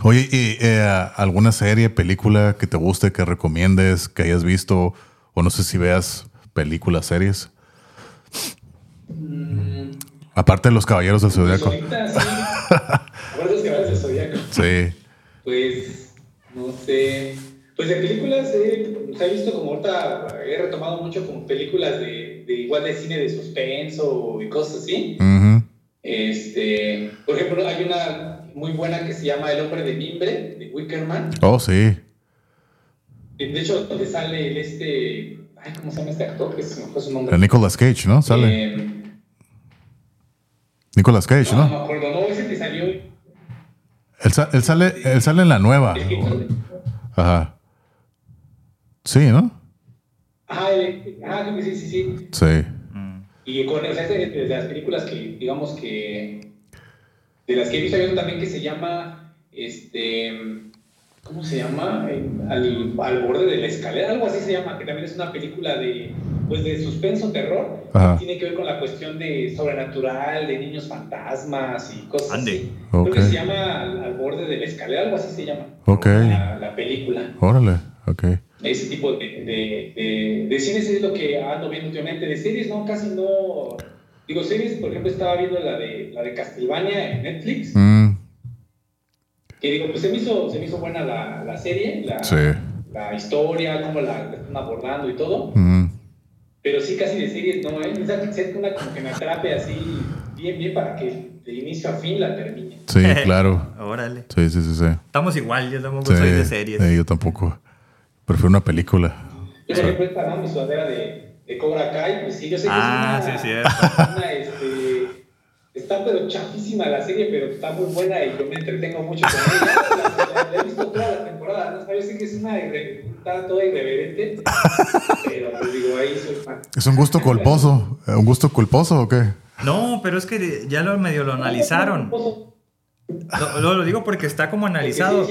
Speaker 1: Oye, ¿y eh, alguna serie, película que te guste, que recomiendes, que hayas visto? O no sé si veas películas, series. Mm. Aparte de los Caballeros del.
Speaker 2: Pues sí. *laughs* Aparte de los Caballeros del Zodiaco.
Speaker 1: Sí.
Speaker 2: Pues, no sé. Pues de películas eh, se ha visto como ahorita, he retomado mucho como películas de, de igual de cine de suspenso y cosas así. Este, por ejemplo, hay una muy buena que se llama El hombre de mimbre, de Wickerman.
Speaker 1: Oh, sí.
Speaker 2: De hecho, donde sale el este, ay, ¿cómo se llama este actor? Que se me fue su nombre.
Speaker 1: Nicolas Cage, ¿no? Sale. Eh, Nicolas Cage, ¿no?
Speaker 2: No, me acuerdo, no, ese que salió.
Speaker 1: Él, él, sale, él sale en la nueva. Ajá. Sí, ¿no?
Speaker 2: Ajá, ah, sí, sí, sí.
Speaker 1: Sí.
Speaker 2: Y con o sea, de, las películas que, digamos que, de las que he visto, hay también que se llama, este, ¿cómo se llama? Al, al, borde de la escalera, algo así se llama, que también es una película de, pues, de suspenso, terror. Tiene que ver con la cuestión de sobrenatural, de niños fantasmas y cosas así. Creo que se llama al, borde de la escalera, algo así se llama.
Speaker 1: Ok.
Speaker 2: La, la película.
Speaker 1: Órale, ok
Speaker 2: ese tipo de, de, de, cines es lo que ando viendo últimamente. De series, no, casi no. Digo, series, por ejemplo, estaba viendo la de, la de Castlevania en Netflix. Mm. Que digo, pues se me hizo, se me hizo buena la, la serie, la, la, historia, cómo la, están abordando y todo. Mm. Pero sí, casi de series no, ¿eh? Necesito una como que me atrape así, bien, bien, para que de inicio a fin la termine.
Speaker 1: Sí, claro. *laughs*
Speaker 3: Órale.
Speaker 1: Sí, sí, sí, sí.
Speaker 3: Estamos igual, yo tampoco soy de series.
Speaker 1: yo tampoco. Prefiero una película.
Speaker 2: Yo, por ejemplo, esta, ¿no? Mi sudadera de, de Cobra Kai, pues sí, yo sé que
Speaker 3: ah,
Speaker 2: es una...
Speaker 3: sí,
Speaker 2: una este, está pero chafísima la serie, pero está muy buena y yo me entretengo mucho con ella. La, la, he visto toda la temporada, ¿no? Yo sé que es una está toda irreverente, pero pues digo, ahí soy fan.
Speaker 1: ¿Es un gusto culposo? ¿Un gusto culposo o qué?
Speaker 3: No, pero es que ya lo medio lo analizaron. Lo, lo, digo porque está como analizado.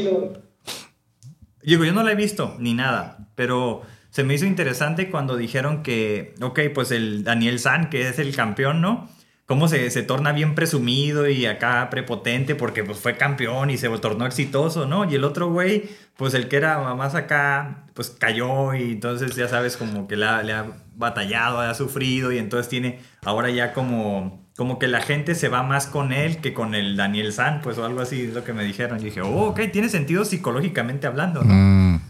Speaker 3: Digo, yo no la he visto ni nada, pero se me hizo interesante cuando dijeron que, ok, pues el Daniel San, que es el campeón, ¿no? Cómo se, se torna bien presumido y acá prepotente porque pues fue campeón y se tornó exitoso, ¿no? Y el otro güey, pues el que era más acá, pues cayó y entonces ya sabes como que le ha batallado, ha sufrido y entonces tiene ahora ya como como que la gente se va más con él que con el Daniel San, pues o algo así es lo que me dijeron. Y dije, oh, ok, tiene sentido psicológicamente hablando, ¿no? Mm.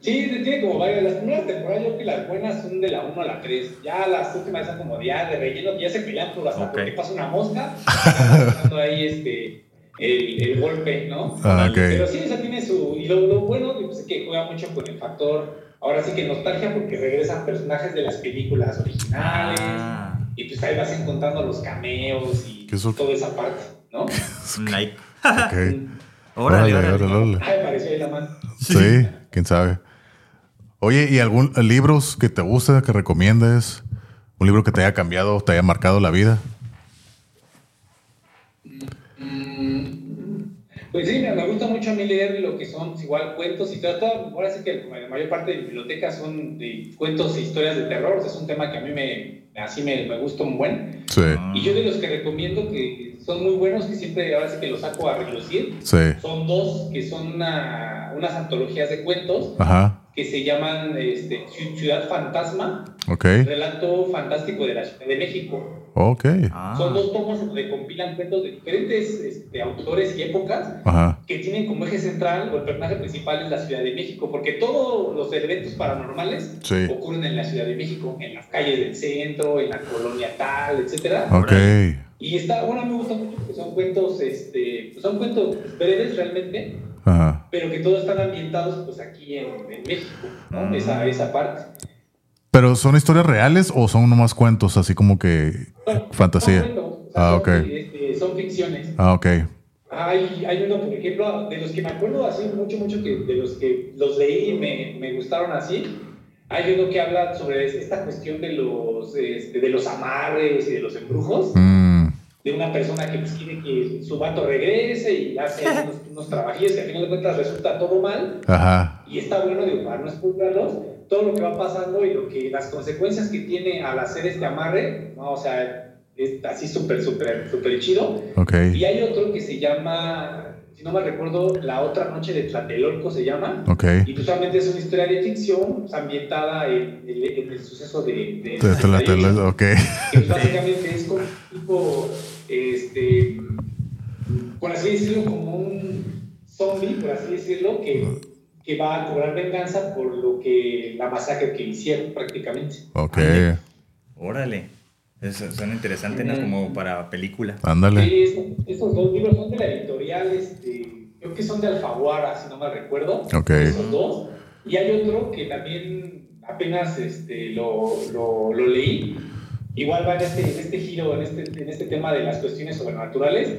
Speaker 2: Sí, tiene como varias. Las primeras temporadas, yo creo que las buenas son de la 1 a la 3. Ya las últimas son como ya de relleno, ya se pelean por hasta okay. porque pasa una mosca. *laughs* pasando ahí este, el, el, golpe, ¿no?
Speaker 1: Ah, okay.
Speaker 2: Pero sí, esa tiene su. Y lo, lo bueno pues, es que juega mucho con el factor. Ahora sí que nostalgia porque regresan personajes de las películas originales. Ah y pues ahí vas encontrando los cameos y toda esa parte, ¿no? *laughs* *laughs*
Speaker 3: like.
Speaker 1: ok. *laughs*
Speaker 3: órale, órale, órale.
Speaker 2: Ay, pareció ahí la mano.
Speaker 1: Sí, quién sabe. Oye, ¿y algún libros que te guste, que recomiendes? ¿Un libro que te haya cambiado, te haya marcado la vida?
Speaker 2: Pues sí, me gusta mucho a mí leer lo que son igual cuentos y todo. Ahora sí que la mayor parte de mi biblioteca son de cuentos e historias de terror. es un tema que a mí me, así me, me gusta un buen.
Speaker 1: Sí.
Speaker 2: Y yo de los que recomiendo que son muy buenos, que siempre ahora sí que los saco a relucir,
Speaker 1: sí.
Speaker 2: son dos que son una, unas antologías de cuentos.
Speaker 1: Ajá
Speaker 2: que se llaman este, Ciudad Fantasma,
Speaker 1: okay.
Speaker 2: Relato Fantástico de la Ciudad de México.
Speaker 1: Okay.
Speaker 2: Ah. Son dos tomos donde compilan cuentos de diferentes este, autores y épocas que tienen como eje central o el personaje principal es la Ciudad de México, porque todos los eventos paranormales ocurren en la Ciudad de México, en las calles del centro, en la colonia tal, etc.
Speaker 1: Okay.
Speaker 2: Y está, bueno, me gusta mucho porque son cuentos, este, son cuentos breves realmente, pero que todos están ambientados pues aquí en, México, ¿no? Mm. Esa, esa parte.
Speaker 1: ¿Pero son historias reales o son nomás cuentos, así como que fantasía?
Speaker 2: Son ah, ok. Este, son ficciones.
Speaker 1: Ah, ok.
Speaker 2: Hay, hay uno, por ejemplo, de los que me acuerdo así mucho, mucho, que de los que los leí y me, me gustaron así, hay uno que habla sobre esta cuestión de los, este, de los amarres y de los embrujos. Mm de una persona que pues, quiere que su vato regrese y hace *laughs* unos, unos trabajillos que al final de cuentas resulta todo mal.
Speaker 1: Ajá.
Speaker 2: Y está bueno, para no explicarlos, todo lo que va pasando y lo que, las consecuencias que tiene al hacer este amarre, ¿no? O sea, es así súper, súper, súper chido.
Speaker 1: Okay.
Speaker 2: Y hay otro que se llama, si no me recuerdo, La otra noche de Tlatelolco se llama.
Speaker 1: Okay.
Speaker 2: Y justamente es una historia de ficción pues, ambientada en, el suceso de... de,
Speaker 1: de Tlatelolco, ok.
Speaker 2: Que básicamente es como tipo, este, por así decirlo, como un zombie, por así decirlo, que, que va a cobrar venganza por lo que la masacre que hicieron prácticamente.
Speaker 1: Ok.
Speaker 3: Órale. Eso suena interesante, ¿no? Como para película.
Speaker 1: Ándale.
Speaker 2: Sí, estos dos libros son de la editorial, este, creo que son de Alfaguara, si no me recuerdo.
Speaker 1: Ok.
Speaker 2: Esos dos. Y hay otro que también apenas este, lo, lo, lo leí. Igual va en este, en este giro, en este, en este tema de las cuestiones sobrenaturales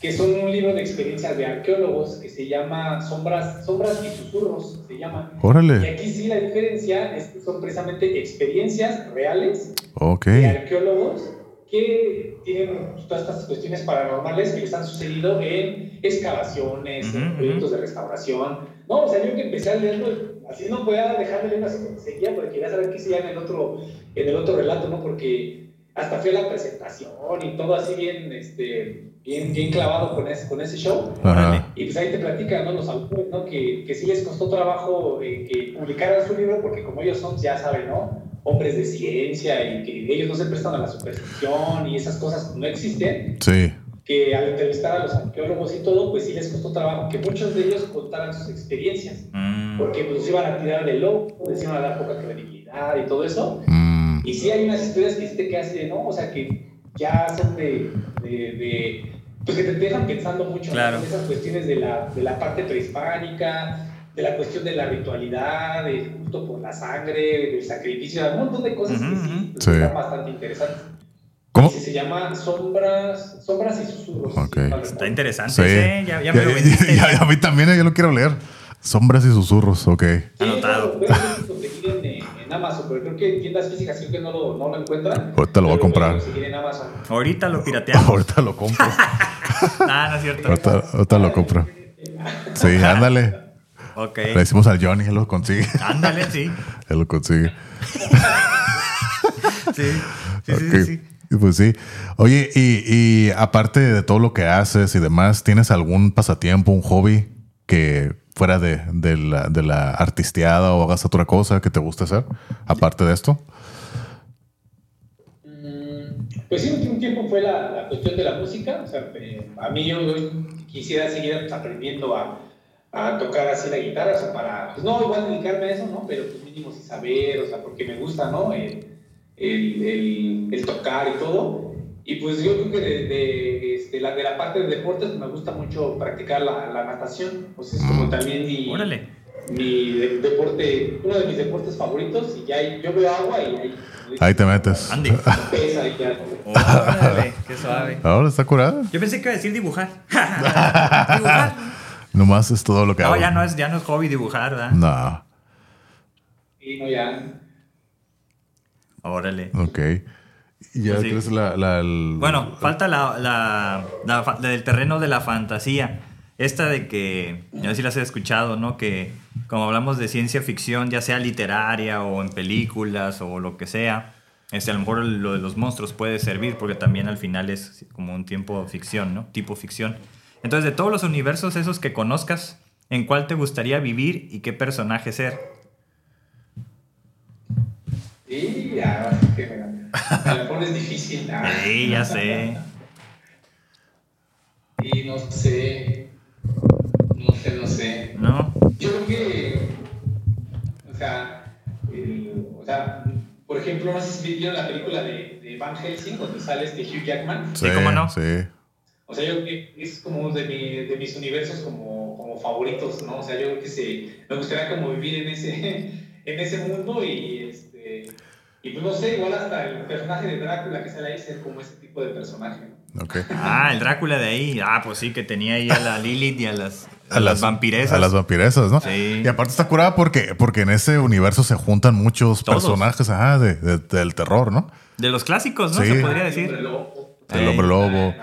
Speaker 2: que son un libro de experiencias de arqueólogos que se llama Sombras, Sombras y Susurros, se llama.
Speaker 1: Órale.
Speaker 2: Y aquí sí la diferencia es que son precisamente experiencias reales
Speaker 1: okay.
Speaker 2: de arqueólogos que tienen todas estas cuestiones paranormales que les han sucedido en excavaciones, en proyectos de restauración. No, o sea, yo que empecé a leerlo, así no podía dejar de leerlo así como seguía, porque quería saber qué se en el otro, en el otro relato, ¿no? Porque hasta fue la presentación y todo así bien, este, bien, bien clavado con ese, con ese show. Y pues ahí te platican ¿no? los autores ¿no? que, que sí les costó trabajo eh, que publicaran su libro porque como ellos son, ya saben, ¿no? hombres de ciencia y que ellos no se prestan a la superstición y esas cosas no existen.
Speaker 1: Sí.
Speaker 2: Que al entrevistar a los arqueólogos y todo, pues sí les costó trabajo que muchos de ellos contaran sus experiencias. Mm. Porque pues iban a tirar de loco, les iban a dar poca credibilidad y todo eso.
Speaker 1: Mm.
Speaker 2: Y sí hay unas historias que sí te quedas de, ¿no? O sea, que ya son de, de, pues que te dejan pensando mucho
Speaker 3: en
Speaker 2: esas cuestiones de la, de la parte prehispánica, de la cuestión de la ritualidad, de justo por la sangre, del sacrificio, un montón de cosas que sí, pues, están bastante interesantes.
Speaker 1: ¿Cómo?
Speaker 2: se llama Sombras, Sombras y Susurros.
Speaker 3: Está interesante, sí. ya, ya, me lo
Speaker 1: ya, a mí también, ya lo quiero leer. Sombras y Susurros, ok.
Speaker 3: Anotado.
Speaker 2: Amazon, pero creo que en tiendas físicas creo que no lo, no lo encuentran.
Speaker 1: Ahorita lo voy a comprar.
Speaker 3: Ahorita lo pirateamos. *laughs*
Speaker 1: ahorita lo compro. *laughs*
Speaker 3: ah, no es cierto.
Speaker 1: Ahorita, lo compro. Sí, ándale.
Speaker 3: Ok.
Speaker 1: Le decimos al Johnny, él lo consigue.
Speaker 3: Ándale, sí. *laughs*
Speaker 1: él lo consigue.
Speaker 3: sí, sí, sí, sí.
Speaker 1: Pues sí. Oye, y, y aparte de todo lo que haces y demás, ¿tienes algún pasatiempo, un hobby que fuera de, de, la, de la artisteada o hagas otra cosa que te guste hacer, aparte de esto?
Speaker 2: Mm, pues sí, un tiempo fue la, la cuestión de la música. O sea, a mí yo, quisiera seguir aprendiendo a, a, tocar así la guitarra, o sea, para, pues no igual dedicarme a eso, ¿no? Pero pues mínimo sin saber, o sea, porque me gusta, ¿no? El, el, el tocar y todo. Y pues yo creo que de, de, este, la, de la parte de deportes me gusta mucho practicar la, la natación. Pues es como mm. también mi, mi deporte, uno de mis deportes favoritos. Y ya yo veo agua y ahí...
Speaker 1: Ahí te metes.
Speaker 3: Andy.
Speaker 2: Pesa y ya.
Speaker 3: Órale, qué suave.
Speaker 1: Ahora está curado.
Speaker 3: Yo pensé que iba a decir dibujar. *laughs* dibujar.
Speaker 1: Nomás es todo lo que hago.
Speaker 3: No, ya no es, ya no es hobby dibujar, ¿verdad?
Speaker 1: No.
Speaker 2: Sí, no, ya.
Speaker 3: Órale.
Speaker 1: Ok. Ya pues la, la
Speaker 3: Bueno, falta la, la, del terreno de la fantasía. Esta de que, no sé si las he escuchado, ¿no? Que como hablamos de ciencia ficción, ya sea literaria o en películas o lo que sea, este, a lo mejor lo de los monstruos puede servir porque también al final es como un tiempo ficción, ¿no? Tipo ficción. Entonces, de todos los universos esos que conozcas, ¿en cuál te gustaría vivir y qué personaje ser?
Speaker 2: Sí, ya, a *laughs* lo mejor es difícil.
Speaker 3: Sí, ya sé.
Speaker 2: Y no sé. No sé, no sé.
Speaker 3: ¿No?
Speaker 2: Yo creo que. O sea, o sea por ejemplo, no sé si vieron la película de, de Van Helsing, donde sale este Hugh Jackman.
Speaker 3: Sí, ¿cómo no?
Speaker 1: Sí.
Speaker 2: O sea, yo creo que es como uno de, mi, de mis universos como, como favoritos, ¿no? O sea, yo creo que se, me gustaría como vivir en ese, *laughs* en ese mundo y este y pues no sé, igual hasta el personaje de Drácula que sale ahí ser como ese tipo de personaje.
Speaker 1: Okay. *laughs*
Speaker 3: Ah, el Drácula de ahí. Ah, pues sí, que tenía ahí a la *laughs* Lilith y a las, a, las, vampiresas.
Speaker 1: A las vampiresas, ¿no?
Speaker 3: Sí.
Speaker 1: Y aparte está curada porque, porque en ese universo se juntan muchos personajes ajá, de, del terror, ¿no?
Speaker 3: De los clásicos, ¿no? Se podría decir.
Speaker 2: El hombre lobo.
Speaker 1: El hombre lobo,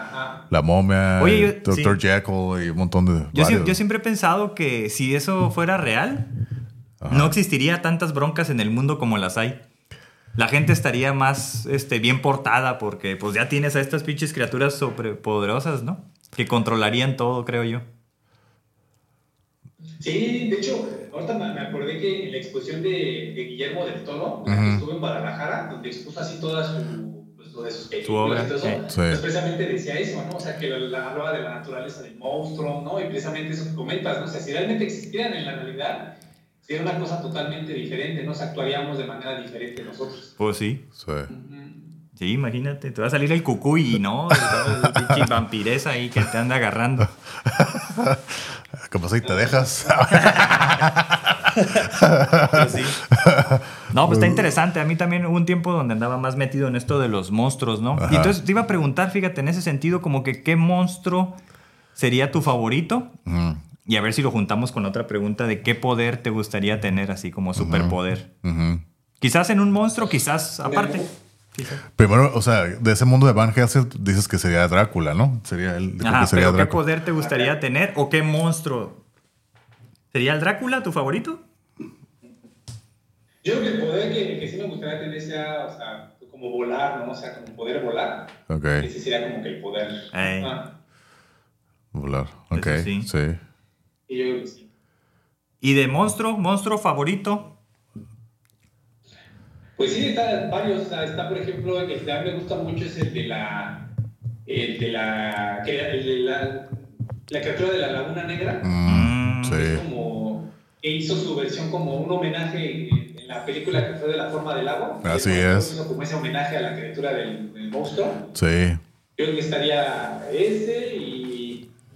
Speaker 1: la momia, Dr. Jekyll y un montón de.
Speaker 3: Yo, yo, siempre he pensado que si eso fuera real, no existiría tantas broncas en el mundo como las hay. La gente estaría más este, bien portada porque pues ya tienes a estas pinches criaturas sobrepoderosas, ¿no? Que controlarían todo, creo yo.
Speaker 2: Sí, de hecho, ahorita me acordé que en la exposición de, Guillermo del Toro, que estuvo en Guadalajara, donde expuso así toda su, pues, de sus películas y todo eso, pues precisamente decía eso, ¿no? O sea, que hablaba de la naturaleza del monstruo, ¿no? Y precisamente eso que comentas, ¿no? O sea, si realmente existieran en la realidad, sería una cosa totalmente diferente, ¿no? O sea, actuaríamos de manera diferente nosotros.
Speaker 3: Pues sí. Sí. Sí, imagínate, te va a salir el cucuy, ¿no? El vampiresa ahí que te anda agarrando. *laughs*
Speaker 1: Como si te dejas.
Speaker 3: No, pues está interesante. A mí también hubo un tiempo donde andaba más metido en esto de los monstruos, ¿no? Y entonces te iba a preguntar, fíjate, en ese sentido, como que qué monstruo sería tu favorito. Y a ver si lo juntamos con otra pregunta de qué poder te gustaría tener, así como superpoder. Quizás en un monstruo, quizás aparte.
Speaker 1: Primero, o sea, de ese mundo de Van Helsing dices que sería Drácula, ¿no? Sería el
Speaker 3: pero ¿qué poder te gustaría tener o qué monstruo? ¿Sería el Drácula tu favorito?
Speaker 2: Yo creo que el poder que, sí me gustaría tener sea, o sea, como volar, ¿no? O sea, como poder volar. Ok. Ese sería como que el poder. Ah.
Speaker 1: Volar, ok. Sí. sí.
Speaker 2: Y yo creo que sí.
Speaker 3: ¿Y de monstruo? ¿Monstruo favorito?
Speaker 2: Pues sí, está varios. Está, por ejemplo, el que a mí me gusta mucho es el de la. El de la. El de la, la criatura de la Laguna Negra. Mm, sí. Es como. Que hizo su versión como un homenaje en la película que fue de la forma del agua.
Speaker 1: Así es.
Speaker 2: Hizo como ese homenaje a la criatura del, del monstruo.
Speaker 1: Sí.
Speaker 2: Yo creo que estaría ese y.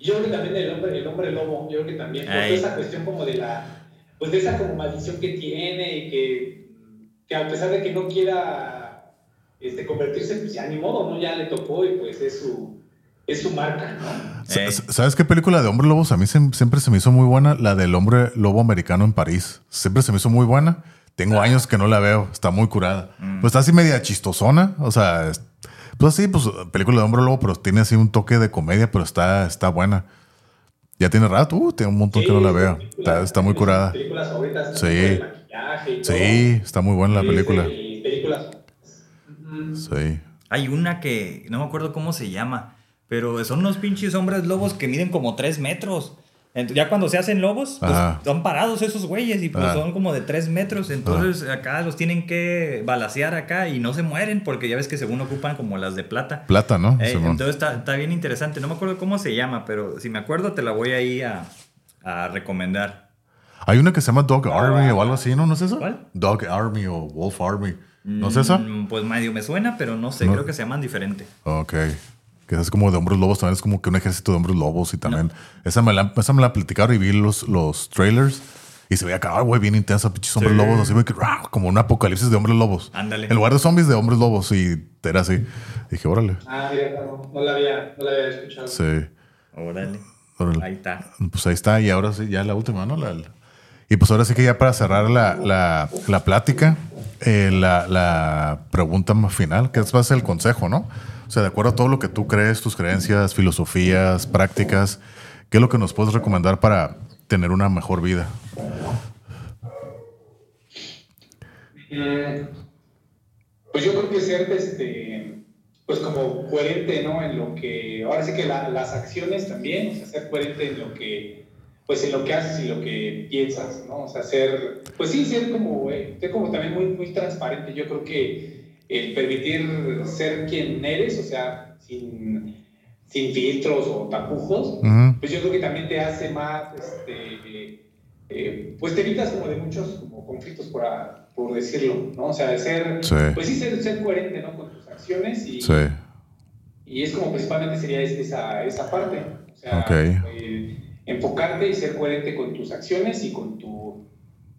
Speaker 2: Yo creo que también el hombre, el hombre lobo. Yo creo que también. Por esa cuestión como de la. Pues de esa como maldición que tiene y que que a pesar de que no quiera este, convertirse, pues ya ni modo, ¿no? Ya le tocó y pues es su, es su marca, ¿no?
Speaker 1: Eh. ¿Sabes qué película de Hombre Lobos? A mí siempre se me hizo muy buena, la del Hombre Lobo Americano en París. Siempre se me hizo muy buena. Tengo años que no la veo, está muy curada. Mm. Pues está así media chistosona, o sea, pues sí, pues película de Hombre Lobo, pero tiene así un toque de comedia, pero está, está buena. Ya tiene rato, uh, tiene un montón que no la veo. Está, está muy curada. Sí. Sí, está muy buena la película. Sí.
Speaker 3: Hay una que no me acuerdo cómo se llama, pero son unos pinches hombres lobos que miden como 3 metros. Ya cuando se hacen lobos, pues, están parados esos güeyes y pues son como de 3 metros. Entonces acá los tienen que balasear acá y no se mueren porque ya ves que según ocupan como las de plata.
Speaker 1: Plata, ¿no?
Speaker 3: Eh, entonces está, está, bien interesante. No me acuerdo cómo se llama, pero si me acuerdo te la voy ahí a, a recomendar.
Speaker 1: Hay una que se llama Dog Army o algo así, ¿no? ¿No es eso? ¿Cuál? Dog Army o Wolf Army. ¿No es esa?
Speaker 3: Mm, pues medio me suena, pero no sé, creo que se llaman diferente.
Speaker 1: Ok. Que es como de hombres lobos, también es como que un ejército de hombres lobos y también. Esa, me la, esa me la platicaron y vi los, los trailers. Y se veía acá, güey, bien intensa, pinches hombres lobos, así, que, como un apocalipsis de hombres lobos.
Speaker 3: Ándale.
Speaker 1: En lugar de zombies de hombres lobos, y era así. dije, órale.
Speaker 2: Ah, mira, no, no, la había, no la había escuchado. Sí.
Speaker 3: Órale. Ahí está.
Speaker 1: Pues ahí está, y ahora sí, ya la última, ¿no? La, y pues ahora sí que ya para cerrar la, la, la plática, eh, la, la, pregunta más final, que es va a ser el consejo, ¿no? O sea, de acuerdo a todo lo que tú crees, tus creencias, filosofías, prácticas, ¿qué es lo que nos puedes recomendar para tener una mejor vida?
Speaker 2: Mm, pues yo creo que ser este, pues como coherente, ¿no? En lo que, ahora sí que las acciones también, o sea, ser coherente en lo que pues en lo que haces y lo que piensas, ¿no? O sea, ser, pues sí, ser como, eh, ser como también muy, muy transparente. Yo creo que el permitir ser quien eres, o sea, sin, sin filtros o tapujos, pues yo creo que también te hace más, este, eh, pues te evitas como de muchos como conflictos, por, por decirlo, ¿no? O sea, de ser, pues sí, ser, ser, coherente, ¿no? Con tus acciones y, y es como principalmente sería esa, esa parte. O sea, eh, enfocarte y ser coherente con tus acciones y con tu,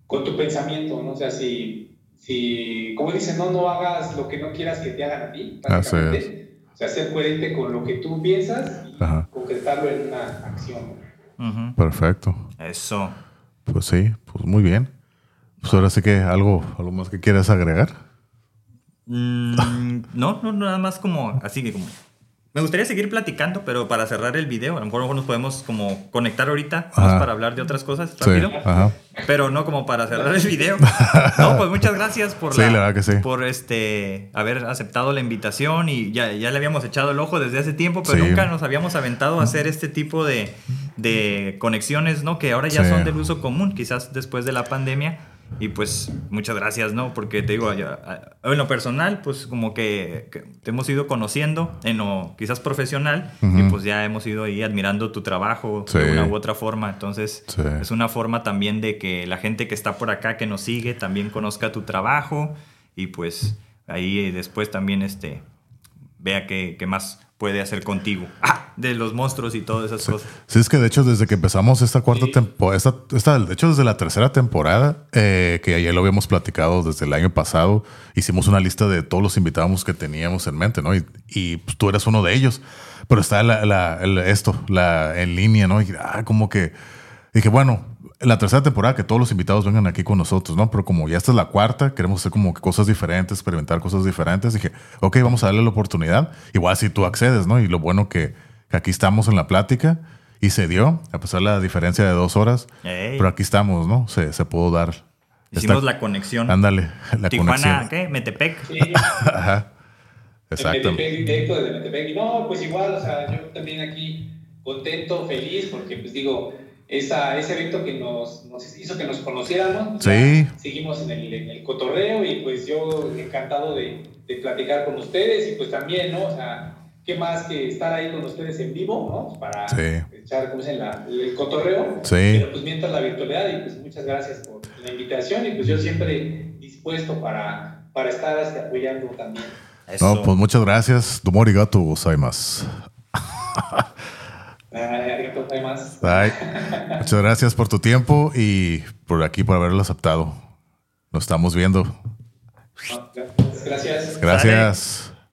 Speaker 2: con tu pensamiento, ¿no? O sea, si, si, como dicen, no, no hagas lo que no quieras que te hagan a ti, básicamente. O sea, ser coherente con lo que tú piensas y concretarlo en una acción.
Speaker 1: Perfecto.
Speaker 3: Eso.
Speaker 1: Pues sí, pues muy bien. Pues ahora sí que algo, algo más que quieras agregar.
Speaker 3: Mm, no, no, nada más como, así que como me gustaría seguir platicando, pero para cerrar el video, a lo mejor nos podemos como conectar ahorita para hablar de otras cosas rápido. Pero no como para cerrar el video. *laughs* no, pues muchas gracias por, por este, haber aceptado la invitación y ya, ya le habíamos echado el ojo desde hace tiempo, pero nunca nos habíamos aventado a hacer este tipo de, de conexiones, ¿no? Que ahora ya son del uso común, quizás después de la pandemia y pues muchas gracias, ¿no? Porque te digo, en lo personal, pues como que, te hemos ido conociendo, en lo quizás profesional, y pues ya hemos ido ahí admirando tu trabajo de una u otra forma. Entonces, es una forma también de que la gente que está por acá, que nos sigue, también conozca tu trabajo y pues ahí después también este, vea qué, qué más puede hacer contigo. Ah, de los monstruos y todas esas cosas.
Speaker 1: Sí, es que de hecho desde que empezamos esta cuarta temporada, esta, de hecho desde la tercera temporada, eh, que ya lo habíamos platicado desde el año pasado, hicimos una lista de todos los invitados que teníamos en mente, ¿no? Y, pues, tú eres uno de ellos. Pero está la, esto, la en línea, ¿no? Y ah, como que dije, bueno, la tercera temporada que todos los invitados vengan aquí con nosotros, ¿no? Pero como ya esta es la cuarta, queremos hacer como cosas diferentes, experimentar cosas diferentes. Dije, ok, vamos a darle la oportunidad. Igual si tú accedes, ¿no? Y lo bueno que, aquí estamos en la plática y se dio, a pesar de la diferencia de dos horas. Pero aquí estamos, ¿no? Se, se pudo dar.
Speaker 3: Hicimos la conexión.
Speaker 1: Ándale,
Speaker 3: la Tijuana, ¿qué? Metepec. *laughs*
Speaker 2: Ajá. Exacto. Metepec, directo desde Metepec. Y no, pues igual, o sea, yo también aquí contento, feliz, porque pues digo esa, ese evento que nos, nos, hizo que nos conociéramos.
Speaker 1: Sí.
Speaker 2: Seguimos en el, en el, cotorreo y pues yo encantado de, de, platicar con ustedes y pues también, ¿no? O sea, qué más que estar ahí con ustedes en vivo, ¿no? Para echar, como dicen, la, el cotorreo.
Speaker 1: Sí.
Speaker 2: Pero pues mientras la virtualidad y pues muchas gracias por la invitación y pues yo siempre dispuesto para, para estar este, apoyando también.
Speaker 1: No, pues muchas gracias. soy *laughs* muchas gracias por tu tiempo y por aquí por haberlo aceptado. Nos estamos viendo.
Speaker 2: Gracias.
Speaker 1: Gracias.